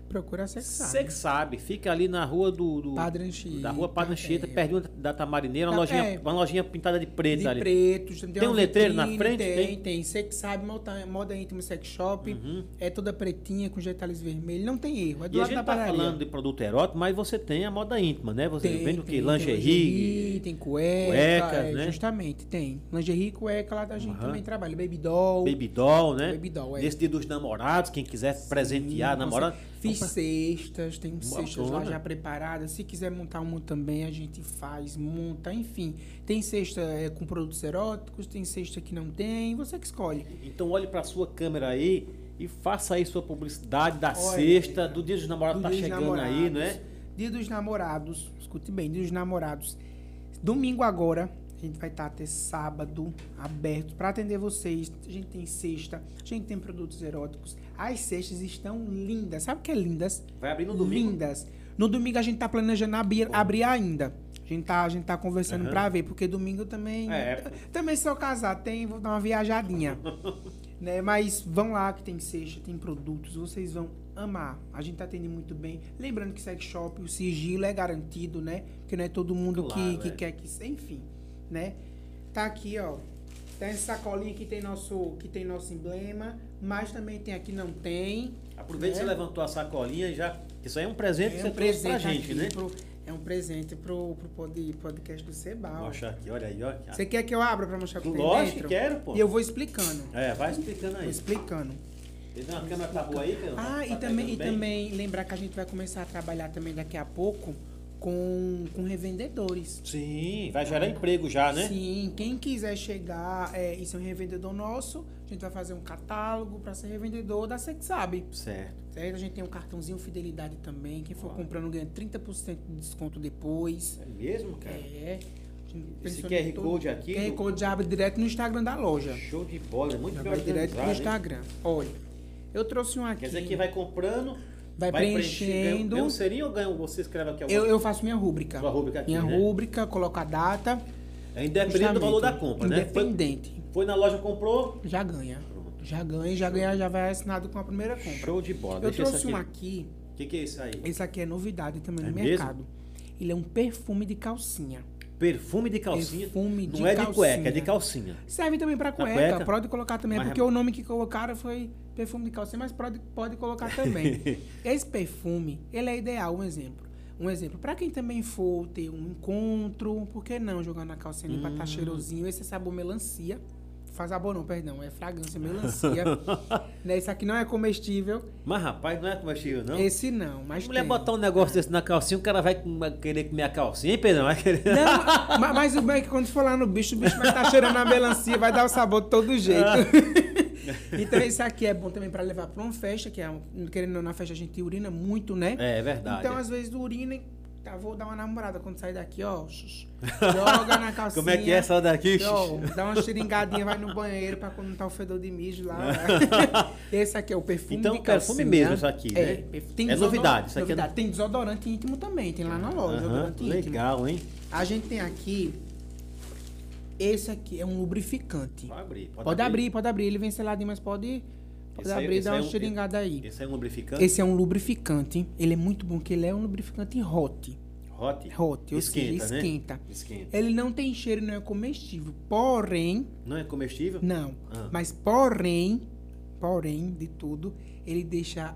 Procura. Você que sabe. Fica ali na rua do. do Padre Anchieta. da rua Padre Anchieta, é. pertinho da Tamarineira, uma, Tá, lojinha, é. uma lojinha pintada de preto De ali. preto, tem, Tem um letreiro na frente? Tem, Tem? tem. Você que sabe, moda, moda íntima sex shop. Uhum. É toda pretinha, com detalhes vermelhos. Não tem erro. É do E a lado gente da tá padaria. falando de produto erótico, mas você tem a moda íntima, né? Você Tem, vende o quê? tem, Lingerie. Tem, cueca, cuecas, é, né? Justamente, tem. Lingerie e cueca lá da gente Aham. também trabalha. Baby doll. Baby doll, né? Baby doll, é. Nesse dia dos namorados, quem quiser presentear a Sim, namorada. Fiz cestas, tem cestas lá já preparadas. Se quiser montar uma também, a gente faz, monta, enfim. Tem cesta é, com produtos eróticos, tem cesta que não tem, você que escolhe. Então olhe pra sua câmera aí e faça aí sua publicidade da Olha, sexta, do dia dos namorados Do tá chegando aí, não é? Namorados. Dia dos namorados, escute bem, dia dos namorados. Domingo agora, a gente vai estar até sábado aberto para atender vocês. A gente tem cesta, a gente tem produtos eróticos. As cestas estão lindas. Sabe o que é lindas? Vai abrir no domingo. Lindas. No domingo a gente tá planejando abrir, abrir ainda. A gente tá, a gente tá conversando Aham. pra ver, porque domingo também. É. Também sou casado, tem, vou dar uma viajadinha. né? Mas vão lá que tem cesta, tem produtos, vocês vão amar. A gente tá atendendo muito bem. Lembrando que sex shop, o sigilo é garantido, né? Porque não é todo mundo Claro, que, que é. quer que. Enfim, né? Tá aqui, ó. Tem essa sacolinha que tem nosso, que tem nosso emblema, mas também tem aqui não tem. Aproveita que né? você levantou a sacolinha já. Isso aí é um presente que É você um trouxe pra presente gente, né? pro- é um presente pro, pro pod- podcast do Sebal. Mostra aqui, olha aí, ó. Você quer que eu abra pra mostrar o que tem Lógico que quero, pô. E eu vou explicando. É, vai explicando Vou aí. explicando. Tem uma câmera tá boa aí, cara? Ah, Tá e também, e bem? também lembrar que a gente vai começar a trabalhar também daqui a pouco com, com revendedores. Sim, vai gerar emprego já, né? Sim, quem quiser chegar é, e ser um revendedor nosso, a gente vai fazer um catálogo para ser revendedor da Sexab. Certo. Certo? A gente tem um cartãozinho fidelidade também. Quem for Ó. comprando ganha 30% de desconto depois. É mesmo, cara? É. Esse QR Code aqui QR Code já abre direto no Instagram da loja. Show de bola, é muito Já bem direto no organizado, hein? Instagram. Olha, eu trouxe um aqui. Quer dizer que vai comprando, Vai ganha, preenchendo. ganha um serinho ou ganha, você escreve aqui alguma Eu, eu faço minha rúbrica. Sua rúbrica aqui, minha né? rúbrica, coloco a data. É independente do valor da compra, né? Foi, Independente. foi na loja, comprou, Já ganha. Pronto. Já ganha, já ganha, já vai assinado com a primeira compra. show de bola. Eu Deixa trouxe esse um aqui. aqui. O que, que é isso aí? Esse aqui é novidade também É no mesmo? mercado. Ele é um perfume de calcinha. Perfume de calcinha. Perfume de não é de cueca, é de calcinha. Serve também pra cueca, cueca? pode colocar também, Mas porque é- o nome que colocaram foi perfume de calcinha, mas pode, pode colocar também. Esse perfume, ele é ideal, um exemplo. Um exemplo, pra quem também for ter um encontro, por que não jogar na calcinha pra Hum. estar cheirosinho? Esse é sabor melancia. Faz sabor não, perdão, é fragrância melancia. né? Esse aqui não é comestível, Mas rapaz, não é comestível, não. esse não, A mas mulher tem. botar um negócio desse na calcinha, o cara vai querer comer a calcinha, hein, Pedro? Vai querer... Não, ma- mas o bem é que quando for lá no bicho, o bicho vai estar cheirando a melancia, vai dar o sabor de todo jeito. então esse aqui é bom também para levar para uma festa, que é querendo ou não, na festa a gente urina muito, né? É, é verdade. Então às vezes urina tá, vou dar uma namorada quando sair daqui, ó, joga na calcinha. Como é que é essa daqui? Ó, dá uma xiringadinha, vai no banheiro pra quando não tá o fedor de mijo lá. Esse aqui é o perfume Então, de perfume calcinha. mesmo isso aqui, é, né? Tem É novidade, isso aqui é novidade. Tem desodorante íntimo também, tem lá na loja, desodorante íntimo. legal, hein? A gente tem aqui. Esse aqui é um lubrificante. Pode abrir. Pode, abrir. pode abrir. Ele vem seladinho, mas pode, pode Esse abrir e esse dar uma é um- xeringada aí. Esse é um lubrificante Esse é um lubrificante. Ele é muito bom, porque ele é um lubrificante hot. hot. Hot, ou Esquenta, seja, né? esquenta. Esquenta. Ele não tem cheiro não é comestível. Porém, Não é comestível? não. Ah. Mas porém, porém de tudo, ele deixa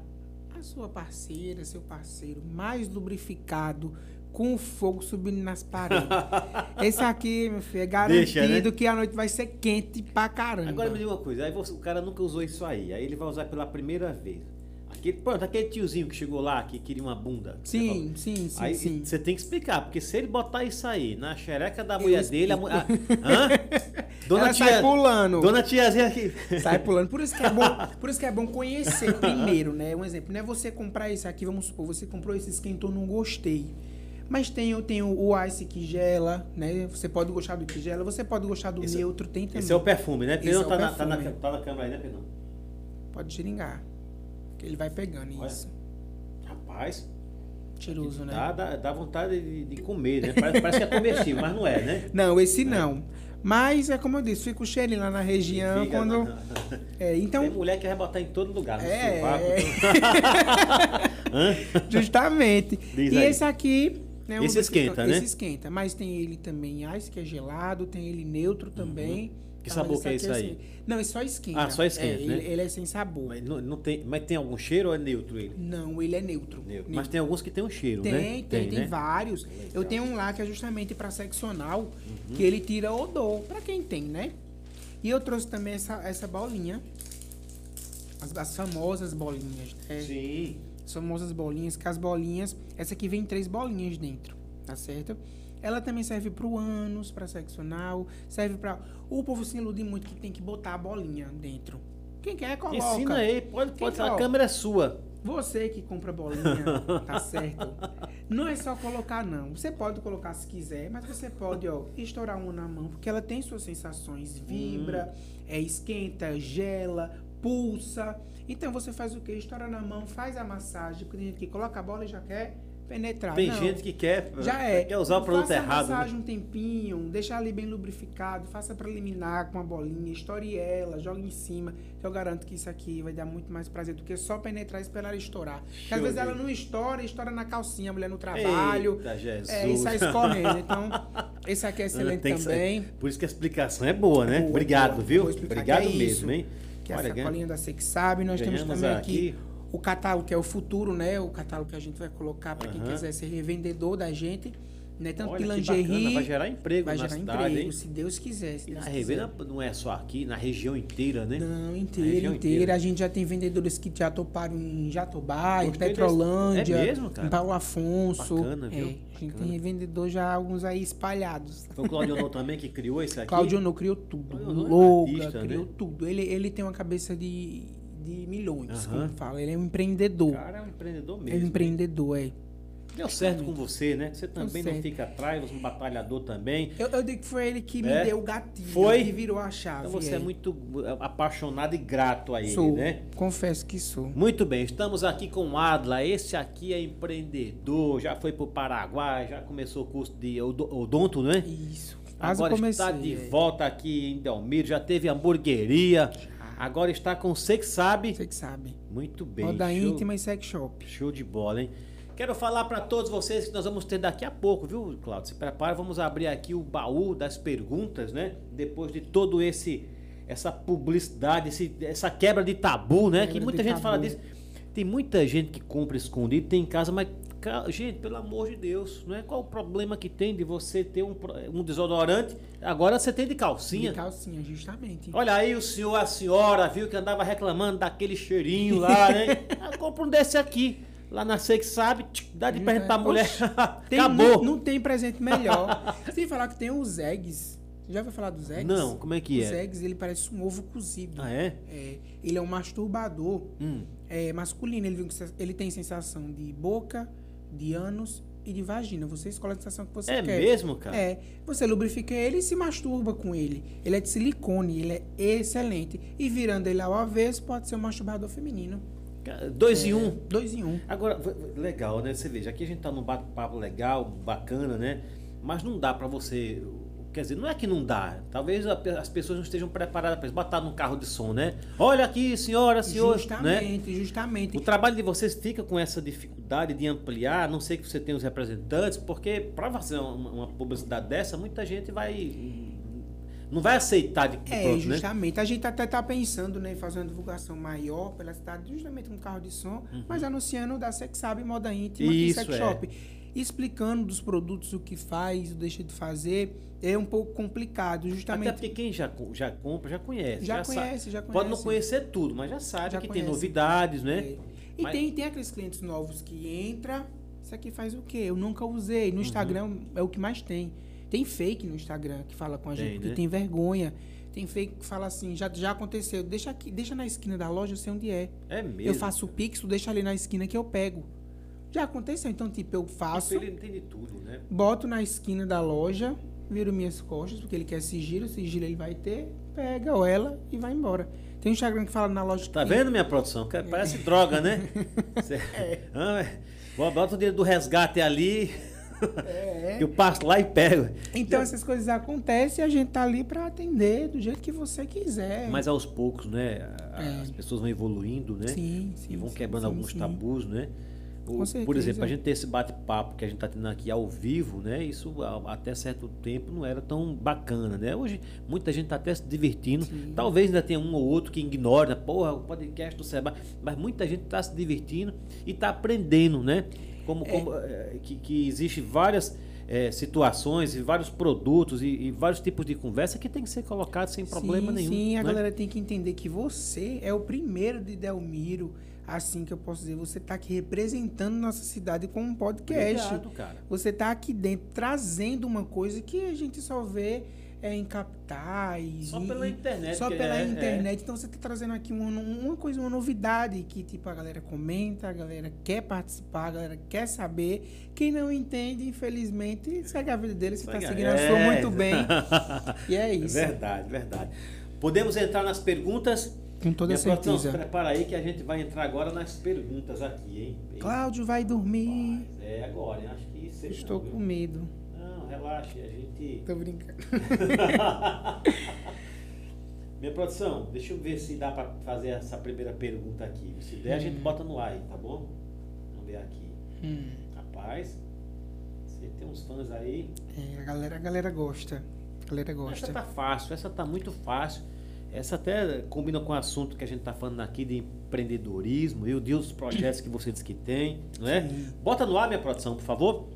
a sua parceira, seu parceiro mais lubrificado, com o fogo subindo nas paredes. Esse aqui, meu filho, é garantido Deixa, né? que a noite vai ser quente pra caramba. Agora me diga uma coisa, aí você- o cara nunca usou isso aí, aí ele vai usar pela primeira vez. Aquele, pronto, aquele tiozinho que chegou lá, que queria uma bunda. Sim, sim, sim, Aí sim. você tem que explicar, porque se ele botar isso aí na xereca da mulher dele, a mulher. Hã? Dona Ela tia, sai pulando. Dona tiazinha aqui. Sai pulando. Por isso que é bom, por isso que é bom conhecer primeiro, né? Um exemplo, não é você comprar isso aqui, vamos supor, você comprou esse esquentou, não gostei. Mas tem, o- tem o o ice que gela, né? Você pode gostar do que gela, você pode gostar do Esse- neutro, tem também. Esse é o perfume, né? Pedro é o tá, na, tá, na, tá na câmera aí, né, Pedro? Pode xiringar. Que ele vai pegando Olha. isso. Rapaz, Cheiroso, né? dá, dá, dá vontade de, de comer, né? Parece, parece que é comestível, mas não é, né? Não, esse não. Mas é como eu disse, fica o cheirinho lá na região Fica quando. na- É, então. Tem mulher que vai botar em todo lugar, no É. sovaco. Justamente. Diz e aí. esse aqui. Né, um Esse esquenta, lubrificante- né? Esse esquenta. Mas tem ele também ice, que é gelado, tem ele neutro também. Uhum. Que Tá, sabor que é esse aí? assim- Não, ele só esquenta. Ah, só esquenta, É, né? ele, ele é sem sabor. Mas, não, não tem, mas tem algum cheiro ou é neutro ele? Não, ele é neutro. Neutro. Mas tem alguns que tem um cheiro, Tem, né? tem, tem, né? vários. Legal. Eu tenho um lá que é justamente para seccional, Uhum. que ele tira odor, para quem tem, né? E eu trouxe também essa, essa bolinha, as, as famosas bolinhas, né? Sim. As famosas bolinhas, que as bolinhas, essa aqui vem três bolinhas dentro, tá certo? Ela também serve pro ânus, para seccional, serve para O povo se ilude muito que tem que botar a bolinha dentro. Quem quer, coloca. Ensina aí, pode, pode Quem a câmera é sua. Você que compra bolinha, tá certo? Não é só colocar, não. Você pode colocar se quiser, mas você pode, ó, estourar uma na mão, porque ela tem suas sensações. Vibra, é, esquenta, gela, pulsa. Então você faz o quê? Estoura na mão, faz a massagem, porque tem gente que coloca a bola e já quer penetrar. Tem Não. gente que quer, Já é. quer usar o produto faça errado. a né? massagem um tempinho, deixa ali bem lubrificado, faça preliminar com uma bolinha, estoure ela, joga em cima, que eu garanto que isso aqui vai dar muito mais prazer do que só penetrar e esperar ela estourar. Porque às vezes ela não estoura, estoura na calcinha, a mulher no trabalho. Eita, Jesus. É, e sai escorrendo. Então, esse aqui é excelente também. Por isso que a explicação é boa, né? Boa, Obrigado, boa. viu? Obrigado é mesmo, isso. hein? Que é a Olha, ganha- sacolinha da Sex Sabe. Nós temos também aqui. aqui o catálogo, que é o futuro, né? O catálogo que a gente vai colocar para quem Aham. quiser ser revendedor da gente. Né? Tanto Olha que que lingerie bacana, vai gerar emprego vai gerar cidade, emprego, hein? se Deus quiser. Se E Deus na. Revenda não é só aqui, na região inteira, né? Não, inteira, inteira. inteira. A gente já tem vendedores que já toparam em Jatobá, em Gostei Petrolândia, desse- É mesmo, cara? em Paulo Afonso. Bacana, viu? É, a gente tem vendedor já alguns aí espalhados. Foi o Claudio também que criou esse aqui? Claudio Ono criou tudo. É Loga, artista, criou né? tudo. Ele, ele tem uma cabeça de, de milhões, Aham. como fala. Ele é um empreendedor. O cara é um empreendedor mesmo. é um né? empreendedor, é. Deu certo com você, né? Você também não fica atrás, você é um batalhador também. Eu, eu digo que foi ele que me É? deu o gatilho, Foi? que virou a chave. Então você é muito apaixonado e grato a ele, Sou, né? confesso que sou. Muito bem, estamos aqui com o Adla. Esse aqui é empreendedor, já foi pro Paraguai, já começou o curso de odo- odonto, né? Isso. Agora comecei. está de é. volta aqui em Delmiro, já teve hamburgueria. Agora está com Você que sabe. Você que sabe. Muito bem. Moda show, íntima e sex shop. show de bola, hein? Quero falar para todos vocês que nós vamos ter daqui a pouco, viu, Claudio? Se prepara, vamos abrir aqui o baú das perguntas, né? Depois de todo esse essa publicidade, esse- essa quebra de tabu, né? Quebra que muita gente fala tabu. disso. Tem muita gente que compra escondido, tem em casa, mas gente, pelo amor de Deus, não é qual o problema que tem de você ter um, um desodorante? Agora você tem de calcinha. De calcinha, justamente. Olha aí o senhor, a senhora, viu que andava reclamando daquele cheirinho lá, né? Ah, compra um desse aqui. Lá na que sabe, tch, dá de presente pra mulher. Tem- Acabou. Não, não tem presente melhor. Sem falar que tem os eggs. Já ouviu falar dos eggs? Não, como é que Os é? eggs, ele parece um ovo cozido. Ah, é? É, ele é um masturbador Hum. é, masculino. Ele, ele tem sensação de boca, de ânus e de vagina. Você escolhe a sensação que você É quer. mesmo, cara? É. Você lubrifica ele e se masturba com ele. Ele é de silicone, ele é excelente. E virando ele ao avesso, pode ser um masturbador feminino. Dois em É, um. Dois em um. Agora, legal, né? Você veja, aqui a gente tá num bate-papo legal, bacana, né? Mas não dá pra você. Quer dizer, não é que não dá. Talvez as pessoas não estejam preparadas para isso. Botar num carro de som, né? Olha aqui, senhora, senhor. Né? Justamente, justamente. O trabalho de vocês fica com essa dificuldade de ampliar, a não sei que você tenha os representantes, porque para fazer uma, uma publicidade dessa, muita gente vai. Não vai aceitar de É, pronto, né? justamente. A gente até tá pensando né, em fazer uma divulgação maior pela cidade, justamente com carro de som, mas anunciando da Sexab Moda Íntima Uhum. Isso, e Sex é. Shop. Explicando dos produtos, o que faz, o deixa de fazer, é um pouco complicado, Até justamente. porque quem já, já compra já conhece. Já sabe. conhece, já Pode não conhece. conhecer tudo, mas já sabe Já que tem conhece. novidades, né? É. E Mas- tem, tem aqueles clientes novos que entra, isso aqui faz o quê? Eu nunca usei. No Uhum. Instagram é o que mais tem. Tem fake no Instagram que fala com a Tem, gente, porque né? tem vergonha. Tem fake que fala assim, já, já aconteceu, deixa aqui, deixa na esquina da loja, eu sei onde é. É mesmo. Eu faço o pix, tu deixa ali na esquina que eu pego. Já aconteceu, então tipo, eu faço, Ele entende tudo, né? boto na esquina da loja, viro minhas costas, porque ele quer sigilo, sigilo ele vai ter, pega ou ela e vai embora. Tem um Instagram que fala na loja que Tá tem- vendo minha produção? Que Parece droga, né? Cê- Ah, é. Bota o dinheiro do resgate ali. É. Eu passo lá e pego. Então essas coisas acontecem e a gente tá ali pra atender do jeito que você quiser. Mas aos poucos, né? É. As pessoas vão evoluindo, né? sim, sim. e vão sim, quebrando sim, alguns sim. tabus, né? O- por exemplo, a gente ter esse bate-papo que a gente está tendo aqui ao vivo, né? Isso até certo tempo não era tão bacana, né? Hoje muita gente está até se divertindo. Sim. Talvez ainda tenha um ou outro que ignora, né? porra, o podcast do Seba, mas muita gente está se divertindo e está aprendendo, né? Como, como, eh, que, que existe várias eh, situações e vários produtos e, e vários tipos de conversa que tem que ser colocados sem problema sim, nenhum. Sim, a né? galera tem que entender que você é o primeiro de Delmiro, assim que eu posso dizer. Você tá aqui representando nossa cidade com um podcast. Obrigado, cara. Você tá aqui dentro trazendo uma coisa que a gente só vê é, em capitais. Só em- pela internet, Só pela é- é. internet. Então você tá trazendo aqui uma, uma coisa, uma novidade que tipo a galera comenta, a galera quer participar, a galera quer saber. Quem não entende, infelizmente, segue a vida dele, você tá a- seguindo a sua É. muito bem. E é isso. Verdade, verdade. Podemos entrar nas perguntas? Com toda Minha certeza. prepara aí que a gente vai entrar agora nas perguntas aqui, hein? Cláudio vai dormir. Mas é agora, hein? Acho que aí Estou não, com medo. Não, relaxe, a gente. Tô brincando. Minha produção, deixa eu ver se dá pra fazer essa primeira pergunta aqui. Se der, a gente Hum. bota no ar aí, tá bom? Vamos ver aqui. Hum, Rapaz, você tem uns fãs aí. é, a, galera, a galera gosta. A galera gosta. Essa tá fácil, essa tá muito fácil. Essa até combina com o assunto que a gente tá falando aqui de empreendedorismo e o Deus dos projetos que você diz que tem, né? Sim. Bota no ar, minha produção, por favor.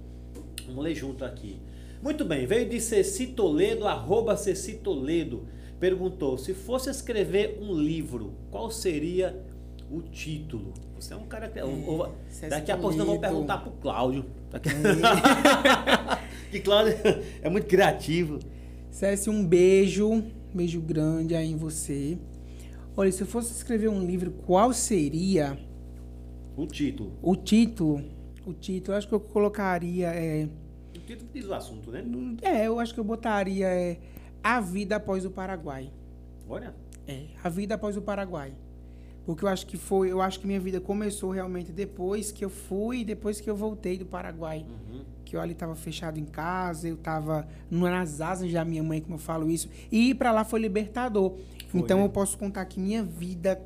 Vamos ler junto aqui. Muito bem, veio de Ceci Toledo, arroba Ceci Toledo. Perguntou, se fosse escrever um livro, qual seria o título? Você é um cara que... ou- Ceci daqui a pouco vamos Toledo. perguntar pro Cláudio. Daqui- que Cláudio é muito criativo. Cécio, um beijo, um beijo grande aí em você. Olha, se eu fosse escrever um livro, qual seria O título. o título? O título, eu acho que eu colocaria. É, título diz o assunto, né? é eu acho que eu botaria é, A Vida Após o Paraguai. Olha. É, A Vida Após o Paraguai. Porque eu acho que foi, eu acho que minha vida começou realmente depois que eu fui, depois que eu voltei do Paraguai. Uhum. que eu ali estava fechado em casa, eu estava nas asas da minha mãe, como eu falo isso, e ir para lá foi libertador. Foi, então né? eu posso contar que minha vida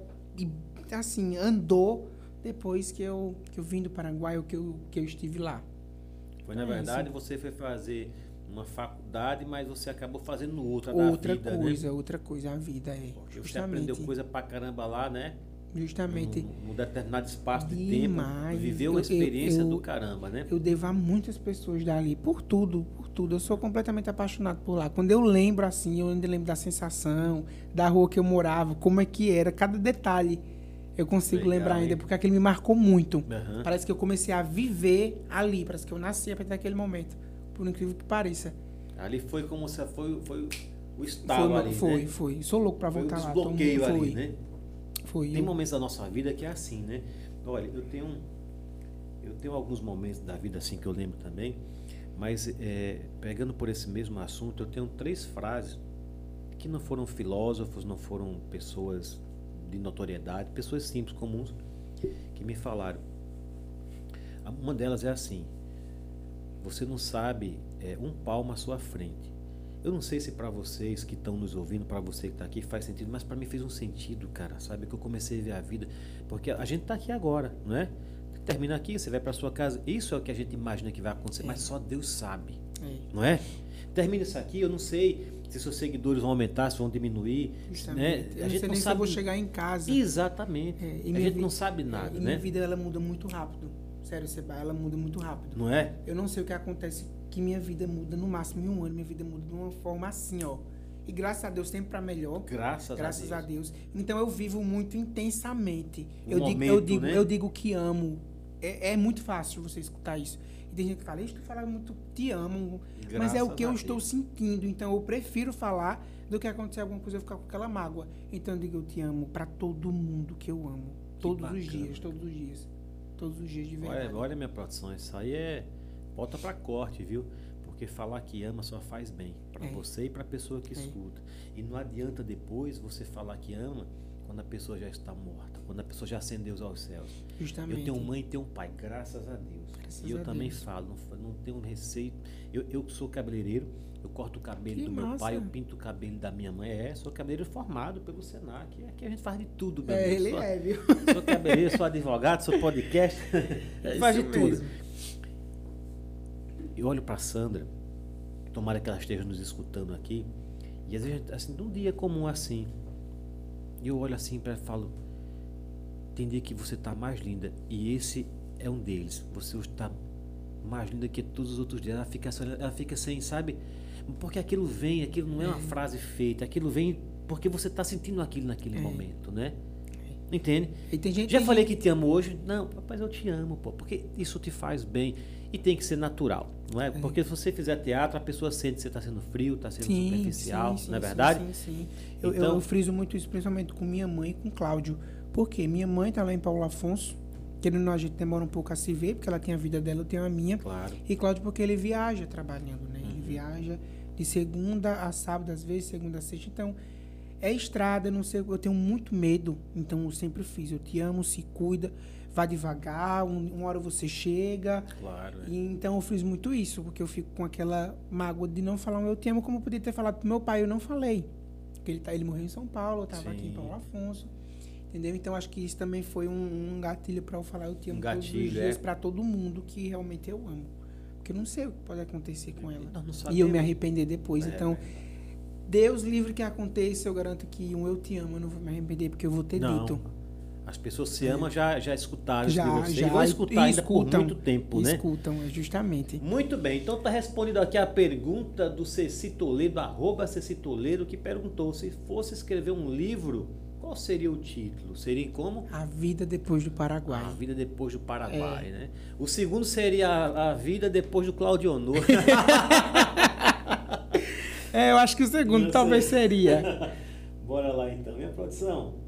assim andou depois que eu que eu vim do Paraguai ou que eu que eu estive lá. Foi, na verdade, você foi fazer uma faculdade, mas você acabou fazendo outra outra da vida, coisa, né? outra coisa, a vida é você aprendeu coisa pra caramba lá, né? justamente. Num, num determinado espaço de Demais. tempo. Viveu Eu- uma eu- experiência eu- do caramba, né? Eu devo a muitas pessoas dali, por tudo, por tudo. Eu sou completamente apaixonado por lá. Quando eu lembro assim, eu ainda lembro da sensação, da rua que eu morava, como é que era, cada detalhe eu consigo Legal, lembrar ainda, hein? porque aquele me marcou muito. Aham. Parece que eu comecei a viver ali, parece que eu nasci a partir daquele momento, por incrível que pareça. Ali foi como se foi, foi o Foi, estalo uma- ali, foi, né? foi. Sou louco pra Foi o voltar lá. tô muito- desbloqueio foi, ali, né? Foi. Tem momentos da nossa vida que é assim, né? Olha, eu tenho eu tenho alguns momentos da vida assim que eu lembro também, mas é, pegando por esse mesmo assunto, eu tenho três frases que não foram filósofos, não foram pessoas de notoriedade, pessoas simples, comuns, que me falaram. Uma delas é assim: você não sabe é, um palmo à sua frente. Eu não sei se para vocês que estão nos ouvindo, para você que está aqui, faz sentido, mas para mim fez um sentido, cara, sabe? Que eu comecei a ver a vida. Porque a gente está aqui agora, não é? Termina aqui, você vai para sua casa. Isso é o que a gente imagina que vai acontecer, mas só Deus sabe, É, não é? Termina isso aqui, eu não sei se seus seguidores vão aumentar, se vão diminuir. justamente. Né? A gente não nem se eu vou sabe. chegar em casa. Exatamente. É, a gente vi- não sabe nada, e né? minha vida ela muda muito rápido. Sério, Seba, ela muda muito rápido. Não é? Eu não sei o que acontece, que minha vida muda no máximo em um ano. Minha vida muda de uma forma assim, ó. E graças a Deus, sempre pra melhor. Graças, Graças a a Deus. Deus. Então eu vivo muito intensamente. O eu, digo, eu, momento, digo, né? eu digo que amo. É, é muito fácil você escutar isso. E tem gente que fala, "Ixi, tu fala muito, te amo. Mas é o Graças que eu a estou Deus. sentindo. Então eu prefiro falar do que acontecer alguma coisa e eu ficar com aquela mágoa. Então eu digo, eu te amo pra todo mundo que eu amo. Que todos bacana. os dias, todos os dias. Todos os dias de verdade. Olha, olha minha produção, isso aí é. Bota pra corte, viu? Porque falar que ama só faz bem. Pra É. você e pra pessoa que É. escuta. E não adianta depois você falar que ama quando a pessoa já está morta, quando a pessoa já ascendeu aos céus. Justamente. Eu tenho mãe e tenho pai, graças a Deus. Graças e eu também Deus. falo, não, não tenho receio. Eu, eu sou cabeleireiro, eu corto o cabelo Que do meu massa. pai, eu pinto o cabelo da minha mãe. É, sou cabeleireiro formado pelo Senac. Aqui a gente faz de tudo, meu É, ele Sou- é, viu? Sou cabeleireiro, sou advogado, sou podcast. É faz de tudo. mesmo. Eu olho pra Sandra, tomara que ela esteja nos escutando aqui, e às vezes, assim, num dia comum assim, e eu olho assim para e falo: tem dia que você tá mais linda, e esse é um deles. Você hoje tá mais linda que todos os outros dias. Ela fica, ela fica sem, sabe? Porque aquilo vem, aquilo não é uma É. frase feita, aquilo vem porque você tá sentindo aquilo naquele É. momento, né? Entende? E tem gente Já falei que te amo hoje? Não, rapaz, eu te amo, pô, porque isso te faz bem e tem que ser natural, não é? Porque se você fizer teatro, a pessoa sente que você está sendo frio, está sendo Sim, superficial, sim, não é sim, verdade? Sim, sim. Eu, Então- eu friso muito isso, principalmente com minha mãe e com Cláudio. Porque minha mãe tá lá em Paulo Afonso. Querendo não, a gente demora um pouco a se ver, porque ela tem a vida dela, eu tenho a minha. Claro. E Cláudio, porque ele viaja trabalhando, né? Uhum. Ele viaja de segunda a sábado, às vezes, segunda a sexta. Então, é estrada, eu não sei, eu tenho muito medo. Então, eu sempre fiz. Eu te amo, se cuida, vá devagar, um- uma hora você chega. Claro. é. E, então, eu fiz muito isso, porque eu fico com aquela mágoa de não falar um eu te amo, como eu podia ter falado pro meu pai, eu não falei. Porque ele, tá, ele morreu em São Paulo, eu tava aqui em Sim. Paulo Afonso. Entendeu? Então, acho que isso também foi um, um gatilho para eu falar eu te Um amo todos gatilho, os dias é. para todo mundo que realmente eu amo. Porque eu não sei o que pode acontecer com ela. Nós não E eu me arrepender depois. É, então, Deus livre que aconteça, eu garanto que um eu te amo, eu não vou me arrepender, porque eu vou ter Não. dito. As pessoas se amam já, já escutaram Já, de você. já. E vão escutar ainda escutam, por muito tempo, né? Escutam, é justamente. Muito bem, então tá respondido aqui a pergunta do Ceci Toledo, arroba Ceci Toledo, que perguntou se fosse escrever um livro, qual seria o título? Seria como? A vida depois do Paraguai. A vida depois do Paraguai, É. né? O segundo seria a, a vida depois do Claudionor. É, eu acho que o segundo Não talvez sei. seria. Bora lá então, minha produção.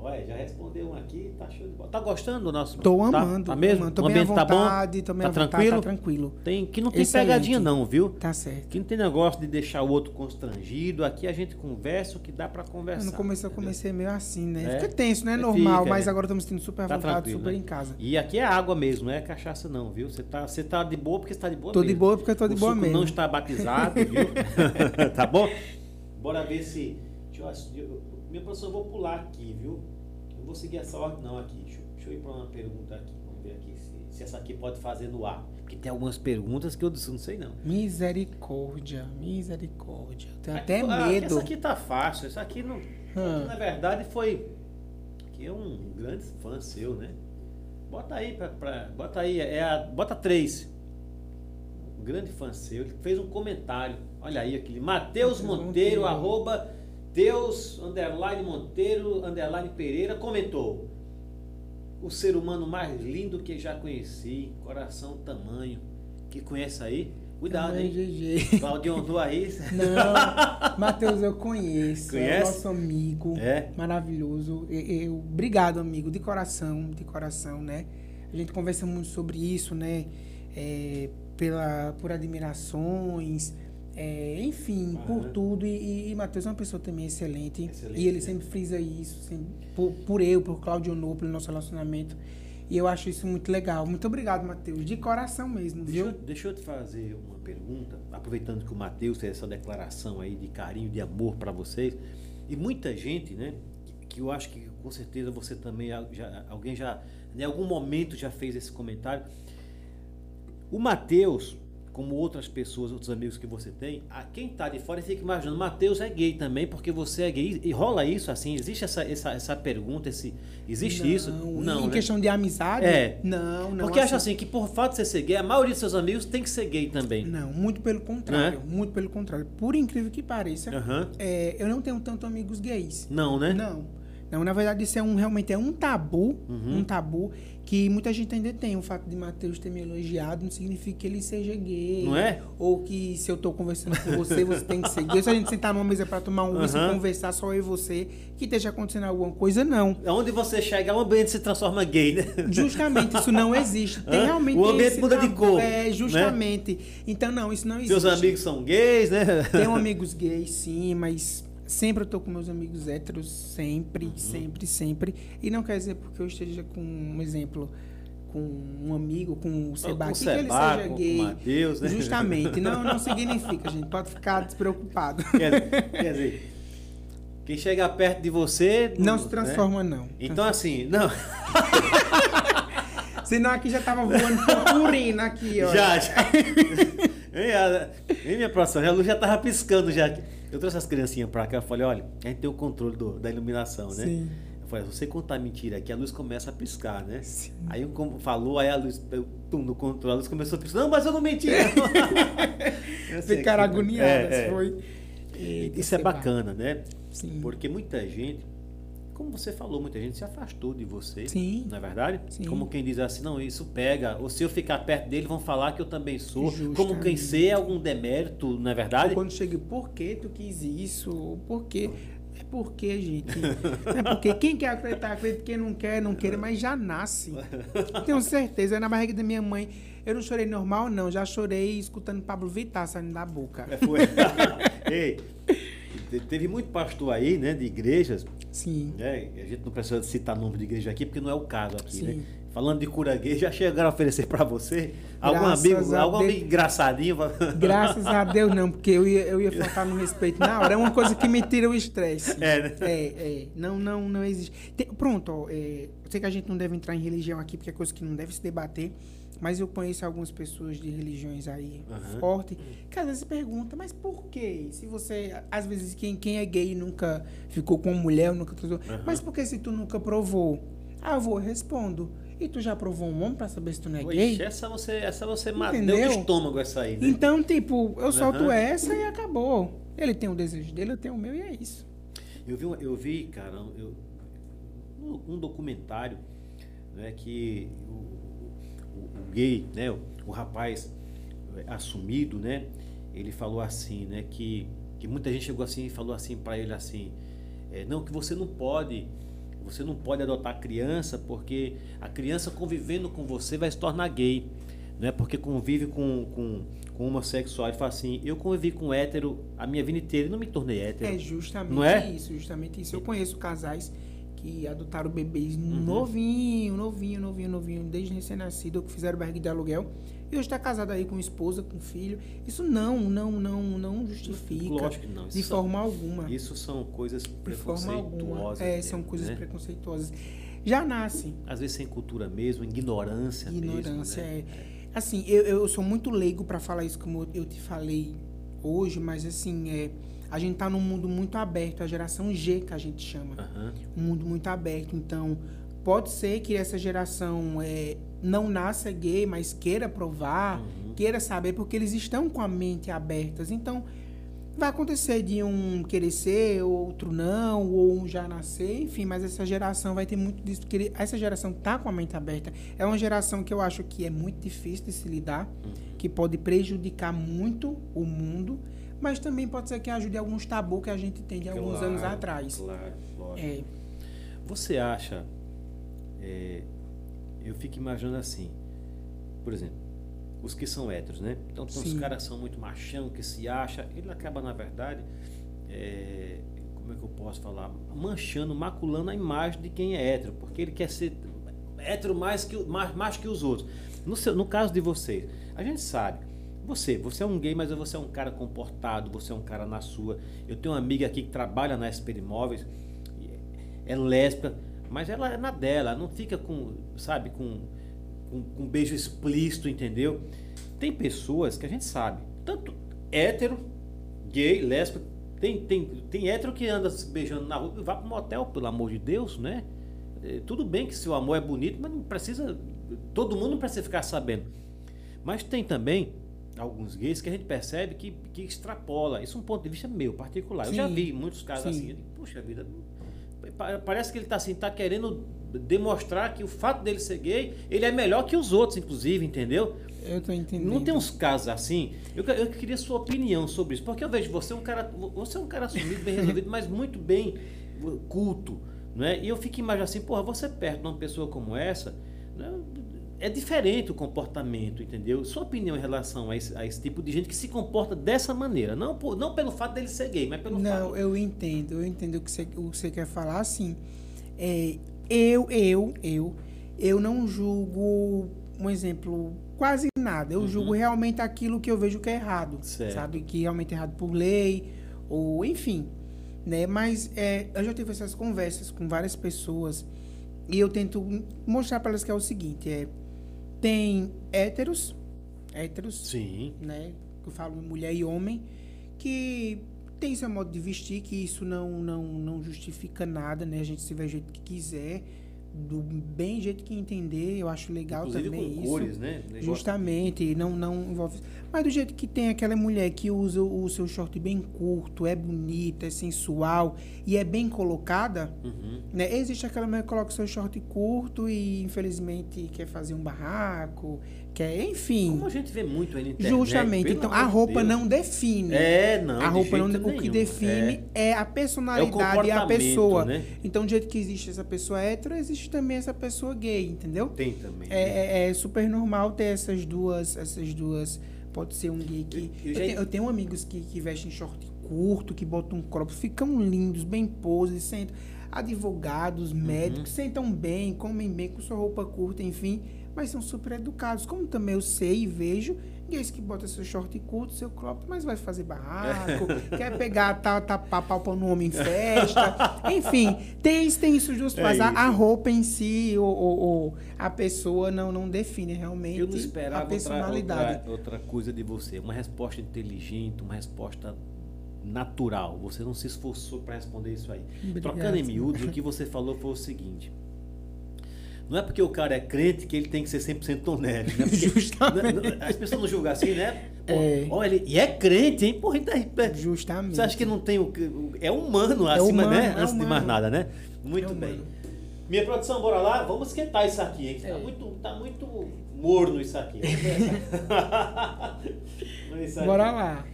Olha, já respondeu um aqui, tá show de bola. Tá gostando do nosso? Tô tá, amando. Tá mesmo? amando. Tô o ambiente tá bom? vontade, tô Tá à vontade, tranquilo? Tá tranquilo. Tem, que não tem Excelente. pegadinha não, viu? Tá certo. Aqui não tem negócio de deixar o outro constrangido. Aqui a gente conversa o que dá pra conversar. No começo eu comecei meio assim, né? É. Fica tenso, né? É, Normal, fica, mas é. agora estamos tendo super Tá vontade, super né? em casa. E aqui é água mesmo, não é cachaça não, viu? Você tá, você tá de boa porque você tá de boa Tô de mesmo. boa porque eu tô de o boa suco mesmo. não está batizado, viu? tá bom? Bora ver se... Deixa eu, eu- minha professora, eu vou pular aqui, viu? Não vou seguir essa ordem não aqui. Deixa, eu- deixa eu ir para uma pergunta aqui. Vamos ver aqui se, se essa aqui pode fazer no ar. Porque tem algumas perguntas que eu não sei não. Misericórdia, misericórdia. Eu tenho Aqui- até ah, medo. Essa aqui tá fácil. Essa aqui não... Hum. Na verdade foi... Que é um grande fã seu, né? Bota aí pra... pra- bota aí, é a, bota três. Um grande fã seu. Ele fez um comentário. Olha aí aquele. Matheus Matheus Monteiro, Monteiro. arroba Deus, underline Monteiro, underline Pereira, comentou. O ser humano mais lindo que já conheci. Coração tamanho. Que conhece aí? Cuidado, Ai, hein? GG. Claudio andou aí. Não, Matheus, eu conheço. É Conhece? nosso amigo. É. Maravilhoso. Eu, eu- obrigado, amigo, de coração, de coração, né? A gente conversa muito sobre isso, né? É, pela, por admirações, é, enfim, Aham. por tudo. E, e, Matheus é uma pessoa também excelente. Excelente, e ele né? sempre frisa isso, sempre, por, por eu, por Claudio No, pelo nosso relacionamento. E eu acho isso muito legal. Muito obrigado, Matheus. De coração mesmo, Deixa viu? eu, deixa eu te fazer uma pergunta, aproveitando que o Matheus fez essa declaração aí de carinho, de amor para vocês. E muita gente, né, que, que eu acho que com certeza você também, já, alguém já, em algum momento já fez esse comentário. O Matheus, como outras pessoas, outros amigos que você tem, a quem tá de fora fica imaginando, Matheus é gay também, porque você é gay. E rola isso assim? Existe essa, essa, essa pergunta, esse, existe isso? Não, em né? questão de amizade? É. Não, não. Porque acha assim que por fato de você ser gay, a maioria dos seus amigos tem que ser gay também. Não, muito pelo contrário. Muito pelo contrário. Por incrível que pareça, Aham. é, eu não tenho tanto amigos gays. Não, né? Não. Não, na verdade, isso é um realmente é um tabu, Uhum. um tabu que muita gente ainda tem. O fato de Matheus ter me elogiado não significa que ele seja gay. Não é? Ou que se eu tô conversando com você, você tem que ser gay. Se a gente sentar numa mesa pra tomar um whisky Aham. e conversar só eu e você, que esteja acontecendo alguma coisa, não. Onde você chega, o ambiente se transforma gay, né? Justamente, isso não existe. Tem realmente O ambiente muda de tabu. cor, É, justamente. Então, não, isso não existe. Seus amigos são gays, né? Tenho amigos gays, sim, mas sempre eu tô com meus amigos héteros, sempre, Uhum. sempre, sempre. E não quer dizer porque eu esteja com um exemplo, com um amigo, com o Seba, com o que, ele seja com- com gay. o Matheus, né? Justamente. Não, não significa, gente. Pode ficar despreocupado. Quer, quer dizer, quem chega perto de você. Não se né? transforma, não. Então, assim, não. Senão aqui já tava voando purpurina aqui, ó. Já, já. Vem, minha professora, a luz já tava piscando já. Eu trouxe as criancinhas pra cá, eu falei, olha, a gente tem o controle do- da iluminação, né? Sim. Eu falei, se você contar mentira aqui, a luz começa a piscar, né? Sim. Aí um falou, aí a luz, eu, tum, no controle, a luz começou a piscar. Não, mas eu não menti. Ficaram agoniadas, é, é. foi. E Isso é bacana, né? Sim. Porque muita gente, como você falou, muita gente se afastou de você. Sim. Não é verdade? Sim. Como quem diz assim, não, isso pega. Ou se eu ficar perto dele, vão falar que eu também sou. Justamente. Como quem ser é algum demérito, não é verdade? Quando chega, por que tu quis isso? Por quê? É porque, gente. É porque quem quer acreditar, acredita. Quem não quer, não quer, mas já nasce. Tenho certeza. Na barriga da minha mãe, eu não chorei normal, não. Já chorei escutando Pablo Vittar saindo da boca. É, foi. Ei, teve muito pastor aí, né, de igrejas, Sim. né? A gente não precisa citar nome de igreja aqui, porque não é o caso aqui, Sim. né? Falando de cura gay, já chegaram a oferecer pra você? Algum Graças amigo, algum Deus. amigo engraçadinho? Graças a Deus, não, porque eu ia, eu ia faltar no respeito na hora. É uma coisa que me tira o estresse. É, né? É, é. Não, não, não existe. Tem- pronto, ó, é, eu sei que a gente não deve entrar em religião aqui, porque é coisa que não deve se debater. Mas eu conheço algumas pessoas de religiões aí Aham. forte que às vezes pergunta, mas por quê? Se você, às vezes, quem, quem é gay nunca ficou com uma mulher, nunca. Aham. Mas por que se tu nunca provou? Ah, eu vou, respondo. E tu já provou um homem pra saber se tu não é Oxe, gay? essa você, essa você deu Entendeu? no estômago essa aí, né? Então, tipo, eu solto Aham. essa e acabou. Ele tem o desejo dele, eu tenho o meu e é isso. Eu vi, eu vi cara, eu, um, um documentário né, que o gay, né, o, rapaz eh, assumido, né, ele falou assim, né, que, que muita gente chegou assim e falou assim para ele assim, eh, não, que você não pode, você não pode adotar criança porque a criança convivendo com você vai se tornar gay, né, porque convive com, com, com homossexual. Ele fala assim, eu convivi com hétero a minha vida inteira e não me tornei hétero. É justamente é? isso, justamente isso. Eu conheço casais que adotaram bebês Uhum. novinho, novinho, novinho, novinho, desde recém-nascido, que fizeram barriga de aluguel. E hoje está casado aí com esposa, com filho. Isso não, não, não, não justifica. Lógico que não. De são- forma alguma. Isso são coisas De forma alguma. preconceituosas. É, são coisas né? preconceituosas. Já nasce. Às vezes sem cultura mesmo, ignorância, Ignorância mesmo. né? é. Assim, eu, eu sou muito leigo para falar isso, como eu te falei hoje, mas assim, é, a gente tá num mundo muito aberto, a geração G que a gente chama. Aham. Um mundo muito aberto. Então, pode ser que essa geração é, não nasça gay, mas queira provar, Uhum. queira saber, porque eles estão com a mente aberta. Então, vai acontecer de um querer ser, outro não, ou um já nascer, enfim, mas essa geração vai ter muito disso, porque essa geração tá com a mente aberta. É uma geração que eu acho que é muito difícil de se lidar, Uhum. que pode prejudicar muito o mundo, mas também pode ser que ajude alguns tabus que a gente tem de alguns Claro, anos atrás. Claro, lógico. É, Você acha. é, eu fico imaginando assim. Por exemplo, os que são héteros, né? Então uns Sim. caras são muito machão, que se acha. Ele acaba, na verdade. é, como é que eu posso falar? Manchando, maculando a imagem de quem é hétero, porque ele quer ser hétero mais que, mais, mais que os outros. No, seu, no caso de vocês, a gente sabe. Você, você é um gay, mas você é um cara comportado, você é um cara na sua. Eu tenho uma amiga aqui que trabalha na SP Imóveis, é lésbica, mas ela é na dela, não fica com, sabe, com, com, com beijo explícito, entendeu? Tem pessoas que a gente sabe, tanto hétero, gay, lésbica, tem, tem, tem hétero que anda se beijando na rua, vá para um motel, pelo amor de Deus, né? É, Tudo bem que seu amor é bonito, mas não precisa. Todo mundo não precisa ficar sabendo. Mas tem também alguns gays que a gente percebe que, que extrapola. Isso é um ponto de vista meu, particular. Eu já Sim, vi muitos casos sim. assim. Eu digo, Puxa vida, pa- parece que ele está assim, tá querendo demonstrar que o fato dele ser gay, ele é melhor que os outros, inclusive, entendeu? eu tô entendendo. Não tem uns casos assim? Eu, eu queria sua opinião sobre isso, porque eu vejo você é um cara, você é um cara assumido, bem resolvido, mas muito bem culto, né? E eu fico imaginando assim, porra, você perto de uma pessoa como essa, né? É diferente o comportamento, entendeu? Sua opinião em relação a esse, a esse tipo de gente que se comporta dessa maneira, não, por- não pelo fato dele ser gay, mas pelo Não, fato. eu entendo, eu entendo o que você, o que você quer falar, assim. É, eu, eu, eu, eu não julgo, um exemplo, quase nada. Eu julgo realmente aquilo que eu vejo que é errado, Uhum. Certo. sabe? Que realmente é errado por lei, ou enfim, né? Mas é, eu já tive essas conversas com várias pessoas e eu tento mostrar para elas que é o seguinte, é, tem héteros, héteros, Sim. né? Que eu falo mulher e homem, que tem seu modo de vestir, que isso não, não, não justifica nada, né? A gente se vê do jeito que quiser, do bem jeito que entender, eu acho legal Inclusive também com isso. cores, né? Negócio- Justamente, não, não envolve. Mas do jeito que tem aquela mulher que usa o seu short bem curto, é bonita, é sensual e é bem colocada, Uhum. né? Existe aquela mulher que coloca o seu short curto e infelizmente quer fazer um barraco, quer, enfim. Como a gente vê muito aí na internet. Justamente. Então, a roupa Deus. não define. É, não. a roupa não, o que define é, a É personalidade e a pessoa. né? Então, do jeito que existe essa pessoa hétero, existe também essa pessoa gay, entendeu? Tem também. né? É, é- é super normal ter essas duas, essas duas. Pode ser um gay que. Eu- eu Eu, já- tenho, eu tenho amigos que, que vestem short curto, que botam um crop, ficam lindos, bem poses, sentam. Advogados, Uhum. médicos, sentam bem, comem bem com sua roupa curta, enfim, mas são super educados. Como também eu sei e vejo gays que botam seu short curto, seu crop, mas vai fazer barraco, quer pegar, tá, tapar pau pra no homem em festa. Enfim, tem, isso- tem isso duas É coisas. A- A isso. roupa em si, ou, ou- ou a pessoa não, não define realmente Eu não esperava a personalidade. Outra, outra, outra coisa de você. Uma resposta inteligente, uma resposta natural. Você não se esforçou para responder isso aí. Obrigado. Trocando em miúdos, o que você falou foi o seguinte. Não é porque o cara é crente que ele tem que ser 100% honesto. Né? Porque Justamente. não- não- as pessoas não julgam assim, né? Pô, É. Olha, ele, e é crente, hein? Porra, então, é- Justamente. você acha que não tem o. É humano acima, humano, né? é Antes de mais humano. nada, né? Muito É bem. humano. Minha produção, bora lá? Vamos esquentar isso aqui, hein? que Tá, É. muito, tá muito morno isso aqui. Isso aqui. Bora lá.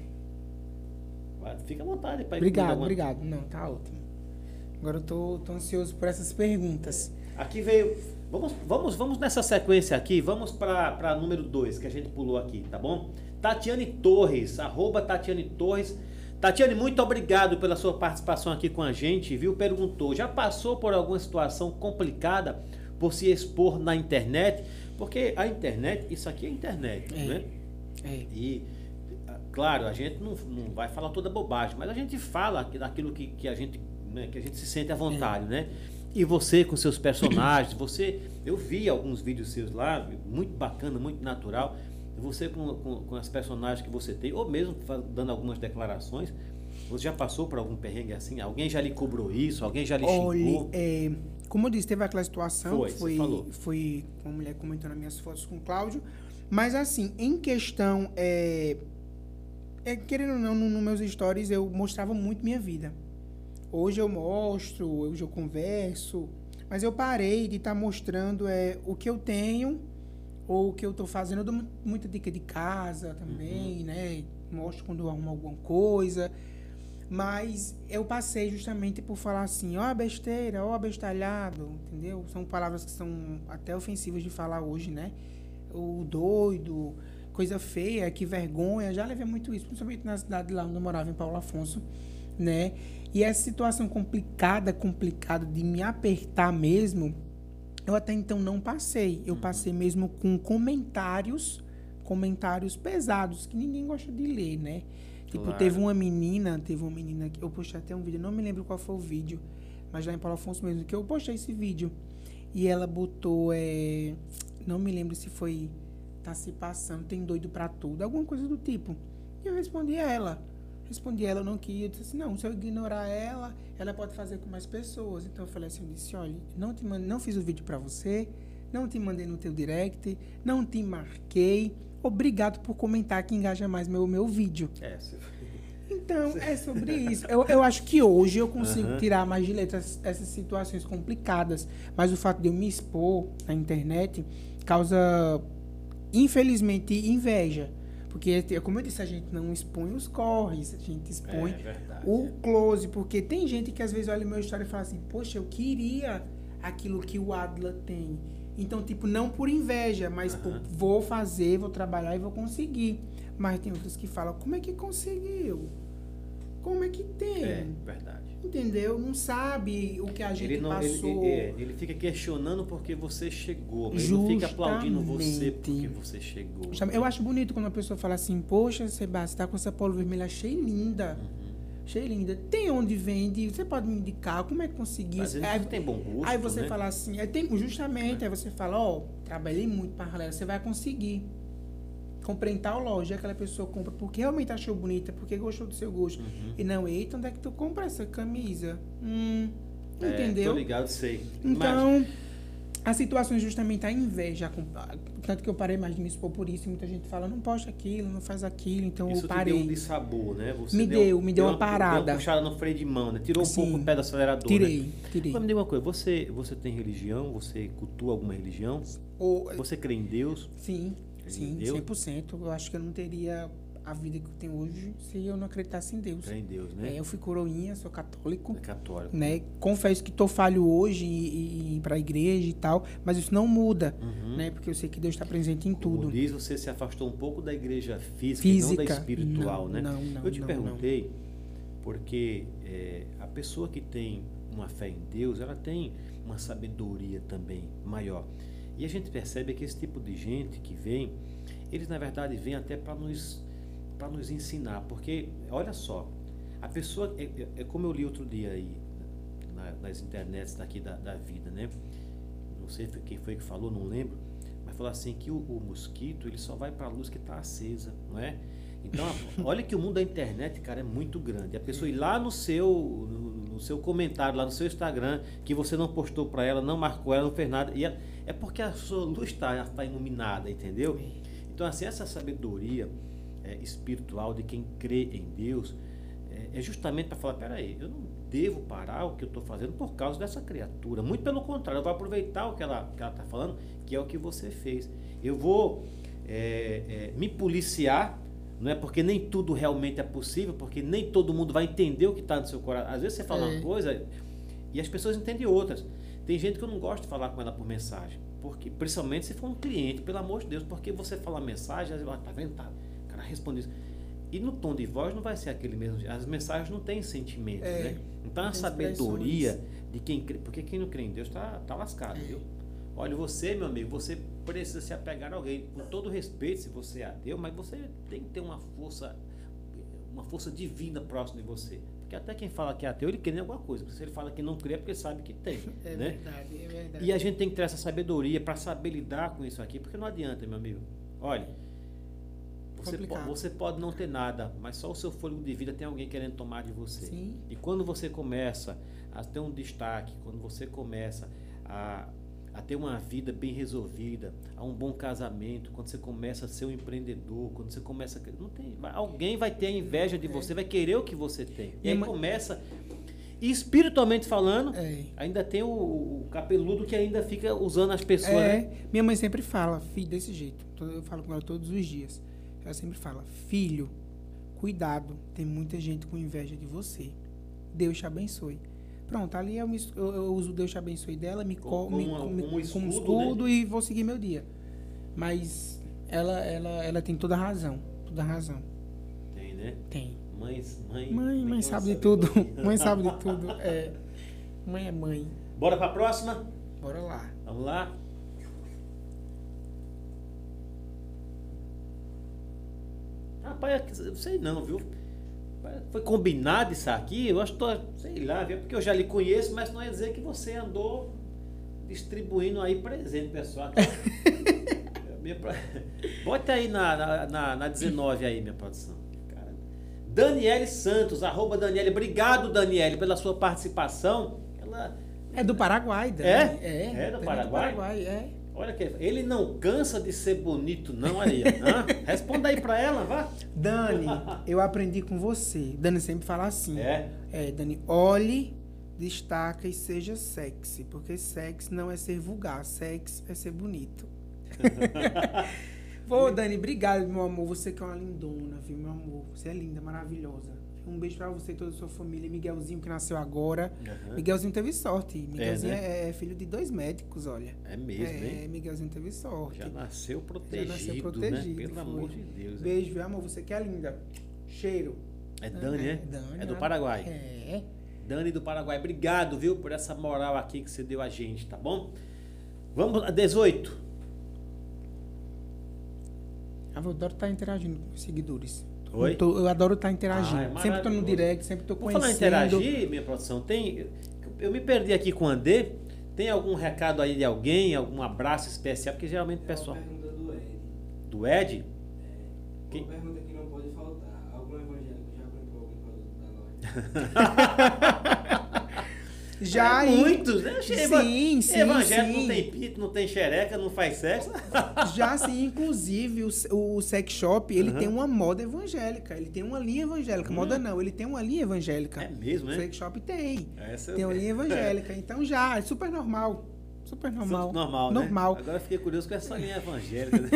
Fica à vontade para Obrigado, obrigado. Não, tá ótimo. Agora eu tô, tô ansioso por essas perguntas. Aqui veio. Vamos, vamos, vamos nessa sequência aqui, vamos para número 2, que a gente pulou aqui, tá bom? Tatiane Torres, arroba Tatiane Torres. Tatiane, muito obrigado pela sua participação aqui com a gente, viu? Perguntou, já passou por alguma situação complicada por se expor na internet? Porque a internet, isso aqui é internet, É. né? É. E, claro, a gente não, não vai falar toda bobagem, mas a gente fala aqui daquilo que, que, a, gente, né, que a gente se sente à vontade, né? E você com seus personagens, você. Eu vi alguns vídeos seus lá, muito bacana, muito natural. Você com, com, com as personagens que você tem, ou mesmo dando algumas declarações. Você já passou por algum perrengue assim? Alguém já lhe cobrou isso? Alguém já lhe xingou? é, como eu disse, teve aquela situação, Foi, foi, falou. foi uma mulher comentando as minhas fotos com o Cláudio, mas assim, em questão, é, é, querendo ou não, nos no meus stories eu mostrava muito minha vida. Hoje eu mostro, hoje eu converso, mas eu parei de estar mostrando é, o que eu tenho ou o que eu estou fazendo. Eu dou mu- muita dica de casa também, Uhum. né? Mostro quando eu arrumo alguma coisa. Mas eu passei justamente por falar assim, ó a besteira, ó abestalhado, entendeu? São palavras que são até ofensivas de falar hoje, né? O doido, coisa feia, que vergonha. Já levei muito isso, principalmente na cidade lá onde eu morava, em Paulo Afonso, né? E essa situação complicada, complicada de me apertar mesmo, eu até então não passei. Eu passei mesmo com comentários, comentários pesados, que ninguém gosta de ler, né? Tipo, Claro. teve uma menina, teve uma menina que eu postei até um vídeo, não me lembro qual foi o vídeo, mas lá em Paulo Afonso mesmo, que eu postei esse vídeo. E ela botou, é, não me lembro se foi, tá se passando, tem doido pra tudo, alguma coisa do tipo. E eu respondi a ela. Respondi ela, eu não queria. Eu disse assim, não, se eu ignorar ela, ela pode fazer com mais pessoas. Então eu falei assim, eu disse, olha, não, te mand- não fiz o vídeo pra você, não te mandei no teu direct, não te marquei. Obrigado por comentar que engaja mais meu, meu vídeo. É, você- Então, é sobre isso. Eu, eu acho que hoje eu consigo Aham. tirar mais de letra essas, essas situações complicadas. Mas o fato de eu me expor na internet causa, infelizmente, inveja. Porque, é como eu disse, a gente não expõe os corres, a gente expõe É verdade. o close. Porque tem gente que às vezes olha meu história e fala assim: Poxa, eu queria aquilo que o Adla tem. Então, tipo, não por inveja, mas por vou fazer, vou trabalhar e vou conseguir. Mas tem outros que falam: Como é que conseguiu? Como é que tem? É, verdade. Entendeu? Não sabe o que a gente Ele, não, passou. ele, é, ele fica questionando porque você chegou, mas ele não fica aplaudindo você porque você chegou. Eu acho bonito quando uma pessoa fala assim, poxa, Sebastião, tá com essa polo vermelha, achei linda. Uhum. Achei linda. Tem onde vende? Você pode me indicar como é que conseguiu? Aí- tem bom gosto, Aí você né? fala assim, aí tem, justamente, aí você fala, ó, trabalhei muito pra galera, você vai conseguir. Comprei em tal loja, aquela pessoa compra porque realmente achou bonita, porque gostou do seu gosto. Uhum. E não, eita, onde é que tu compra essa camisa? Hum, É, entendeu? Tô ligado, sei. Mas- Então, a situação é justamente a inveja. Tanto que eu parei mais de me expor por isso. E muita gente fala, não posta aquilo, não faz aquilo. Então Isso eu parei. deu um dissabor, né? Você Me deu, me deu uma Deu parada. uma puxada no freio de mão, né? Tirou um Sim. pouco o pé do acelerador, Tirei, né? tirei. Mas me diga uma coisa, você, você tem religião? Você cultua alguma religião? Ou, Você crê em Deus? sim, sim, Entendeu? 100%. Eu acho que eu não teria a vida que eu tenho hoje se eu não acreditasse em Deus. Crê em Deus, né? É, eu fui coroinha, sou católico. É católico. Né? Confesso que tô falho hoje ir para a igreja e tal, mas isso não muda, Uhum. né? Porque eu sei que Deus está presente em Como tudo. diz, você se afastou um pouco da igreja física, e não da Física, espiritual, não, né? não, não, Eu te não, perguntei porque é, a pessoa que tem uma fé em Deus, ela tem uma sabedoria também maior. E a gente percebe que esse tipo de gente que vem, eles na verdade vêm até para nos para nos ensinar, porque olha só, a pessoa é, é- é como eu li outro dia aí na- nas internets daqui da, da vida, né? Não sei quem foi que falou, não lembro, mas falou assim que o, o mosquito ele só vai para a luz que está acesa, não é? Então, olha que o mundo da internet, cara, é muito grande. A pessoa ir lá no seu, no, no seu comentário, lá no seu Instagram, que você não postou para ela, não marcou ela, não fez nada, e ela- é porque a sua luz está tá iluminada, entendeu? Então, assim, essa sabedoria é, espiritual de quem crê em Deus é, é justamente para falar: peraí, eu não devo parar o que eu estou fazendo por causa dessa criatura. Muito pelo contrário, eu vou aproveitar o que ela está falando, que é o que você fez. Eu vou é, é, me policiar, não é porque nem tudo realmente é possível, porque nem todo mundo vai entender o que está no seu coração. Às vezes você fala É. uma coisa e as pessoas entendem outras. Tem gente que eu não gosto de falar com ela por mensagem, porque principalmente se for um cliente, pelo amor de Deus, porque você fala mensagem, às vezes, ah, tá vendo? Tá, o cara responde isso. E no tom de voz não vai ser aquele mesmo. As mensagens não têm sentimento, É, né? Então a sabedoria de quem crê, porque quem não crê em Deus tá, tá lascado, viu? Olha, você, meu amigo, você precisa se apegar a alguém, com todo respeito, se você é ateu, mas você tem que ter uma força, uma força divina próxima de você. Porque até quem fala que é ateu, ele crê em alguma coisa. Porque se ele fala que não crê, é porque sabe que tem. É né? verdade, é verdade. E a gente tem que ter essa sabedoria para saber lidar com isso aqui, porque não adianta, meu amigo. Olha, você, po- Complicado. você pode não ter nada, mas só o seu fôlego de vida tem alguém querendo tomar de você. Sim. E quando você começa a ter um destaque, quando você começa a, a ter uma vida bem resolvida, a um bom casamento, quando você começa a ser um empreendedor, quando você começa a, não tem, alguém vai ter a inveja de você, vai querer o que você tem. E E aí uma- começa e espiritualmente falando, É. ainda tem o, o cabeludo que ainda fica usando as pessoas, É, né? minha mãe sempre fala, filho, desse jeito. To- Eu falo com ela todos os dias. Ela sempre fala, filho, cuidado, tem muita gente com inveja de você. Deus te abençoe. Pronto, ali eu, me eu, eu uso Deus te abençoe dela, me, co- Como me, como escudo e vou seguir meu dia. Mas ela, ela, ela tem toda a razão. Toda a razão. Tem, né? Tem. Mãe, mãe, Mãe, mãe sabe uma de tudo. Mãe sabe de tudo. É. Mãe é mãe. Bora pra próxima? Bora lá. Vamos lá? Rapaz, eu sei não, viu? Foi combinado isso aqui? Eu acho que tô, sei lá? Porque eu já lhe conheço, mas não é dizer que você andou distribuindo aí presente, pessoal. Minha Bota aí na, na, na, na 19 aí, minha produção. Cara. Daniele Santos, arroba Daniele. Obrigado, Daniele, pela sua participação. Ela É do Paraguai, Dani. É? É, É do Paraguai? Paraguai, é. Olha que ele não cansa de ser bonito, não. Hã? Responda aí pra ela, vá. Dani, eu aprendi com você. Dani sempre fala assim. É. É, Dani, olhe, destaca e seja sexy. Porque sexy não é ser vulgar, sexy é ser bonito. Pô, Dani, obrigado, meu amor. Você que é uma lindona, viu, meu amor? Você é linda, maravilhosa. Um beijo pra você e toda a sua família. Miguelzinho, que nasceu agora. Aham. Miguelzinho teve sorte. Miguelzinho né? é, é filho de dois médicos, olha. É mesmo, é, hein? Miguelzinho teve sorte. Já nasceu protegido, Já nasceu protegido. né? Pelo foi. amor de Deus. Beijo, viu, amor? Você que é linda. Cheiro. É Dani, né? Dani, É do né? Paraguai. É. Dani do Paraguai, obrigado, viu, por essa moral aqui que você deu a gente, tá bom? Vamos a 18. Ah, Eu adoro estar interagindo com os seguidores. Oi? Eu, tô- eu adoro estar interagindo. Ah, é sempre tô no direct, sempre tô Vou falar em conhecendo. interagir, minha produção. Tem, eu me perdi aqui com o Andê. Tem algum recado aí de alguém, algum abraço especial? Porque geralmente o É pessoal. uma pergunta do Ed. Do Ed? É, Quem- uma pergunta que não pode faltar. Algum evangélico já comprou algum produto da loja? Já é em- muitos, né? Sim, sim, Evangélico sim. não tem pito, não tem xereca, não faz sexo. Já sim, inclusive, o, o sex shop, ele Aham. tem uma moda evangélica. Ele tem uma linha evangélica. Hum. Moda não, ele tem uma linha evangélica. É mesmo, O né? sex shop tem. Essa Tem uma linha evangélica. Então já, é super normal. Super normal. Normal, né? Normal. Agora eu fiquei curioso com essa linha evangélica.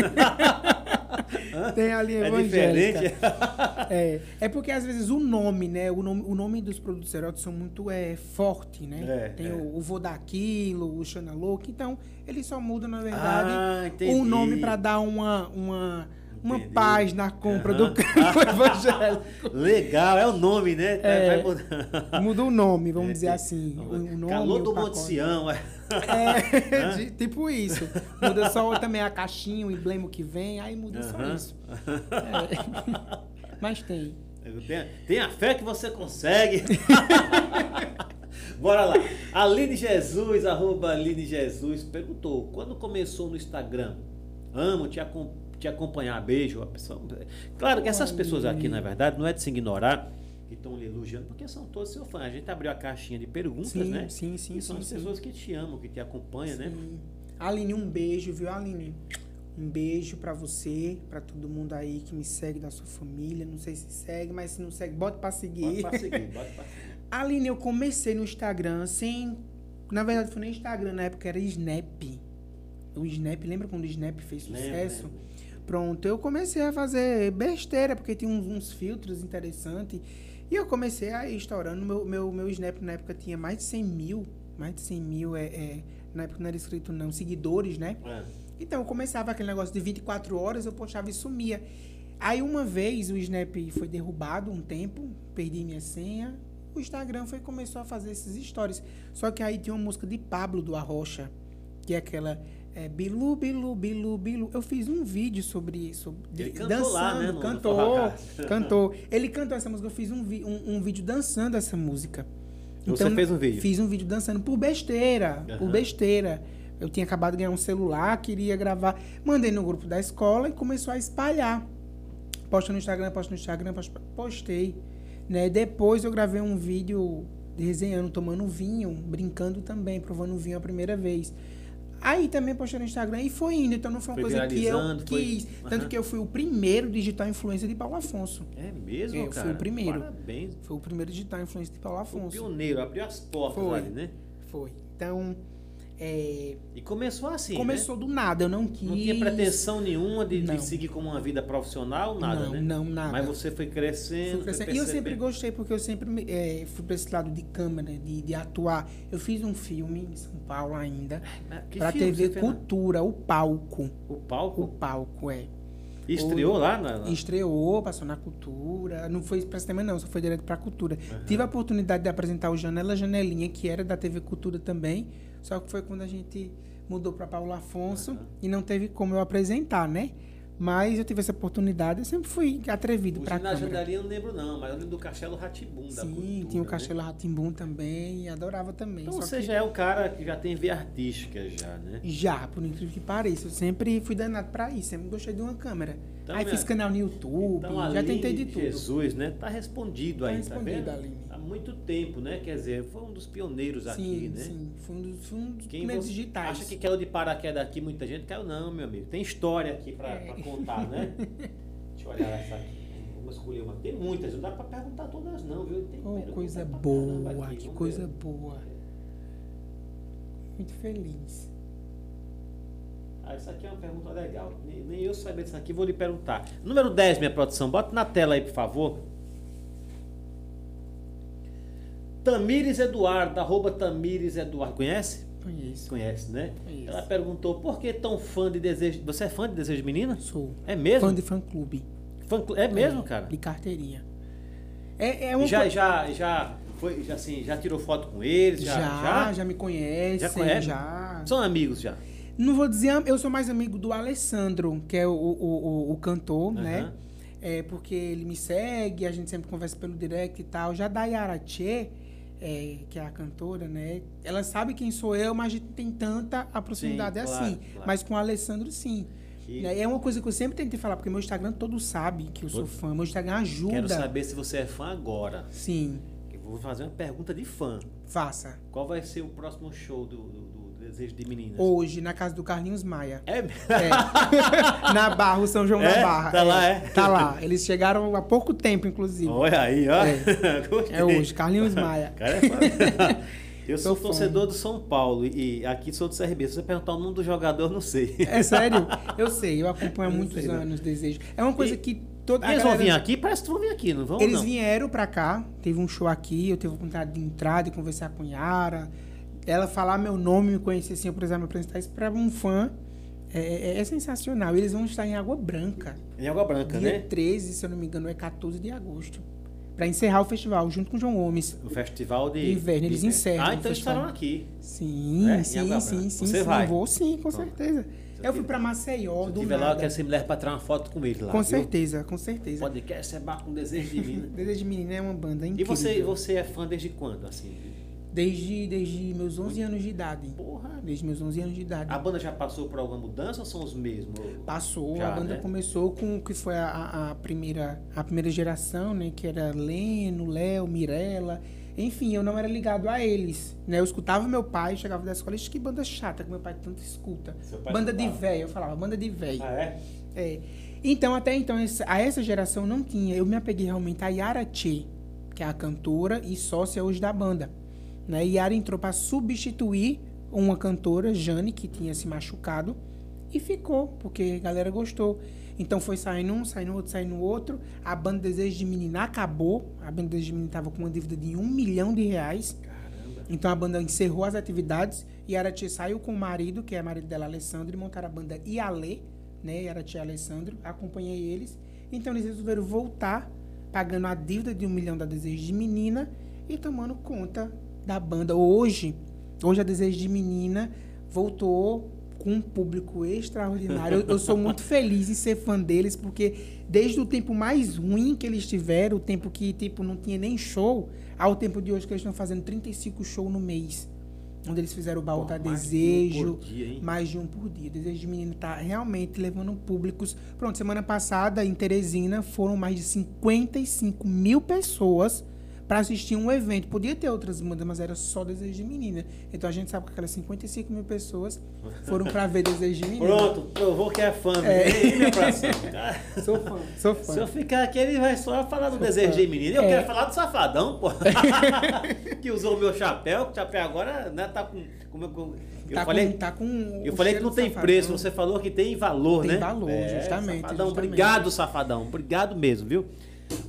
né? Tem a linha É evangélica. diferente? É, é porque às vezes o nome, né? O nome, o nome dos produtos eróticos são muito é, forte, né? É, Tem é. O, o Vou Daquilo, o Xana Louco. Então, ele só muda, na verdade, Ah, o nome para dar uma, uma, uma Entendi. paz na compra Aham. do campo evangélico. Legal, é o nome, né? É. Muda o nome, vamos É, dizer tem- assim. O, o nome, Calor do Monte. Sião. é. É, de- tipo isso. Muda só também a caixinha, o emblema que vem, aí muda só Aham. isso. É. Mas tem. Tenha, tenha fé que você consegue. Bora lá. Aline Jesus, arroba Aline Jesus, perguntou: quando começou no Instagram? Amo, te, acom- te acompanhar. Beijo. A pessoa... Claro que essas pessoas aqui, na verdade, não é de se ignorar que estão lhe elogiando, porque são todos seus fãs. A gente abriu a caixinha de perguntas, Sim, né? sim, sim, E são sim, as sim. pessoas que te amam, que te acompanham, né? Sim. Aline, um beijo, viu, Aline? Um beijo pra você, pra todo mundo aí que me segue da sua família. Não sei se segue, mas se não segue, bota pra seguir. Bota pra seguir, bota pra seguir. Aline, eu comecei no Instagram sem. Na verdade, foi nem Instagram, na época era Snap. O Snap, lembra quando o Snap fez sucesso? lembro. Pronto, eu comecei a fazer besteira, porque tinha uns, uns filtros interessantes. E eu comecei a ir estourando. Meu, meu, meu Snap na época tinha mais de 100 mil. Mais de 100 mil, é, é, na época não era escrito não, seguidores, né? É. Então, eu começava aquele negócio de 24 horas, eu postava e sumia. Aí, uma vez, o Snap foi derrubado um tempo, perdi minha senha. O Instagram foi começou a fazer esses stories. Só que aí tinha uma música de Pablo do Arrocha, que é aquela é, Bilu, Bilu, Bilu, Bilu. Eu fiz um vídeo sobre isso. Ele de- cantou lá, né, no- cantou, cantou. Ele cantou essa música, eu fiz um, vi- um, um vídeo dançando essa música. Você fez um vídeo? Fiz um vídeo dançando por besteira, por Aham. besteira. Eu tinha acabado de ganhar um celular, queria gravar. Mandei no grupo da escola e começou a espalhar. Posta no Instagram, posta no Instagram, posta- postei. Né? Depois eu gravei um vídeo resenhando, tomando vinho, brincando também, provando vinho a primeira vez. Aí também postei no Instagram e foi indo. Então não foi uma Foi coisa que eu viralizando, foi- quis. Tanto que eu fui o primeiro digital influencer de Paulo Afonso. É mesmo, Eu fui cara? o primeiro. Parabéns. Foi o primeiro digital influencer de Paulo O Afonso. pioneiro, abriu as portas Foi. ali, né? Foi. Então, é, E começou assim, começou do nada, eu não quis. né? Não tinha pretensão nenhuma de, de seguir como uma vida profissional, nada, não, né? Não, nada. Mas você foi crescendo, Fui crescendo. foi E eu sempre gostei, porque eu sempre é, fui pra esse lado de câmera, de, de atuar. Eu fiz um filme em São Paulo ainda, Ah, filme TV? Cultura, o palco. O O palco? palco, é. E estreou lá na... Estreou, passou na cultura. Não foi pra cinema, não, só foi direto pra cultura. Tive a oportunidade de apresentar o Janela Janelinha, que era da TV Cultura também. Só que foi quando a gente mudou pra Paulo Afonso Aham. e não teve como eu apresentar, né? Mas eu tive essa oportunidade, eu sempre fui atrevido ginásio câmera. dali eu não lembro não, mas eu lembro do Castelo Ratibum da Sim, cultura, tinha o né? Castelo Ratimbum também, e adorava também. Então você que já é o cara que já tem veia artística já, né? já, por incrível que pareça, eu sempre fui danado pra isso, sempre gostei de uma câmera. Então, Aí minha- fiz canal no YouTube, Então, já Aline tentei de tudo. Jesus, né? Tá respondido Tá aí, respondido, tá vendo? Aline. Muito tempo, né? Quer dizer, foi um dos pioneiros aqui, sim, né? sim, foi um dos, foi um dos Quem primeiros digitais. acha que caiu de paraquedas aqui, muita gente caiu não, meu amigo. Tem história aqui pra, É. contar, né? Deixa eu olhar essa aqui. Vamos escolher uma. Tem muitas, não dá pra perguntar todas não, viu? Tem Oh, coisa boa, aqui, que coisa ver. boa. Muito feliz. Ah, isso aqui é uma pergunta legal. Nem, nem eu sabia disso aqui, vou lhe perguntar. Número 10, minha produção, bota na tela aí, por favor. Tamires Eduardo, arroba Tamires Eduardo. Conhece? Conheço. Conhece, né? Conheço. Ela perguntou por que tão fã de desejo. Você é fã de desejo de menina? Sou. É mesmo? Fã de fã clube. Fã clu- É mesmo, É, cara? De carteirinha. É, é uma já, já, já, foi, já, assim, já tirou foto com eles? Já, já, já, me conhecem, Já conhece? já. São amigos já. Não vou dizer, eu sou mais amigo do Alessandro, que é o, o, o, o cantor, Aham. né? É porque ele me segue, a gente sempre conversa pelo direct e tal. Já da Yara Tchê, é, que é a cantora, né? Ela sabe quem sou eu, mas a gente tem tanta a proximidade Sim, claro, assim. claro. Mas com o Alessandro, sim. Que- Né? É uma coisa que eu sempre tentei falar, porque meu Instagram todo sabe que eu sou fã. Meu Instagram ajuda. Quero saber se você é fã agora. Sim, Eu vou fazer uma pergunta de fã. faça. Qual vai ser o próximo show do, do- do De Meninas? Hoje, na casa do Carlinhos Maia. É, É. na Barra, o São João É? da Barra. Tá lá, é? Tá lá. Eles chegaram há pouco tempo, inclusive. Olha aí, ó. É. Gostei. É hoje, Carlinhos Maia. Cara, é. Eu sou Tô torcedor do São Paulo e aqui sou do CRB. Se você perguntar o nome do jogador, eu não sei. É sério? Eu sei, eu acompanho há muitos sei, não. anos Desejo. É uma coisa E- que toda eles vão vir aqui? Parece que vão vir aqui, não vão? Eles não? vieram pra cá, teve um show aqui, eu tive a oportunidade de entrar, de conversar com Yara. Ela falar meu nome, me conhecer assim, eu precisar me apresentar. Isso pra um fã é, é- é sensacional. Eles vão estar em Água Branca. Em Água Branca, Dia né? 13, se eu não me engano, é 14 de agosto. Pra encerrar o festival, junto com o João Gomes. O festival de... De inverno, eles encerram Ah, o então estarão aqui. Sim, É? Em sim, sim, sim. Você sim. vai? Vou sim, com Pronto. certeza. Eu eu fui pra Maceió, Se do tiver lá, eu nada. quero ser mulher pra tirar uma foto com eles lá. Com viu? certeza, com certeza. Podcast é bar com desejo de menina. Desejo de Menina é uma banda E incrível. você, você é fã desde quando, assim? Desde, desde meus 11 anos de idade. Porra. Desde meus 11 anos de idade. A banda já passou por alguma mudança ou são os mesmos? Passou, Já, a banda né? começou com o que foi a, a- primeira, a primeira geração, né? Que era Leno, Léo, Mirella. Enfim, eu não era ligado a eles, né? Eu escutava meu pai, chegava da escola, "Ixi, que banda chata que meu pai tanto escuta. Pai Banda de escutava? véio, eu falava, banda de véio. Ah, é? É. Então, até então, a essa geração não tinha. Eu me apeguei realmente a Yara Che, que é a cantora e sócia hoje da banda. Né? E Yara entrou para substituir uma cantora, Jane, que tinha se machucado, e ficou, porque a galera gostou. Então foi saindo um, saindo outro, saindo outro. A banda Desejo de Menina acabou. A banda Desejo de Menina estava com uma dívida de um milhão de reais. Caramba. Então a banda encerrou as atividades e Arati saiu com o marido, que é o marido dela, Alessandro, e montaram a banda Ialê, né? Arati e Alessandro. Acompanhei eles. Então eles resolveram voltar, pagando a dívida de um milhão da Desejo de Menina e tomando conta da banda. Hoje, hoje a Desejo de Menina voltou com um público extraordinário. Eu, eu sou muito feliz em ser fã deles, porque desde o tempo mais ruim que eles tiveram, o tempo que tipo não tinha nem show, ao tempo de hoje que eles estão fazendo 35 shows no mês. Onde eles fizeram o baú Pô, da mais de um Desejo, dia, mais de um por dia. Desejo de Menino tá realmente levando públicos. Pronto, semana passada em Teresina foram mais de 55 mil pessoas para assistir um evento. Podia ter outras bandas, mas era só Desejo de Menina. Então a gente sabe que aquelas 55 mil pessoas foram para ver Desejo de Menina. Pronto, provou que é fã. É. É. Cara, Sou fã, sou fã. Se eu ficar aqui, ele vai só falar do Sou desejo fã. de menino. Eu É. quero falar do safadão, pô. que usou o meu chapéu. O chapéu agora, né, tá com. como eu- como- eu tá, falei, com, tá com eu falei que não tem safadão. preço. Você falou que tem valor, Tem né? valor, justamente, Safadão, justamente. obrigado, safadão. Obrigado mesmo, viu?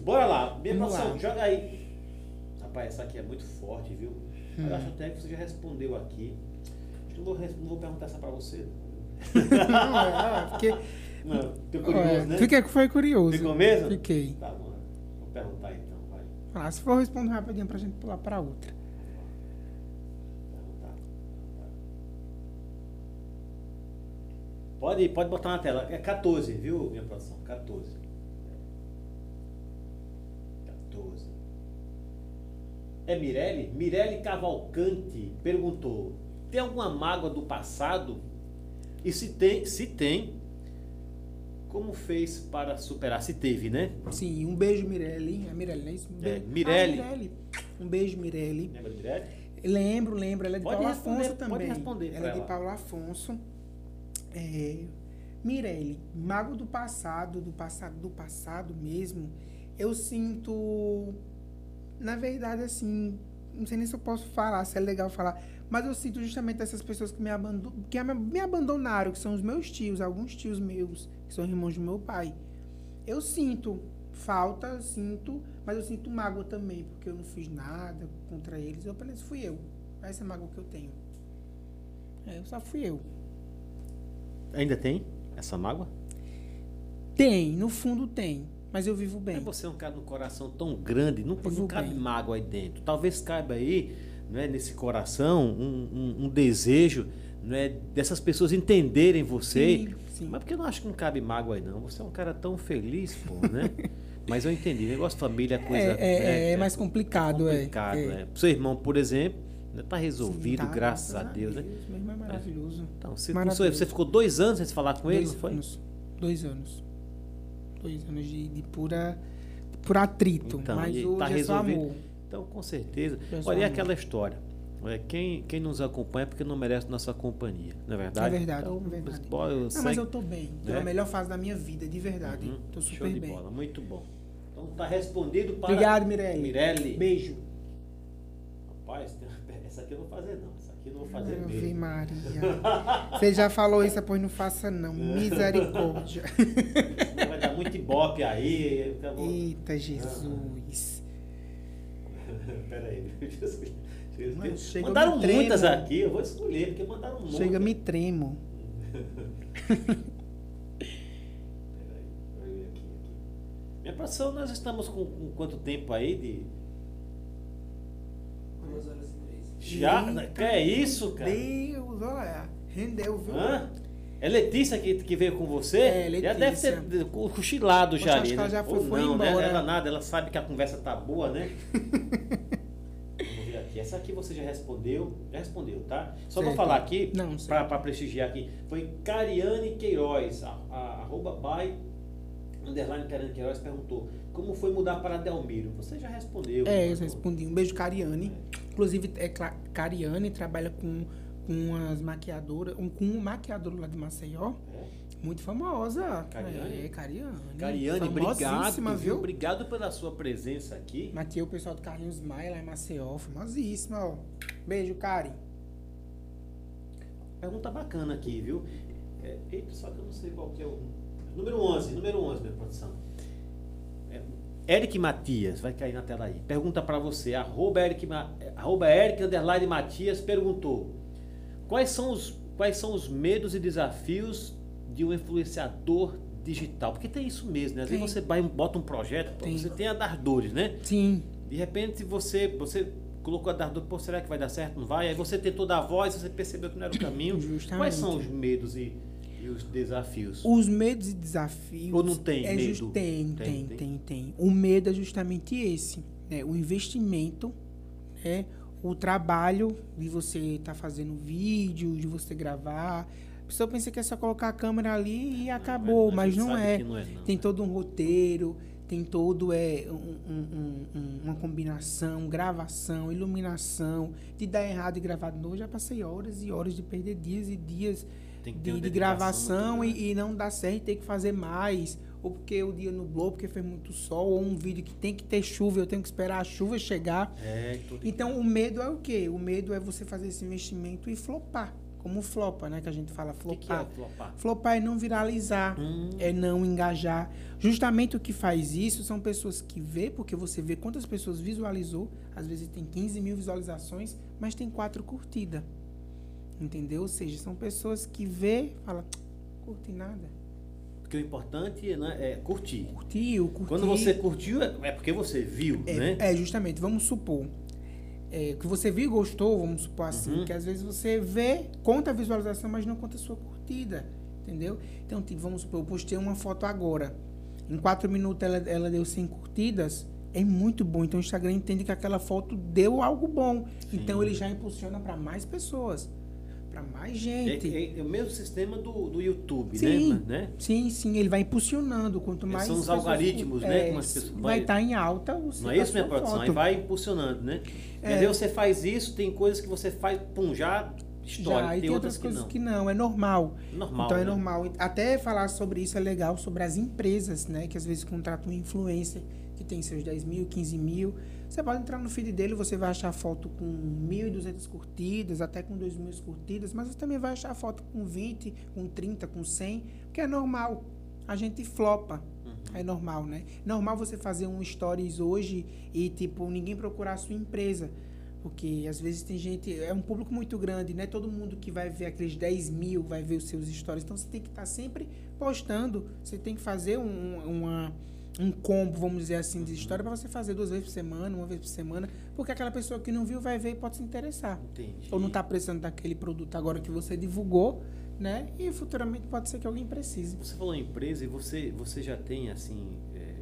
Bora lá. Minha Vamos lá. joga aí. Rapaz, essa aqui é muito forte, viu? Hum. Eu acho até que você já respondeu aqui. Acho que não vou, res- não vou perguntar essa pra você. Não, é, porque, Não, tô curioso, é, né? fiquei, foi curioso. Ficou mesmo? Fiquei. Tá bom. Vou perguntar então, vai. Ah, se for responder rapidinho pra gente pular pra outra. Pode, pode botar na tela. É 14, viu, minha produção? 14. 14. É Mirelle? Mirelle Cavalcante perguntou: tem alguma mágoa do passado? E se tem, se tem, como fez para superar? Se teve, né? Sim, um beijo, Mirelle. É Mirelle, não é isso? Um É, beijo. Mirelle. Ah, Mirelle. Um beijo, Mirelle. Lembra de Mirelle? Lembro, lembro. Ela é de Pode Paulo Afonso pode também. responder ela é de ela. Paulo Afonso. É, Mirelle, mago do passado, do passado, do passado mesmo, eu sinto, na verdade, assim, não sei nem se eu posso falar, se é legal falar, mas eu sinto justamente essas pessoas que me, abandon, que me abandonaram, que são os meus tios, alguns tios meus, que são irmãos do meu pai. Eu sinto falta, sinto, mas eu sinto mágoa também, porque eu não fiz nada contra eles, eu apenas fui eu. Essa é a mágoa que eu tenho. É, eu só fui eu. Ainda tem essa mágoa? Tem, no fundo tem, mas eu vivo bem. Mas você é um cara no coração tão grande, não, não cabe bem. mágoa aí dentro. Talvez caiba aí, né, nesse coração, um, um- um desejo né, dessas pessoas entenderem você. Sim, sim. Mas porque eu não acho que não cabe mágoa aí, não. Você é um cara tão feliz, pô, né? Mas eu entendi. Negócio de família é coisa. É, é, né, é mais complicado, é. complicado, é. né? Seu irmão, por exemplo, né, tá resolvido, Sim, tá, graças a Deus, né? Meu irmão é maravilhoso. Então, você, Maravilhoso. você ficou dois anos sem se falar com ele, dois não foi? anos. Dois anos. Dois anos de, de pura, de pura atrito. Então, mas hoje tá é resolvido. amor. Então, com certeza. Sou Olha, e aquela história. É, quem, quem nos acompanha é porque não merece nossa companhia, não é verdade? É verdade, Então, é verdade. eu Não, mas eu tô bem. Tô né? na melhor fase da minha vida, de verdade. Uhum, Tô Show super de bem. bola, muito bom. Então tá respondido para. Obrigado, Mirelle. Mirelle. Beijo. Rapaz, essa aqui eu não vou fazer, não. Eu não vou fazer Ave mesmo. Maria. Você já falou isso, pois não faça não. Misericórdia. Senão vai dar muito ibope aí. vou- Eita, Jesus. Peraí. deixa eu escolher. Deixa eu Mano, escolher. chega, eu mandaram me tremo. muitas aqui, eu vou escolher, porque mandaram um monte. Chega, me tremo. Peraí, aqui, aqui. Minha produção, nós estamos com, com quanto tempo aí de. Duas horas. Já? Que é isso, cara? Deus, olha. Rendeu, viu? Hã? É Letícia que, que veio com você? É, Já deve Letícia. ter co- cochilado já ali, que né? ela já foi- Ou foi não, né? embora. Ela nada, ela sabe que a conversa tá boa, né? Vamos ver aqui. Essa aqui você já respondeu. Já respondeu, tá? Só Certo. pra falar aqui, pra prestigiar aqui. Foi Cariane Queiroz, a, a, arroba by, underline Cariane Queiroz, perguntou como foi mudar para Delmiro. Você já respondeu. É, eu mandou. respondi. Um beijo, Cariane. Inclusive, é, Cariane trabalha com, com as maquiadoras, um, com um maquiador lá de Maceió, É. muito famosa. Cariane? É, Cariane. Cariane, obrigado, viu? Obrigado pela sua presença aqui. Maquiei o pessoal do Carlinhos Maia lá em Maceió, famosíssima, ó. Beijo, Cari. Pergunta bacana aqui, viu? É, eita, só que eu não sei qual que é o. Número 11, número 11, minha produção. É, Eric Matias, vai cair na tela aí. Pergunta pra você, arroba Eric, arroba Eric underline Matias perguntou: quais são, os, quais são os medos e desafios de um influenciador digital? Porque tem isso mesmo, né? Às vezes você vai, bota um projeto, Tem. você tem a dar dores, né? Sim. De repente você, você colocou a dar dor, pô, será que vai dar certo? Não vai? Aí você tentou dar voz, você percebeu que não era o caminho. Justamente. Quais são os medos e, e os desafios? Os medos e desafios. Ou não tem é medo? jus- tem, Tem, tem, tem. tem, O medo é justamente esse, né? O investimento, né? O trabalho de você estar fazendo vídeo, de você gravar. A pessoa pensa que é só colocar a câmera ali e acabou, mas não é. não é, não. Tem todo um roteiro, tem todo é, um- um- um- uma combinação, gravação, iluminação. De dar errado e gravar de novo, já passei horas e horas de perder dias e dias Tem de, de gravação e, e não dar certo e ter que fazer mais. Ou porque o dia nublou, porque fez muito sol, ou um vídeo que tem que ter chuva, eu tenho que esperar a chuva chegar. É, tudo Então o medo é o quê? O medo é você fazer esse investimento e flopar. Como flopa, né? Que a gente fala O que, que é flopar. flopar? Flopar é não viralizar, Hum. é não engajar. Justamente o que faz isso são pessoas que vê, porque você vê quantas pessoas visualizou. Às vezes tem 15 mil visualizações, mas tem quatro curtidas. Entendeu? Ou seja, são pessoas que vê, fala, curti nada. Porque o importante né, é curtir. Curtiu, curtiu. Quando você curtiu, é é porque você viu, É, né? é, justamente, vamos supor. é, que você viu e gostou, vamos supor assim, Uhum. que às vezes você vê, conta a visualização, mas não conta a sua curtida. Entendeu? Então, tipo, vamos supor, eu postei uma foto agora. Em quatro minutos ela, ela deu 100 curtidas. É muito bom. Então o Instagram entende que aquela foto deu algo bom. Então ele já impulsiona para mais pessoas. Para mais É, gente. é- é o mesmo sistema do, do YouTube, Sim. né? né? Sim, sim, ele vai impulsionando. Quanto mais. São os pessoas- algoritmos, né, é, pessoas- vai estar em alta o Não é isso, minha produção? Aí vai impulsionando, né? É. Entendeu? Você faz isso, tem coisas que você faz, pum, já história. Já, e tem, outras que coisas não. que não, é normal. Normal. então é né? normal. Até falar sobre isso é legal, sobre as empresas, né? Que às vezes contratam um influencer que tem seus 10 mil, 15 mil. Você pode entrar no feed dele, você vai achar foto com 1.200 curtidas, até com 2 mil curtidas, mas você também vai achar foto com 20, com 30, com 100, porque é normal. A gente flopa. Uhum. É normal, né? Normal você fazer um stories hoje e, tipo, ninguém procurar a sua empresa. Porque às vezes tem gente, é um público muito grande, não é todo mundo que vai ver aqueles 10 mil, vai ver os seus stories. Então você tem que estar sempre postando, você tem que fazer um, uma, um combo, vamos dizer assim, de história para você fazer duas vezes por semana, uma vez por semana, porque aquela pessoa que não viu vai ver e pode se interessar. Entendi. Ou não está precisando daquele produto agora que você divulgou, né? E futuramente pode ser que alguém precise. Você falou em empresa e você, você já tem, assim, é,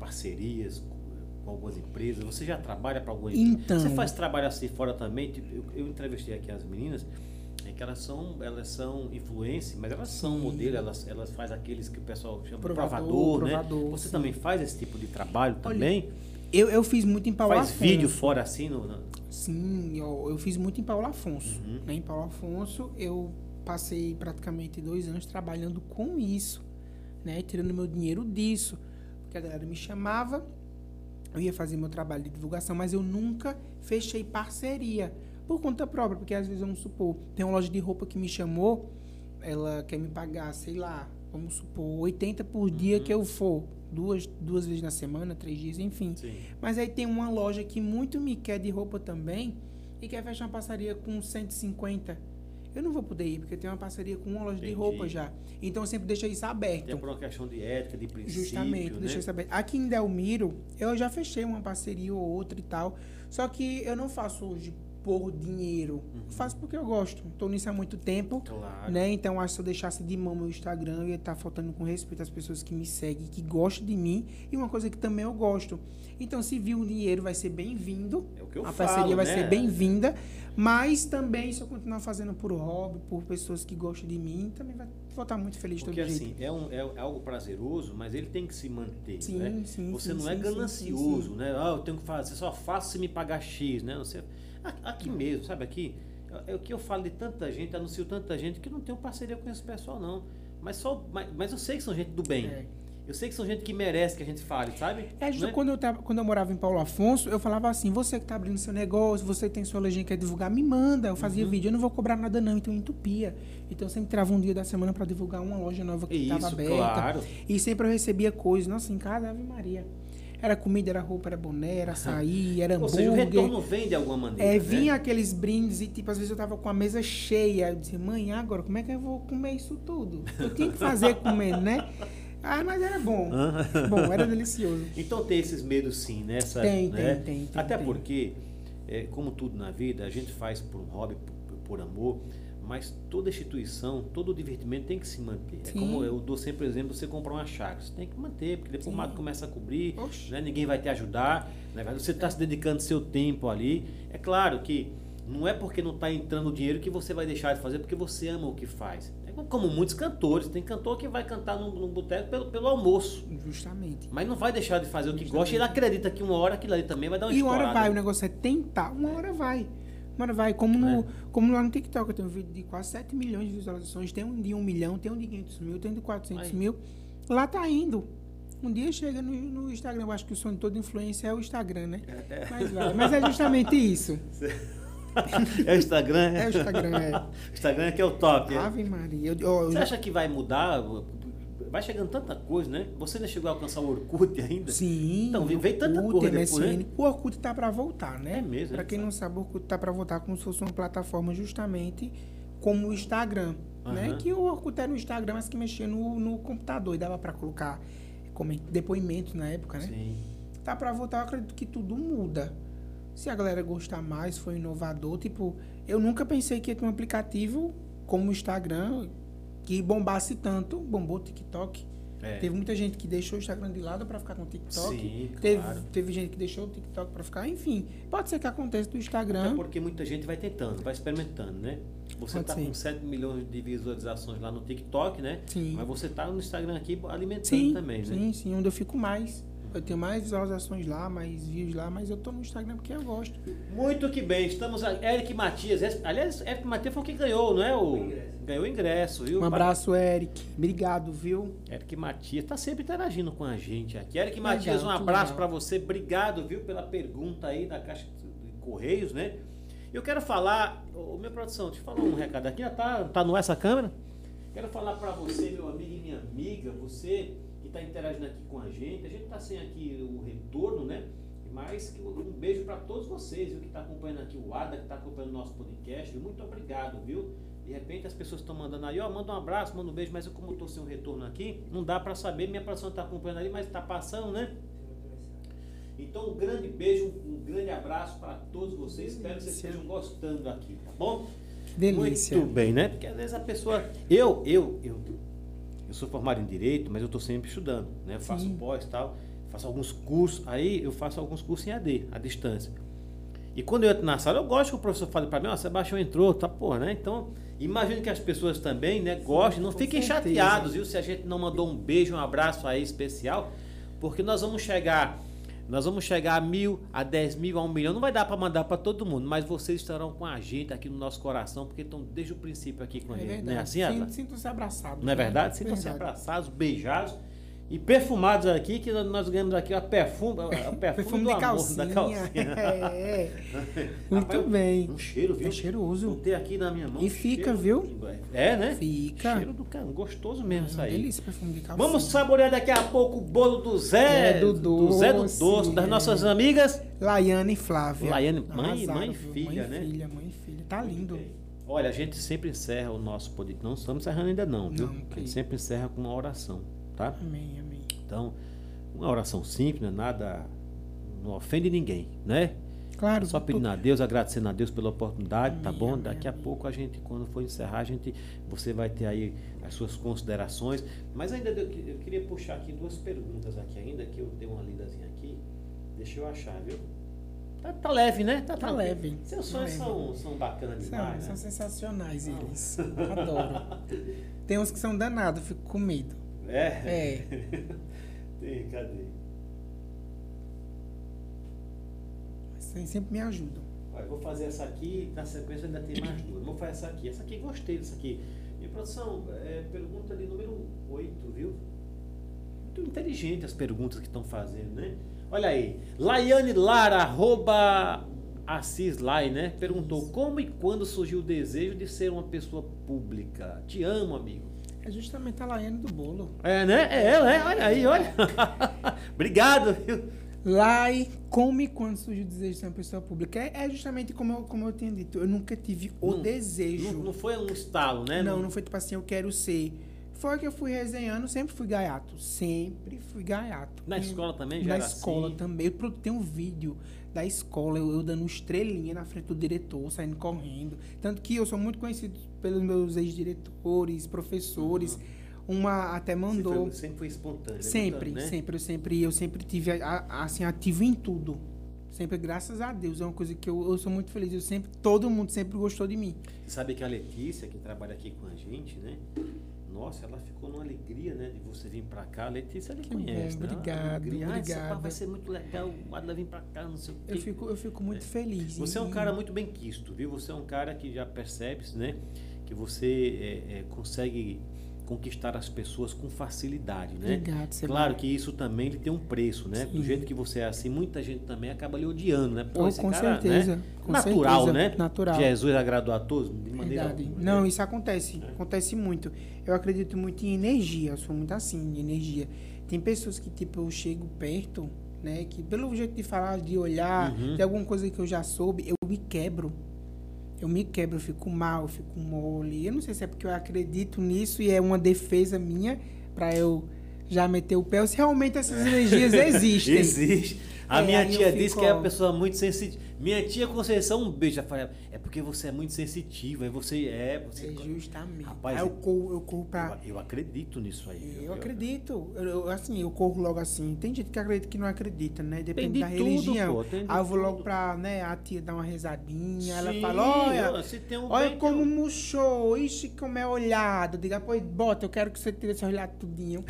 parcerias com, algumas empresas? Você já trabalha para alguma empresa? Então. Você faz trabalho assim fora também? Tipo, eu, eu entrevistei aqui as meninas, que elas são, elas são influência, mas elas são Sim. modelo, elas, elas fazem aqueles que o pessoal chama de Provador, provador, né? provador, Você sim. também faz esse tipo de trabalho Olha, também? Eu, eu fiz muito em Paulo faz Afonso. vídeo fora assim? No, na- Sim, eu, eu fiz muito em Paulo Afonso. Uhum. né? Em Paulo Afonso, eu passei praticamente dois anos trabalhando com isso, né? Tirando meu dinheiro disso. Porque a galera me chamava, eu ia fazer meu trabalho de divulgação, mas eu nunca fechei parceria. Por conta própria, porque às vezes, vamos supor, tem uma loja de roupa que me chamou, ela quer me pagar, sei lá, vamos supor, 80 por dia que eu for. Duas, duas vezes na semana, três dias, enfim. Sim. Mas aí tem uma loja que muito me quer de roupa também e quer fechar uma parceria com 150. Eu não vou poder ir, porque tem uma parceria com uma loja Entendi. de roupa já. Então eu sempre deixo isso aberto. É por uma questão de ética, de princípio, Justamente, né? deixa isso aberto. Aqui em Delmiro, eu já fechei uma parceria ou outra e tal. Só que eu não faço hoje por dinheiro. Eu faço porque eu gosto. Estou nisso há muito tempo. Claro. Né? Então, acho que se eu deixasse de mão meu Instagram, eu ia estar faltando com respeito às pessoas que me seguem, que gostam de mim. E uma coisa que também eu gosto. Então, se vir um dinheiro, vai ser bem-vindo. É o que eu a falo, parceria vai né? ser bem-vinda. Mas também, se eu continuar fazendo por hobby, por pessoas que gostam de mim, também vai vou estar muito feliz Porque todo jeito. assim, é, um, é algo prazeroso, mas ele tem que se manter, Sim, né? sim, Você sim, não é ganancioso, né? Ah, eu tenho que fazer, só faço se me pagar X, né? Você, aqui, mesmo, sabe aqui? É o que eu falo de tanta gente, anuncio tanta gente que não tenho parceria com esse pessoal, não. Mas, só, mas, mas eu sei que são gente do bem. É. Eu sei que são gente que merece que a gente fale, sabe? É, justo Né? quando, eu tava, quando eu morava em Paulo Afonso, eu falava assim: você que tá abrindo seu negócio, você tem sua legenda que quer divulgar, me manda. Eu fazia Uhum. vídeo, eu não vou cobrar nada, não. Então eu entupia. Então eu sempre tirava um dia da semana para divulgar uma loja nova que estava aberta. claro. E sempre eu recebia coisas. Nossa, em casa, Ave Maria. Era comida, era roupa, era boné, era açaí, era Ou hambúrguer. seja, o retorno vem de alguma maneira. É, né? vinha aqueles brindes e, tipo, às vezes eu tava com a mesa cheia. Eu dizia, mãe, agora como é que eu vou comer isso tudo? Eu tinha que fazer comendo, né? Ah, mas era bom. bom, era delicioso. Então tem esses medos sim, né? Essa, Tem, né? tem, tem, tem, Até tem. porque, é, como tudo na vida, a gente faz por um hobby, por, por amor, mas toda instituição, todo divertimento tem que se manter. É Sim. como eu dou sempre o exemplo, você comprar uma chácara, você tem que manter, porque depois o Sim. mato começa a cobrir, né? ninguém vai te ajudar, né? você está se dedicando seu tempo ali. É claro que não é porque não está entrando dinheiro que você vai deixar de fazer, porque você ama o que faz. É como muitos cantores, tem cantor que vai cantar num, num boteco pelo, pelo almoço. Justamente. Mas não vai deixar de fazer o que gosta e ele acredita que uma hora aquilo ali também vai dar uma E uma hora vai, o negócio é tentar, uma hora vai. Hora vai. Como, no, É. como lá no TikTok, eu tenho um vídeo de quase 7 milhões de visualizações. Tem um de 1 milhão, tem um de 500 mil, tem um de 400 Aí. mil. Lá tá indo. Um dia chega no, no Instagram. Eu acho que o sonho de toda influência é o Instagram, né? Mas vai. Mas é justamente isso. É o Instagram, É o Instagram, é. O Instagram é que é o top. é. Ave Maria. Eu, eu Você acha que vai mudar? Vai chegando tanta coisa, né? Você ainda chegou a alcançar o Orkut ainda? Sim. Então, veio- tanta porra depois, né? O Orkut tá para voltar, né? É mesmo, Para é, quem sabe. não sabe, o Orkut tá para voltar como se fosse uma plataforma justamente como o Instagram, né? Aham. Que o Orkut era no Instagram, mas que mexia no, no computador e dava para colocar depoimentos na época, né? Sim. Tá para voltar, eu acredito que tudo muda. Se a galera gostar mais, for inovador, tipo, eu nunca pensei que ia ter um aplicativo como o Instagram que bombasse tanto, bombou o TikTok. É. Teve muita gente que deixou o Instagram de lado para ficar com o TikTok. Sim, teve, claro. teve gente que deixou o TikTok para ficar. Enfim, pode ser que aconteça do Até Instagram. porque muita gente vai tentando, vai experimentando, né? Você tá ser. com 7 milhões de visualizações lá no TikTok, né? Sim. Mas você tá no Instagram aqui alimentando Sim, também, né? sim, sim, onde eu fico mais. Eu tenho mais visualizações lá, mais views lá, mas eu tô no Instagram porque eu gosto. Muito que bem, estamos a Eric Matias. Esse- Aliás, Eric Matias foi o que ganhou, não é? O, O ingresso. ganhou o ingresso, viu? Um abraço, Eric. Obrigado, viu? Eric Matias está sempre interagindo com a gente aqui. Eric Legal, Matias, um abraço para você. Obrigado, viu, pela pergunta aí da caixa de Correios, né? Eu quero falar, ô minha produção, deixa eu falar um recado aqui. Já tá, tá no essa câmera? Quero falar para você, meu amigo e minha amiga, você que está interagindo aqui com a gente. A gente está sem aqui o retorno, né? Mas um beijo para todos vocês, viu, que está acompanhando aqui o Ada, que está acompanhando o nosso podcast. viu? Muito obrigado, viu? De repente as pessoas estão mandando aí, ó, manda um abraço, manda um beijo, mas eu como estou sem o retorno aqui, não dá para saber. Minha produção está acompanhando ali, mas está passando, né? Então, um grande beijo, um grande abraço para todos vocês. Espero que vocês estejam gostando aqui, tá bom? Delícia. Muito bem, né? Porque às vezes a pessoa. Eu, eu, eu, eu sou formado em direito, mas eu estou sempre estudando, né? Eu faço Sim. pós e tal, faço alguns cursos, aí eu faço alguns cursos em AD, à distância. E quando eu entro na sala, eu gosto que o professor fale para mim, ó, Sebastião entrou, tá porra, né? Então, imagino que as pessoas também, né, gostem, não fiquem certeza. chateados, viu? Se a gente não mandou um beijo, um abraço aí especial, porque nós vamos chegar, nós vamos chegar a mil, a dez mil, a um milhão. Não vai dar para mandar para todo mundo, mas vocês estarão com a gente aqui no nosso coração, porque estão desde o princípio aqui com a É gente. verdade. Não é assim, Adla? Sinto- Sintam-se abraçados. Não é né? verdade? Sintam-se Verdade. abraçados, beijados e perfumados aqui, que nós ganhamos aqui a perfume, a perfume, Perfume do de amor, calcinha. da calcinha. É, Muito Rapaz, bem. Um cheiro, viu? É cheiroso. Botei aqui na minha mão. E fica, viu? É, né? Fica. Cheiro do cara, gostoso mesmo isso Uma aí. delícia perfume de calcinha. Vamos saborear daqui a pouco o bolo do Zé. É, do Zé do doce, Doce, das é. nossas amigas. Laiane e Flávia. Laiane, mãe- Arrasaram, mãe e filha, mãe né? e filha, mãe e filha. Tá lindo. Olha, a gente sempre encerra o nosso podcast. Não estamos encerrando ainda não, viu? Não, A gente sempre encerra com uma oração, tá? Amém, amém. Então, uma oração simples, não é nada. Não ofende ninguém, né? Claro. Só pedindo a Deus, agradecendo a Deus pela oportunidade, tá Amém, bom? amém, Daqui a amém. pouco a gente, quando for encerrar, a gente, você vai ter aí as suas considerações. Mas ainda eu, eu queria puxar aqui duas perguntas aqui ainda, que eu dei uma lidazinha aqui. Deixa eu achar, viu? Tá, tá leve, né? Tá tranquilo. leve, Seus tá sonhos leve. são, são bacanas São, demais, são né? sensacionais eles. Adoro. Tem uns que são danados, fico com medo. É? É. Tem, cadê? Mas sempre me ajudam. Olha, vou fazer essa aqui, na sequência ainda tem mais duas. Vou fazer essa aqui. Essa aqui gostei dessa aqui. Minha produção, é, pergunta ali número 8, viu? Muito inteligente as perguntas que estão fazendo, né? Olha aí, Laiane Lara, arroba Assis Lai, né? Perguntou como e quando surgiu o desejo de ser uma pessoa pública. Te amo, amigo. É justamente a Laiane do bolo. É, né? É ela, é? Olha aí, olha. Obrigado, viu? Lai, como e quando surgiu o desejo de ser uma pessoa pública? É, é justamente como eu, como eu tinha dito. Eu nunca tive o Não- desejo. Não, não foi um estalo, né? Não, não foi tipo assim, eu quero ser. Foi que eu fui resenhando, sempre fui gaiato. Sempre fui gaiato. Na E- escola também já Na era escola assim? também. Eu tenho um vídeo da escola, eu, eu dando estrelinha na frente do diretor, saindo correndo. Tanto que eu sou muito conhecido pelos meus ex-diretores, professores. Uma até mandou. foi- sempre foi espontâneo. Sempre, né? sempre, eu sempre, eu sempre tive a- a- assim ativo em tudo. Sempre, graças a Deus, é uma coisa que eu, eu sou muito feliz. Eu sempre, todo mundo sempre gostou de mim. Você sabe que a Letícia, que trabalha aqui com a gente, né? Nossa, ela ficou numa alegria, né? De você vir pra cá. A Letícia, ele Que conhece, bom, né? obrigado. Ah, esse obrigado. papo vai ser muito legal. Adla vir pra cá, não sei o quê. Eu fico, eu fico muito feliz. Você é um cara muito bem quisto, viu? Você é um cara que já percebe, né? Que você é, é, consegue conquistar as pessoas com facilidade, né? Obrigado. Claro que isso também ele tem um preço, né? Do Sim. jeito que você é assim, muita gente também acaba lhe odiando, né? Pô, Oh, com cara, certeza, né? com Natural, certeza, né? natural. Jesus agradou a todos de maneira Verdade. alguma, Não, né? isso acontece. Acontece muito. Eu acredito muito em energia. Eu sou muito assim, de energia. Tem pessoas que, tipo, eu chego perto, né? Que pelo jeito de falar, de olhar, Uhum. de alguma coisa que eu já soube, eu me quebro. Eu me quebro, eu fico mal, eu fico mole. Eu não sei se é porque eu acredito nisso e é uma defesa minha pra eu já meter o pé. ou Se realmente essas energias existem. Existe. A É, minha tia fico, disse que é uma pessoa muito sensitiva. Minha tia Conceição, um beijo. Ela fala, é porque você é muito sensitiva. É você é. Você... É justamente. Rapaz, Aí eu corro, eu corro pra. eu, eu acredito nisso aí. viu? Eu acredito. Eu, eu- assim, eu corro logo assim. Tem gente que acredita que não acredita, né? Depende de da tudo, religião. pô, Aí eu vou logo tudo. pra, né, a tia dar uma rezadinha. ela Sim, fala, olha, se tem um olha bem, como tem um- murchou, ixi, como é olhado. Diga, pois bota, eu quero que você tire esse olhado tudinho.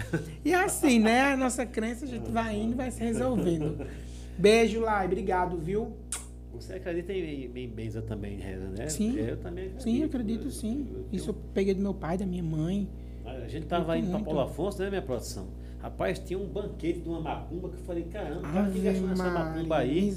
e assim, né? A nossa crença, a gente vai indo e vai se resolvendo. Beijo lá, e obrigado, viu? Você acredita em, em benza também, reza, né? Sim. Eu também acredito. Sim, acredito sim. Eu- eu- Isso eu peguei do meu pai, da minha mãe. A gente tava indo muito. Paulo Afonso, né, minha produção? Rapaz, tinha um banquete de uma macumba que eu falei, caramba, o cara Ave fica achando essa macumba aí.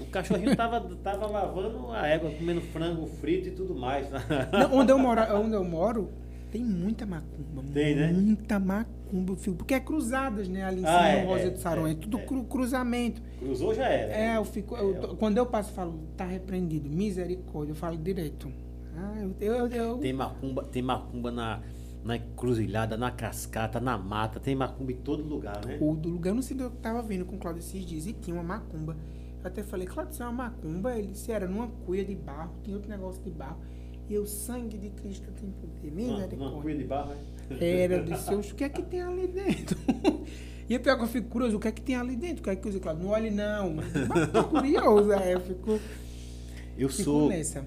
O cachorrinho tava, tava lavando a égua, comendo frango frito e tudo mais. Não, onde, eu moro, onde eu moro, tem muita macumba. Tem, né? Muita macumba. Eu fico- Porque é cruzadas, né? Ali em cima, Ah, é, Rosa é, do Saron. É, é, tudo é. cru- cruzamento. Cruzou já era. É, eu fico. eu É, quando eu passo, eu falo, tá repreendido. Misericórdia. Eu falo direito. Ah, eu. eu, eu- Tem macumba, tem macumba na, na encruzilhada, na cascata, na mata, tem macumba em todo lugar, né? o do lugar, eu não sei onde eu tava vindo com o Claudio esses dias e tinha uma macumba. Eu até falei, Claudio, isso é uma macumba? Ele disse, era numa cuia de barro, tinha outro negócio de barro. E o sangue de Cristo tem poder. Uma, uma Misericórdia. cuia de barro, né? Era dos seus. O que é que tem ali dentro? E é pior que eu fico curioso, o que é que tem ali dentro? O que é que eu claro, não olhe não. Mas tô curioso, é, eu fico, Eu fico sou. nessa.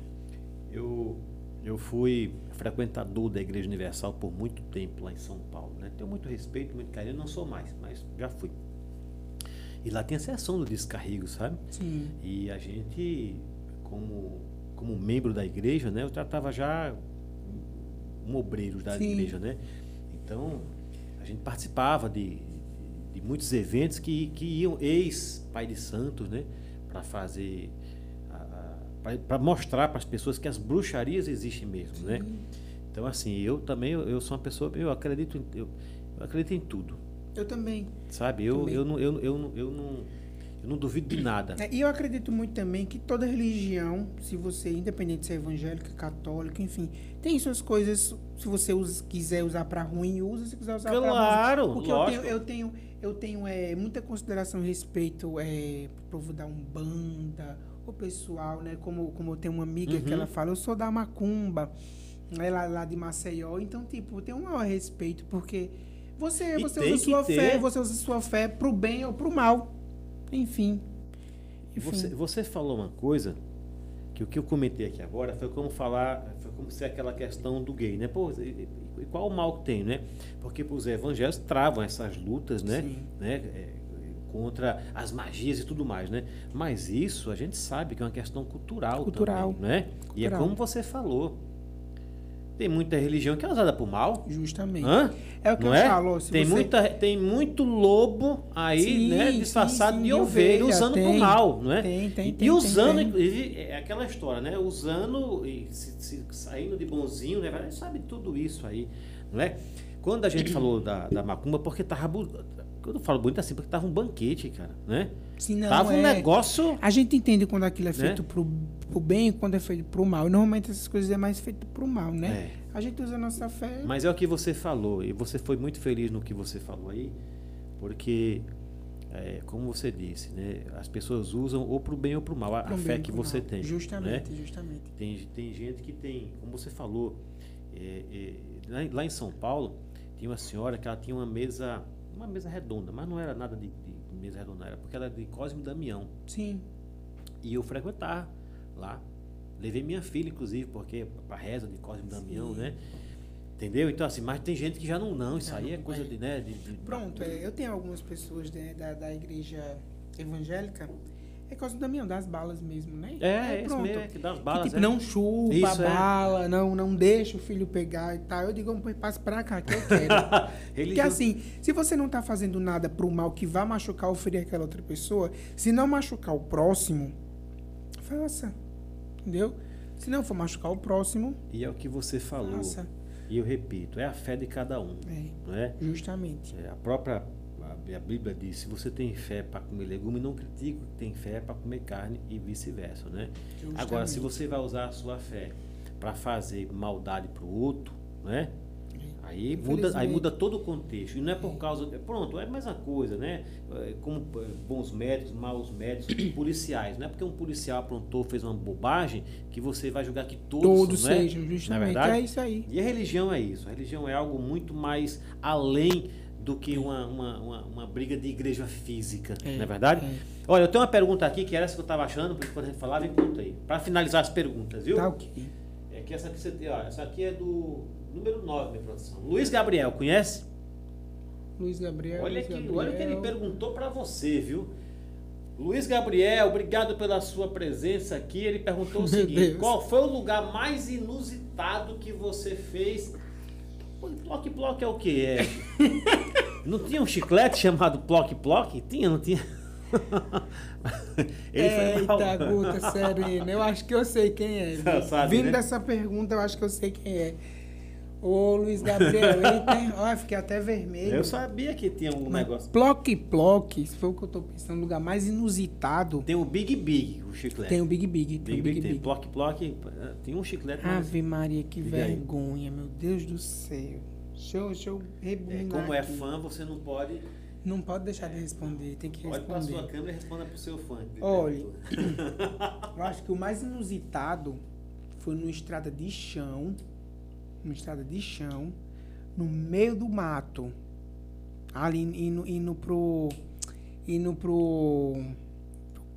Eu, eu fui frequentador da Igreja Universal por muito tempo lá em São Paulo. Né? Tenho muito respeito, muito carinho, não sou mais, mas já fui. E lá tem a sessão do descarrego, sabe? Sim. E a gente, como, como membro da igreja, né? Eu já estava já um obreiro da Sim. igreja, né? Então, a gente participava de, de muitos eventos que, que iam ex-pai de santos, né? Para fazer... Para mostrar para as pessoas que as bruxarias existem mesmo, né? Então, assim, eu também, eu, eu sou uma pessoa, eu acredito em, eu, eu acredito em tudo, Eu também. sabe? Eu, Também. eu, não, eu, eu, não, eu, não, eu não duvido de nada. É, E eu acredito muito também que toda religião, se você, independente de ser evangélica, católica, enfim, tem suas coisas, se você usa- quiser usar para ruim, usa, se quiser usar para Claro, Porque eu lógico. tenho, eu tenho, eu tenho é, muita consideração e respeito é, pro povo da Umbanda, o pessoal, né? Como, como eu tenho uma amiga que Uhum. ela fala, eu sou da Macumba, é lá, lá de Maceió. Então, tipo, tem um maior respeito, porque você, E você usa que sua ter. fé, você usa sua fé pro bem ou pro mal. Enfim. Enfim. Você, você falou uma coisa que o que eu comentei aqui agora foi como falar, foi como ser aquela questão do gay, né? Pô, e, e qual o mal que tem, né? Porque os evangelhos travam essas lutas, né? Sim. né? É, contra as magias e tudo mais, né? Mas isso a gente sabe que é uma questão cultural, Cultural. também, né? E é Cultural. como você falou. Tem muita religião que é usada por mal. Justamente. Hã? É o que Não eu é? falo. Tem, você... muita, tem muito lobo aí, Sim, né? sim, Disfarçado sim, de de ovelha, ovelha, usando tem. pro mal, não é? Tem, tem, e, tem, e usando, tem, inclusive, é aquela história, né? Usando e se, se- saindo de bonzinho, né? A gente sabe tudo isso aí, não é? Quando a gente falou da, da macumba, porque tava. Quando eu falo bonito assim, porque tava um banquete, cara, né? Sim, não, tava um é- negócio. A gente entende quando aquilo é Né? feito pro, pro bem e quando é feito pro mal. E normalmente essas coisas é mais feito pro mal, né? É. A gente usa a nossa fé. Mas é o que você falou, e você foi muito feliz no que você falou aí, porque, é, como você disse, né, as pessoas usam ou para o bem ou para o mal, a, a fé que você mal. tem. né? Justamente, justamente. Tem, tem gente que tem, como você falou, é, é, lá, em- lá em São Paulo, tinha uma senhora que ela tinha uma mesa, uma mesa redonda, mas não era nada de, de mesa redonda, era porque ela era de Cosme Damião. Sim. E eu frequentava lá. Levei minha filha, inclusive, porque para reza de Cosme e Damião, né? Entendeu? Então, assim, mas tem gente que já não, não. Isso aí é coisa de, né? De, de- Pronto, é, eu tenho algumas pessoas né, da, da igreja evangélica. É causa do Damião, das balas mesmo, né? É, esse mesmo, é que dá as Que, balas. tipo, é. não chupa Isso, a é. bala, não, não deixa o filho pegar e tal. Eu digo, "Pois passa pra cá, que eu quero. Porque assim, se você não tá fazendo nada pro mal que vá machucar ou ferir aquela outra pessoa, se não machucar o próximo, faça. Entendeu? Se não for machucar o próximo, E é o que você falou. faça. E eu repito, é a fé de cada um. É, Não é? justamente. É, a própria a, Bíblia diz: se você tem fé para comer legume, não critique o que tem fé para comer carne e vice-versa, né? Agora, se Justamente. você vai usar a sua fé para fazer maldade para o outro, né? Aí muda, aí muda todo o contexto. E não é por causa. Pronto, é a mesma coisa, né? É, Como é, bons médicos, maus médicos, policiais. Não é porque um policial aprontou, fez uma bobagem, que você vai julgar que todos, Todos são, né? sejam, justamente. verdade? É isso aí. E a religião é isso. A religião é algo muito mais além do que uma, uma, uma, uma briga de igreja física, É, não é verdade? é. Olha, eu tenho uma pergunta aqui, que era essa que eu estava achando, porque quando a gente falava, encontra aí. Para finalizar as perguntas, viu? Tá ok. É que essa aqui você tem, ó, essa aqui é do número 9, minha produção. Luiz Gabriel, conhece? Luiz Gabriel. olha, Luiz que, Gabriel. olha o que ele perguntou para você, viu? Luiz Gabriel, obrigado pela sua presença aqui. Ele perguntou o seguinte: qual foi o lugar mais inusitado que você fez? Plock Plock é o quê? É... não tinha um chiclete chamado Plock Plock? Tinha, não tinha? Eita, Guta Serena. Eu acho que eu sei quem é. Sabe, Vindo né? dessa pergunta, eu acho que eu sei quem é. Ô, Luiz Gabriel, eita. Olha, fiquei até vermelho. Eu sabia que tinha um Mas negócio. Plock Plock, se foi o que eu tô pensando, o lugar mais inusitado. Tem o Big Big, o chiclete. Tem o Big Big. Tem Big o Big, Big tem Big. Plock Plock. Tem um chiclete. mas- Ave Maria, que Diga aí. vergonha, meu Deus do céu. Deixa eu, deixa eu É, como é aqui. fã, você não pode. Não pode deixar de responder, tem que Olhe para a responder. sua câmera e responda para o seu fã. Olha. Eu acho que o mais inusitado foi numa estrada de chão, numa estrada de chão, no meio do mato, ali indo, indo pro, indo pro,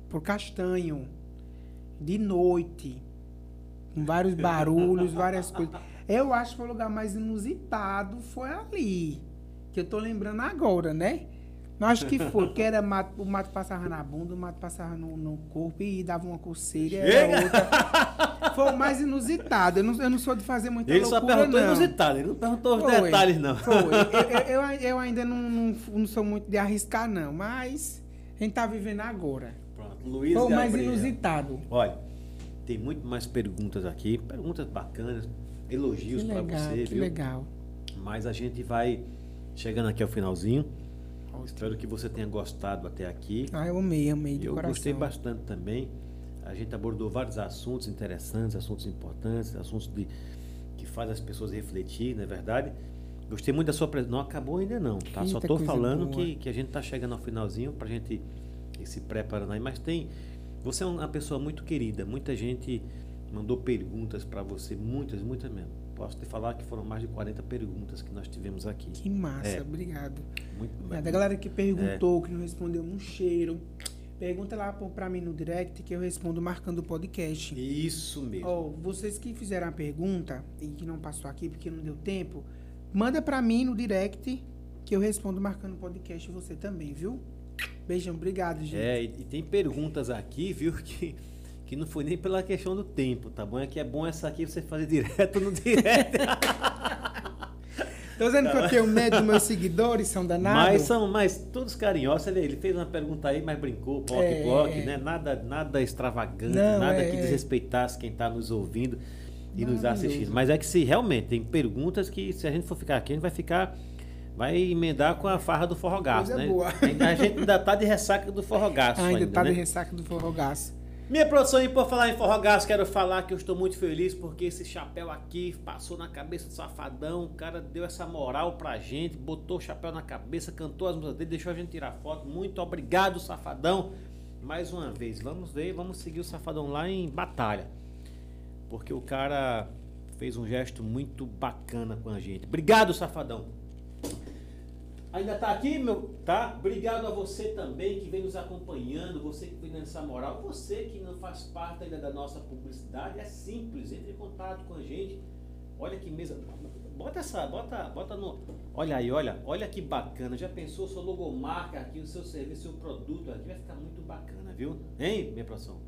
pro castanho, de noite, com vários barulhos, várias coisas. Eu acho que o lugar mais inusitado foi ali, que eu tô lembrando agora, né? Acho que foi, porque era mato, o mato passava na bunda, o mato passava no, no corpo e dava uma coceira. Era outra. Foi o mais inusitado. Eu não, eu não sou de fazer muita Ele só loucura, perguntou não. inusitado, ele não perguntou os Foi, detalhes, não. Foi. Eu, eu, eu- ainda não, não, não sou muito de arriscar, não. Mas a gente tá vivendo agora. Pronto, Luiz Foi o mais inusitado. Olha, tem muito mais perguntas aqui, perguntas bacanas, elogios para você, que viu? legal. Mas a gente vai chegando aqui ao finalzinho. Espero que você tenha gostado até aqui. Ah, eu amei, amei de Eu coração. gostei bastante também. A gente abordou vários assuntos interessantes, assuntos importantes, assuntos de, que fazem as pessoas refletir, não é verdade? Gostei muito da sua presença. Não acabou ainda não, tá? Só Eita, estou coisa falando boa. que, que a gente está chegando ao finalzinho para a gente ir se preparando aí. Mas tem, Você é uma pessoa muito querida. Muita gente mandou perguntas para você, muitas, muitas mesmo. Posso te falar que foram mais de 40 perguntas que nós tivemos aqui. Que massa, É. obrigado. Muito, É, da galera que É. perguntou, que não respondeu um cheiro. Pergunta lá pô, pra mim no direct que eu respondo marcando o podcast. Isso mesmo. Ó, vocês que fizeram a pergunta e que não passou aqui porque não deu tempo, manda pra mim no direct que eu respondo marcando o podcast você também, viu? Beijão, obrigado, gente. É, e, e tem perguntas aqui, viu, que, que não foi nem pela questão do tempo, tá bom? É que é bom essa aqui você fazer direto no direct. Tô dizendo que eu tenho medo dos meus seguidores, são danados. mas são mas todos carinhosos. Ele fez uma pergunta aí, mas brincou, bloco É. bloco, né? Nada, nada extravagante, Não, nada é, que é. desrespeitasse quem está nos ouvindo e nos assistindo. Mas é que se realmente tem perguntas que se a gente for ficar aqui, a gente vai ficar. Vai emendar com a farra do forrogaço, né? boa. A gente ainda tá de ressaca do forrogaço. Ah, ainda ainda, tá né? de ressaca do forrogaço. Minha produção, e por falar em forrogaço, quero falar que eu estou muito feliz porque esse chapéu aqui passou na cabeça do safadão. O cara deu essa moral pra gente, botou o chapéu na cabeça, cantou as músicas dele, deixou a gente tirar foto. Muito obrigado, safadão. Mais uma vez, vamos ver, vamos seguir o safadão lá em batalha. Porque o cara fez um gesto muito bacana com a gente. Obrigado, safadão. Ainda tá aqui, meu? Tá? Obrigado a você também que vem nos acompanhando, você que vem nessa moral, você que não faz parte ainda da nossa publicidade, é simples, entre em contato com a gente. Olha que mesa. Bota essa, bota, bota no. Olha aí, olha, olha que bacana. Já pensou sua logomarca aqui, o seu serviço, o seu produto aqui? Vai ficar muito bacana, viu? Hein, minha produção?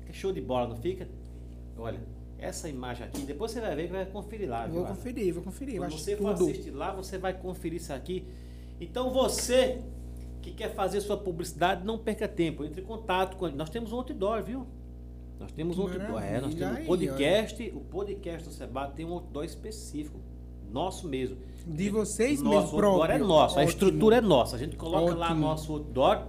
Fica show de bola, não fica? Olha, essa imagem aqui, depois você vai ver que vai conferir lá, viu? Vou conferir, vou conferir. Quando você for tudo. assistir lá, você vai conferir isso aqui. Então você que quer fazer sua publicidade, não perca tempo. Entre em contato com Nós temos um outdoor, viu? Nós temos um outdoor. É, nós temos um aí, podcast. O podcast do Seba tem um outdoor específico. Nosso mesmo. De vocês nosso mesmo outdoor próprio. é nosso. A Ótimo. estrutura é nossa. A gente coloca lá Ótimo. nosso outdoor.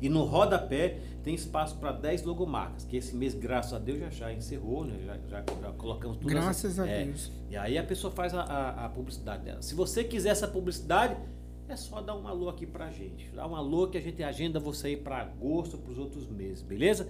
E no rodapé tem espaço para 10 logomarcas. Que esse mês, graças a Deus, já, já encerrou, né? já, já, já colocamos tudo Graças a é, Deus. e aí a pessoa faz a, a- a publicidade dela. Se você quiser essa publicidade, é só dar um alô aqui pra gente. Dá um alô que a gente agenda você aí para agosto, para os outros meses, beleza?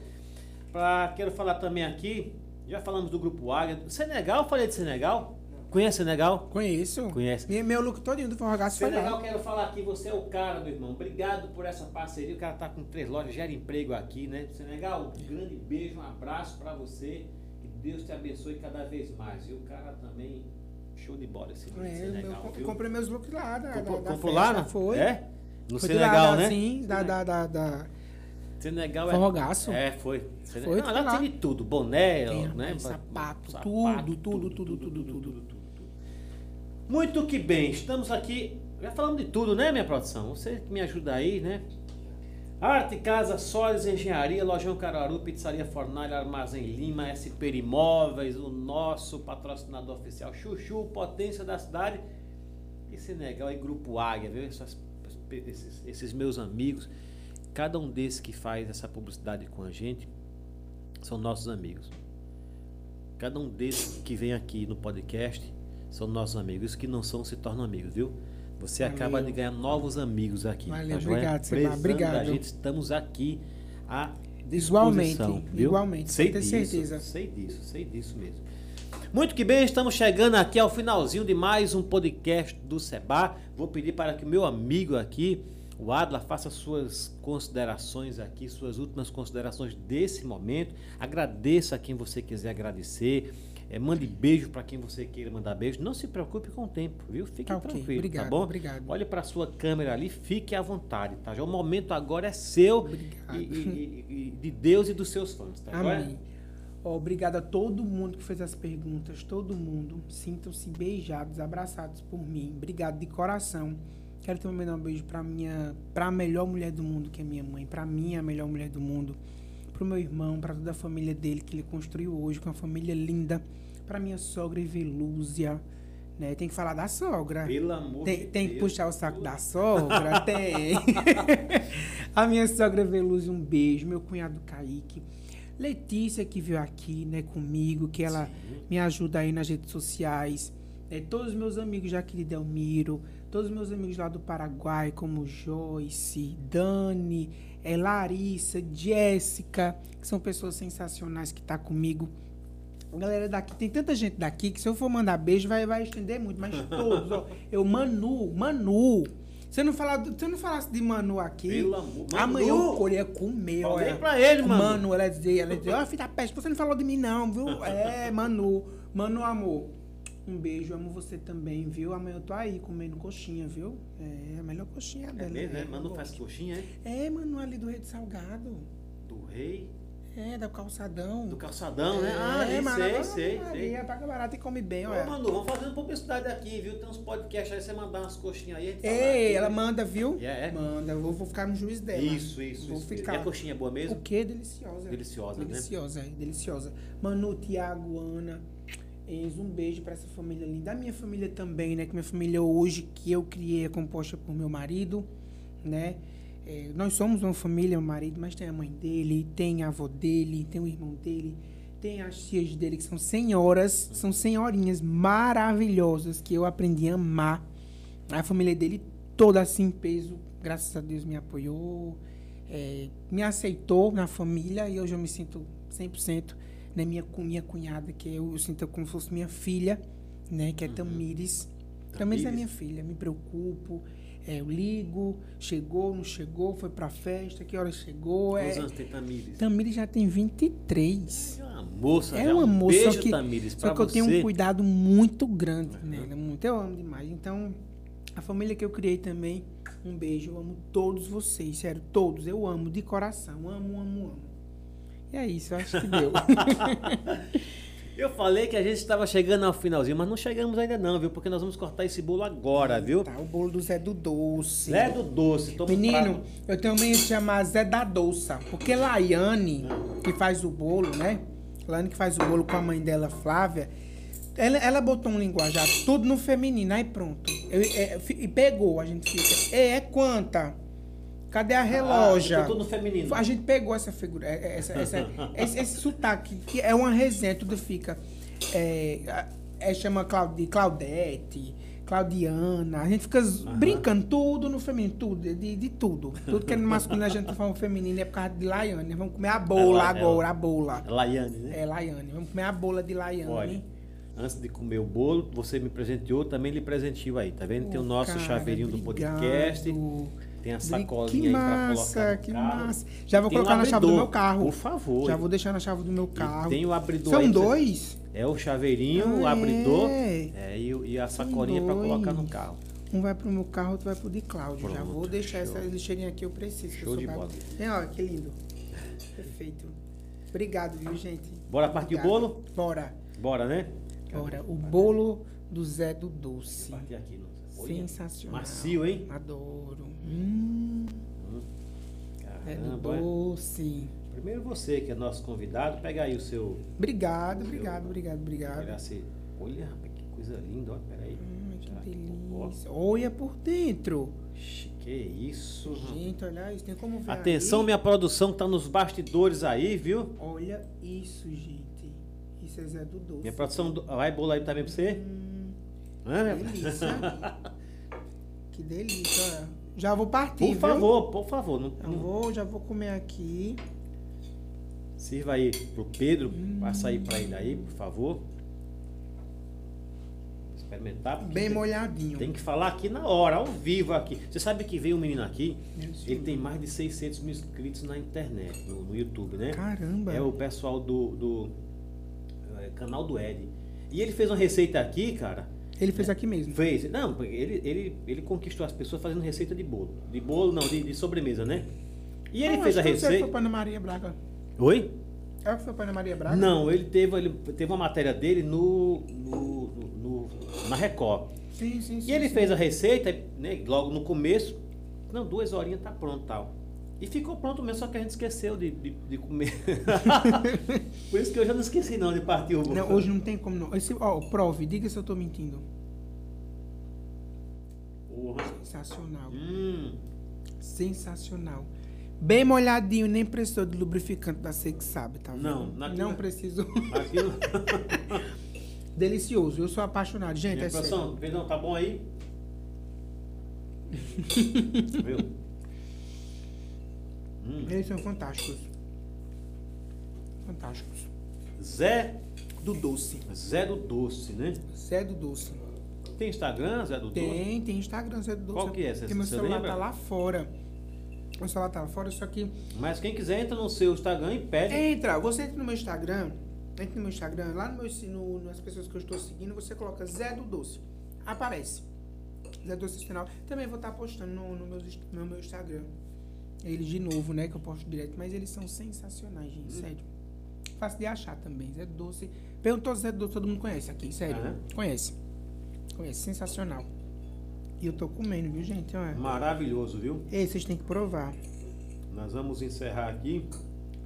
Pra, quero falar também aqui, já falamos do Grupo Águia. Senegal, falei de Senegal? Conhece Senegal? Conheço. Conhece. Meu, meu look todinho do forrogaço foi Senegal, quero falar aqui, você é o cara, meu irmão. Obrigado por essa parceria. O cara tá com três lojas, gera emprego aqui, né? Senegal, um grande beijo, um abraço pra você. Que Deus te abençoe cada vez mais. E o cara também, show de bola esse É, eu Senegal, viu? comprei meus looks lá da, Comprou, da, da comprou festa, lá? Foi. É? No Foi Senegal, lá, né? Sim, da, da, da, da- Senegal é. Forrogaço. É, foi. Senegal. Foi Não, lá lá. tem de tudo. Boné, Tem, né? sapato, Sapato, tudo, tudo, tudo, tudo, tudo. Muito que bem, estamos aqui. Já falamos de tudo, né, minha produção? Você que me ajuda aí, né? Arte, Casa, Sólidos, Engenharia, Lojão Caruaru, Pizzaria Fornalha, Armazém Lima, SP Imóveis, o nosso patrocinador oficial Chuchu, Potência da Cidade e Senegal e Grupo Águia, viu? Essas- esses, esses meus amigos, cada um desses que faz essa publicidade com a gente são nossos amigos. Cada um desses que vem aqui no podcast são nossos amigos. Os que não são se tornam amigos, viu? Você Valeu. acaba de ganhar novos amigos aqui. Valeu, joia? obrigado, Precisando obrigado. da gente, estamos aqui à Igualmente, viu? igualmente, Sei disso, certeza. sei disso, sei disso mesmo. Muito que bem, estamos chegando aqui ao finalzinho de mais um podcast do Seba. Vou pedir para que o meu amigo aqui, o Adla, faça suas considerações aqui, suas últimas considerações desse momento. Agradeça a quem você quiser agradecer. Eh, mande beijo para quem você queira mandar beijo. Não se preocupe com o tempo, viu? Fique Tá tranquilo, obrigado, tá bom? obrigado. Olhe para a sua câmera ali, fique à vontade, tá? Já o momento agora é seu Obrigado. e, e- e- de Deus e dos seus fãs, tá? Amém. Ó, Obrigado a todo mundo que fez as perguntas, todo mundo. Sintam-se beijados, abraçados por mim. Obrigado de coração. Quero também mandar um beijo pra minha, pra melhor mulher do mundo, que é minha mãe, pra mim a melhor mulher do mundo, pro meu irmão, pra toda a família dele que ele construiu hoje, com uma família linda, pra minha sogra Evelúzia, né? Tem que falar da sogra. Pelo amor Tem, de tem que Deus. puxar o saco da sogra? tem. a minha sogra Veluz, um beijo. Meu cunhado Kaique. Letícia, que veio aqui, né, comigo, que ela Sim. me ajuda aí nas redes sociais. É, todos os meus amigos, Jaqueline Delmiro, Todos os meus amigos lá do Paraguai, como Joyce, Dani, é, Larissa, Jéssica, que são pessoas sensacionais que tá comigo. Galera daqui, tem tanta gente daqui que se eu for mandar beijo vai, vai estender muito, mas todos, ó. Eu, Manu, Manu. Se eu não, falar, se eu não falasse de Manu aqui, Pelo amor- amanhã Manu! eu colher comer, Falei olha. pra ele, Manu. Manu, ela dizia, ela dizia, ó, filho da peste, você não falou de mim não, viu? É, Manu. Manu, amor. Um beijo, amo você também, viu? Amanhã eu tô aí comendo coxinha, viu? É, a melhor coxinha É dela. mesmo, né? eu Manu faz coxinha, é? É, Manu, ali do Rede Salgado. Do rei, É, do calçadão. do calçadão, né? Ah, é, mano, sei, agora sei, ali sei. É paga barato e come bem, Ô, olha. Manu, vamos fazendo publicidade aqui, viu? Tem uns podcasts aí, você mandar umas coxinhas aí. a Ei, aqui, ela né? manda, viu? É, é? Manda, eu vou, vou ficar no juiz dela. Isso, isso, Vou isso. ficar. E a coxinha é boa mesmo? O quê? Deliciosa. Deliciosa, né? Deliciosa, é, deliciosa. Manu, Tiago, Ana, Enzo, um beijo pra essa família linda. Da minha família também, né? Que minha família hoje, que eu criei, é composta por meu marido, né? É, nós somos uma família, meu marido, mas tem a mãe dele, tem a avó dele, tem o irmão dele, tem as tias dele, que são senhoras, são senhorinhas maravilhosas que eu aprendi a amar. A família dele toda assim, peso, graças a Deus me apoiou, é, me aceitou na família e hoje eu me sinto 100% né, minha, minha cunhada, que eu, eu sinto como se fosse minha filha, né, que é Tamires. Tamires é Tamires. minha filha, me preocupo, é, eu ligo, chegou, não chegou, foi pra festa, que hora chegou. Quantos É, anos tem Tamires? Tamires já tem 23. É uma moça, É já. uma um moça, beijo, só que, Tamires, só que eu tenho um cuidado muito grande nela. Muito, eu amo demais. Então, a família que eu criei também, um beijo. Eu amo todos vocês, sério, todos. Eu amo de coração. Amo, amo, amo. E é isso, eu acho que deu. Eu falei que a gente estava chegando ao finalzinho, mas não chegamos ainda não, viu? Porque nós vamos cortar esse bolo agora, viu? tá, o bolo do Zé do Doce. Zé do Doce. toma Menino, prato. eu de chamar Zé da Doça. Porque Laiane, que faz o bolo, né? Laiane que faz o bolo com a mãe dela, Flávia. Ela, ela botou um linguajar tudo no feminino, aí pronto. É, e pegou, a gente fica. É, é quanta? Cadê a relógio? Ah, tudo no feminino. A gente pegou essa figura, é- é- essa, essa- esse, esse sotaque, que é uma resenha, tudo fica. É, é, chama Claudi, Claudete, Claudiana. A gente fica brincando tudo no feminino, tudo, de, de tudo. Tudo que é no masculino a gente fala feminino é por causa de Laiane. Vamos comer a bola Ela- agora, ela- a bola. Laiane, né? É, Laiane. Vamos comer a bola de Laiane. Olha, antes de comer o bolo, você me presenteou, também lhe presenteou aí, tá vendo? Tem o nosso cara, chaveirinho do obrigado. podcast, tem a Que sacolinha aí pra massa, colocar que carro. massa. Já vou um colocar na chave do meu carro. Por favor. Já vou deixar na chave do meu carro. tem o abridor São dois? É o chaveirinho, o Ah, abridor é? é, e, e a sacolinha pra colocar no carro. Um vai pro meu carro, outro vai pro de Cláudio. Já vou deixar show. essa lixeirinha aqui, eu preciso. Show eu de bola. Tem, ó, que lindo. Perfeito. Obrigado, viu, gente? Bora partir o Obrigado. bolo? Bora. Bora, né? Bora. O bolo do Zé do Doce. Partir aqui. Olha, Sensacional. Macio, hein? Adoro. Hum, do Caramba. é. Doce. Primeiro você, que é nosso convidado, pega aí o seu. Obrigado, obrigado, obrigado, obrigado. Olha. Olha, rapaz, que coisa linda, olha, peraí. Hum, que Já. delícia. Olha por dentro. Que isso. Gente, olha isso. Tem como ver Atenção, aí? minha produção que tá nos bastidores aí, viu? Olha isso, gente. Isso é Zé do Doce. Minha produção do- vai bolo aí também pra você? Hum, Hã, minha- delícia. que delícia. olha. Já vou partir, Por viu? favor, por favor. Não, não- vou, já vou comer aqui. Sirva aí pro Pedro, Hum. passa aí pra ele aí, por favor. Experimentar. Bem molhadinho. Tem que falar aqui na hora, ao vivo aqui. Você sabe que veio um menino aqui, ele tem mais de 600 mil inscritos na internet, no, no YouTube, né? Caramba. É o pessoal do, do é, canal do Ed. E ele fez uma receita aqui, cara. Ele fez aqui mesmo. Fez. Não, ele, ele, ele conquistou as pessoas fazendo receita de bolo. De bolo, não, de, de sobremesa, né? E ele Não, fez a que Você receita. foi pra Ana Maria Braga. Oi? É o que foi pra Ana Maria Braga? Não, ele teve, ele teve uma matéria dele no, no, no- no- na Record. Sim, sim, sim. E ele sim. fez a receita, né, logo no começo. Não, duas horinhas tá pronto tal. E ficou pronto mesmo, só que a gente esqueceu de, de, de comer. Por isso que eu já não esqueci não de partir o bolo. Não, hoje não tem como não. Esse, ó, prove, diga se eu tô mentindo. Porra. Sensacional. Hum, Sensacional. Bem molhadinho, nem precisou de lubrificante da Sei que sabe, tá vendo? Não, naquilo- não preciso. aquilo. Delicioso, eu sou apaixonado. Gente, Minha é sério. perdão, tá bom aí? Viu? Hum. Eles são fantásticos. Fantásticos. Zé, Do doce. Zé do Doce, né? Zé do doce. Tem Instagram, Zé do Doce? Tem, tem Instagram Zé do doce. Qual que é? Você- Porque meu você celular lembra? tá lá fora. Meu celular tá lá fora, só que Mas quem quiser entra no seu Instagram e pede. Entra, você entra no meu Instagram, entra no meu Instagram, lá no meu, no, nas pessoas que eu estou seguindo, você coloca Zé do Doce. Aparece. Zé do Doce final. Também vou estar postando no, no, meu, no meu Instagram. Eles de novo, né? Que eu posto direto, mas eles são sensacionais, Hum. gente, sério. Fácil de achar também. Zé do Doce. Perguntou Zé do Doce, todo mundo conhece aqui, sério. Conhece. Conhece, sensacional. E eu tô comendo, viu, gente? Olha. Maravilhoso, viu? Ei, vocês têm que provar. Nós vamos encerrar aqui,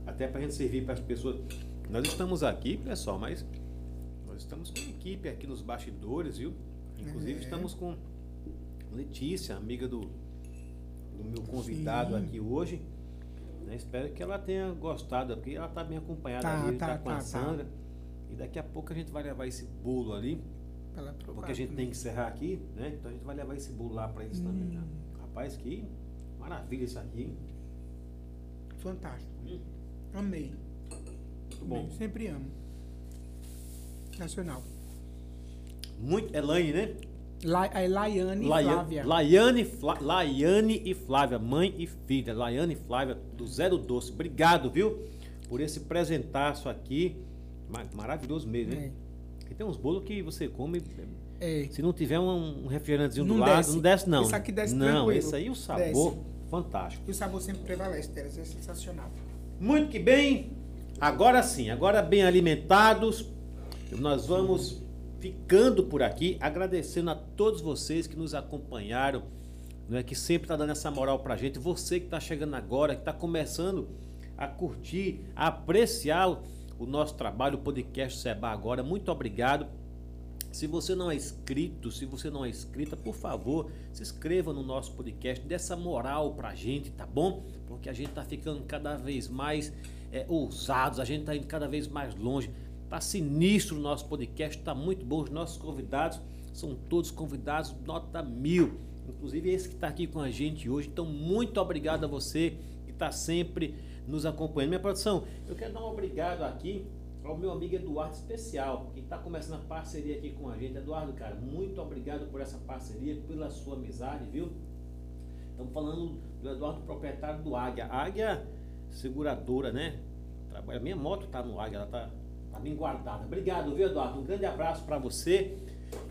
até para a gente servir para as pessoas. Nós estamos aqui, pessoal, mas nós estamos com equipe aqui nos bastidores, viu? Inclusive É. estamos com Letícia, amiga do, do meu convidado Sim. aqui hoje. né? Espero que ela tenha gostado, porque ela está bem acompanhada Tá, ali, tá, tá, com a tá, tá. Sandra. E daqui a pouco a gente vai levar esse bolo ali, porque a gente tem também. que encerrar aqui, né? Então a gente vai levar esse bolo lá para eles também. Né? Hum. Rapaz, que maravilha isso aqui, hein? Fantástico. Hum, Amei. muito bom. Amei. Sempre amo. Nacional. Muito, Elaine, né? La, é Laiane e Laia- Flávia. Laiane, Flá- Laiane e Flávia, mãe e filha. Laiane e Flávia do Zero Doce. Obrigado, viu? Por esse presentaço aqui. Ma- Maravilhoso mesmo, hein? É. Porque tem uns bolos que você come. É. Se não tiver um, um refrigerantezinho do Não lado, desce. não desce, não. Esse aqui desce Não, tranquilo. esse aí o sabor fantástico. E o sabor sempre prevalece delas. É sensacional. Muito que bem. Agora sim, agora bem alimentados, nós vamos ficando por aqui, agradecendo a todos vocês que nos acompanharam, né, que sempre está dando essa moral pra gente. Você que está chegando agora, que está começando a curtir, a apreciar o, nosso trabalho, o podcast Seba agora. Muito obrigado. Se você não é inscrito, se você não é inscrita, por favor, se inscreva no nosso podcast, dê essa moral pra gente, tá bom? Porque a gente tá ficando cada vez mais é, ousados, a gente tá indo cada vez mais longe. Tá sinistro o nosso podcast, tá muito bom. Os nossos convidados são todos convidados nota mil. Inclusive esse que está aqui com a gente hoje. Então, muito obrigado a você que está sempre nos acompanhando. Minha produção, eu quero dar um obrigado aqui ao meu amigo Eduardo Especial, que está começando a parceria aqui com a gente. Eduardo, cara, muito obrigado por essa parceria, pela sua amizade, viu? Estamos falando do Eduardo, proprietário do Águia. Águia seguradora, né? Trabalha, minha moto tá no Águia, ela tá, tá bem guardada. Obrigado, viu, Eduardo? Um grande abraço para você.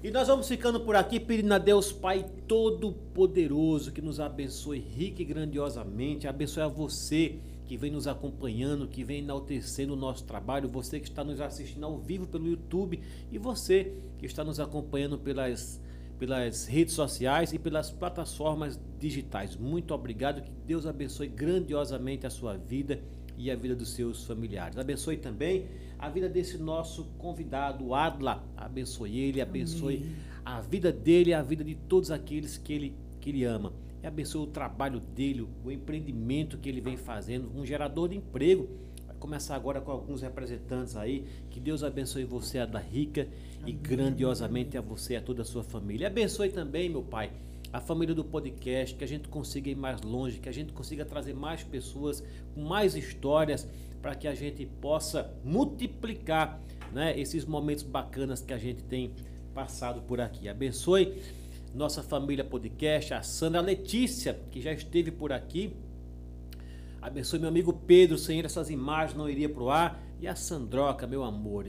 E nós vamos ficando por aqui pedindo a Deus Pai Todo-Poderoso que nos abençoe rica e grandiosamente, abençoe a você que vem nos acompanhando, que vem enaltecendo o nosso trabalho, você que está nos assistindo ao vivo pelo YouTube e você que está nos acompanhando pelas, pelas redes sociais e pelas plataformas digitais. Muito obrigado, que Deus abençoe grandiosamente a sua vida e a vida dos seus familiares. Abençoe também a vida desse nosso convidado, Adla. Abençoe ele, abençoe Amém. a vida dele e a vida de todos aqueles que ele, que ele ama. E abençoe o trabalho dele, o empreendimento que ele vem fazendo, um gerador de emprego. Vai começar agora com alguns representantes aí. Que Deus abençoe você, Adla Rica, e grandiosamente a você e a toda a sua família. E abençoe também, meu pai, a família do podcast, que a gente consiga ir mais longe, que a gente consiga trazer mais pessoas com mais histórias para que a gente possa multiplicar né, esses momentos bacanas que a gente tem passado por aqui. Abençoe nossa família podcast, a Sandra Letícia, que já esteve por aqui. Abençoe meu amigo Pedro, sem ele essas imagens não iria pro ar. E a Sandroca, meu amor.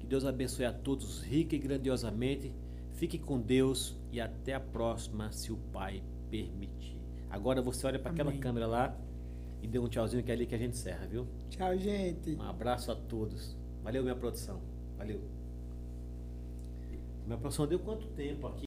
Que Deus abençoe a todos rica e grandiosamente. Fique com Deus e até a próxima, se o Pai permitir. Agora você olha para aquela câmera lá e dê um tchauzinho que é ali que a gente encerra, viu? Tchau, gente. Um abraço a todos. Valeu, minha produção. Valeu. Minha produção deu quanto tempo aqui?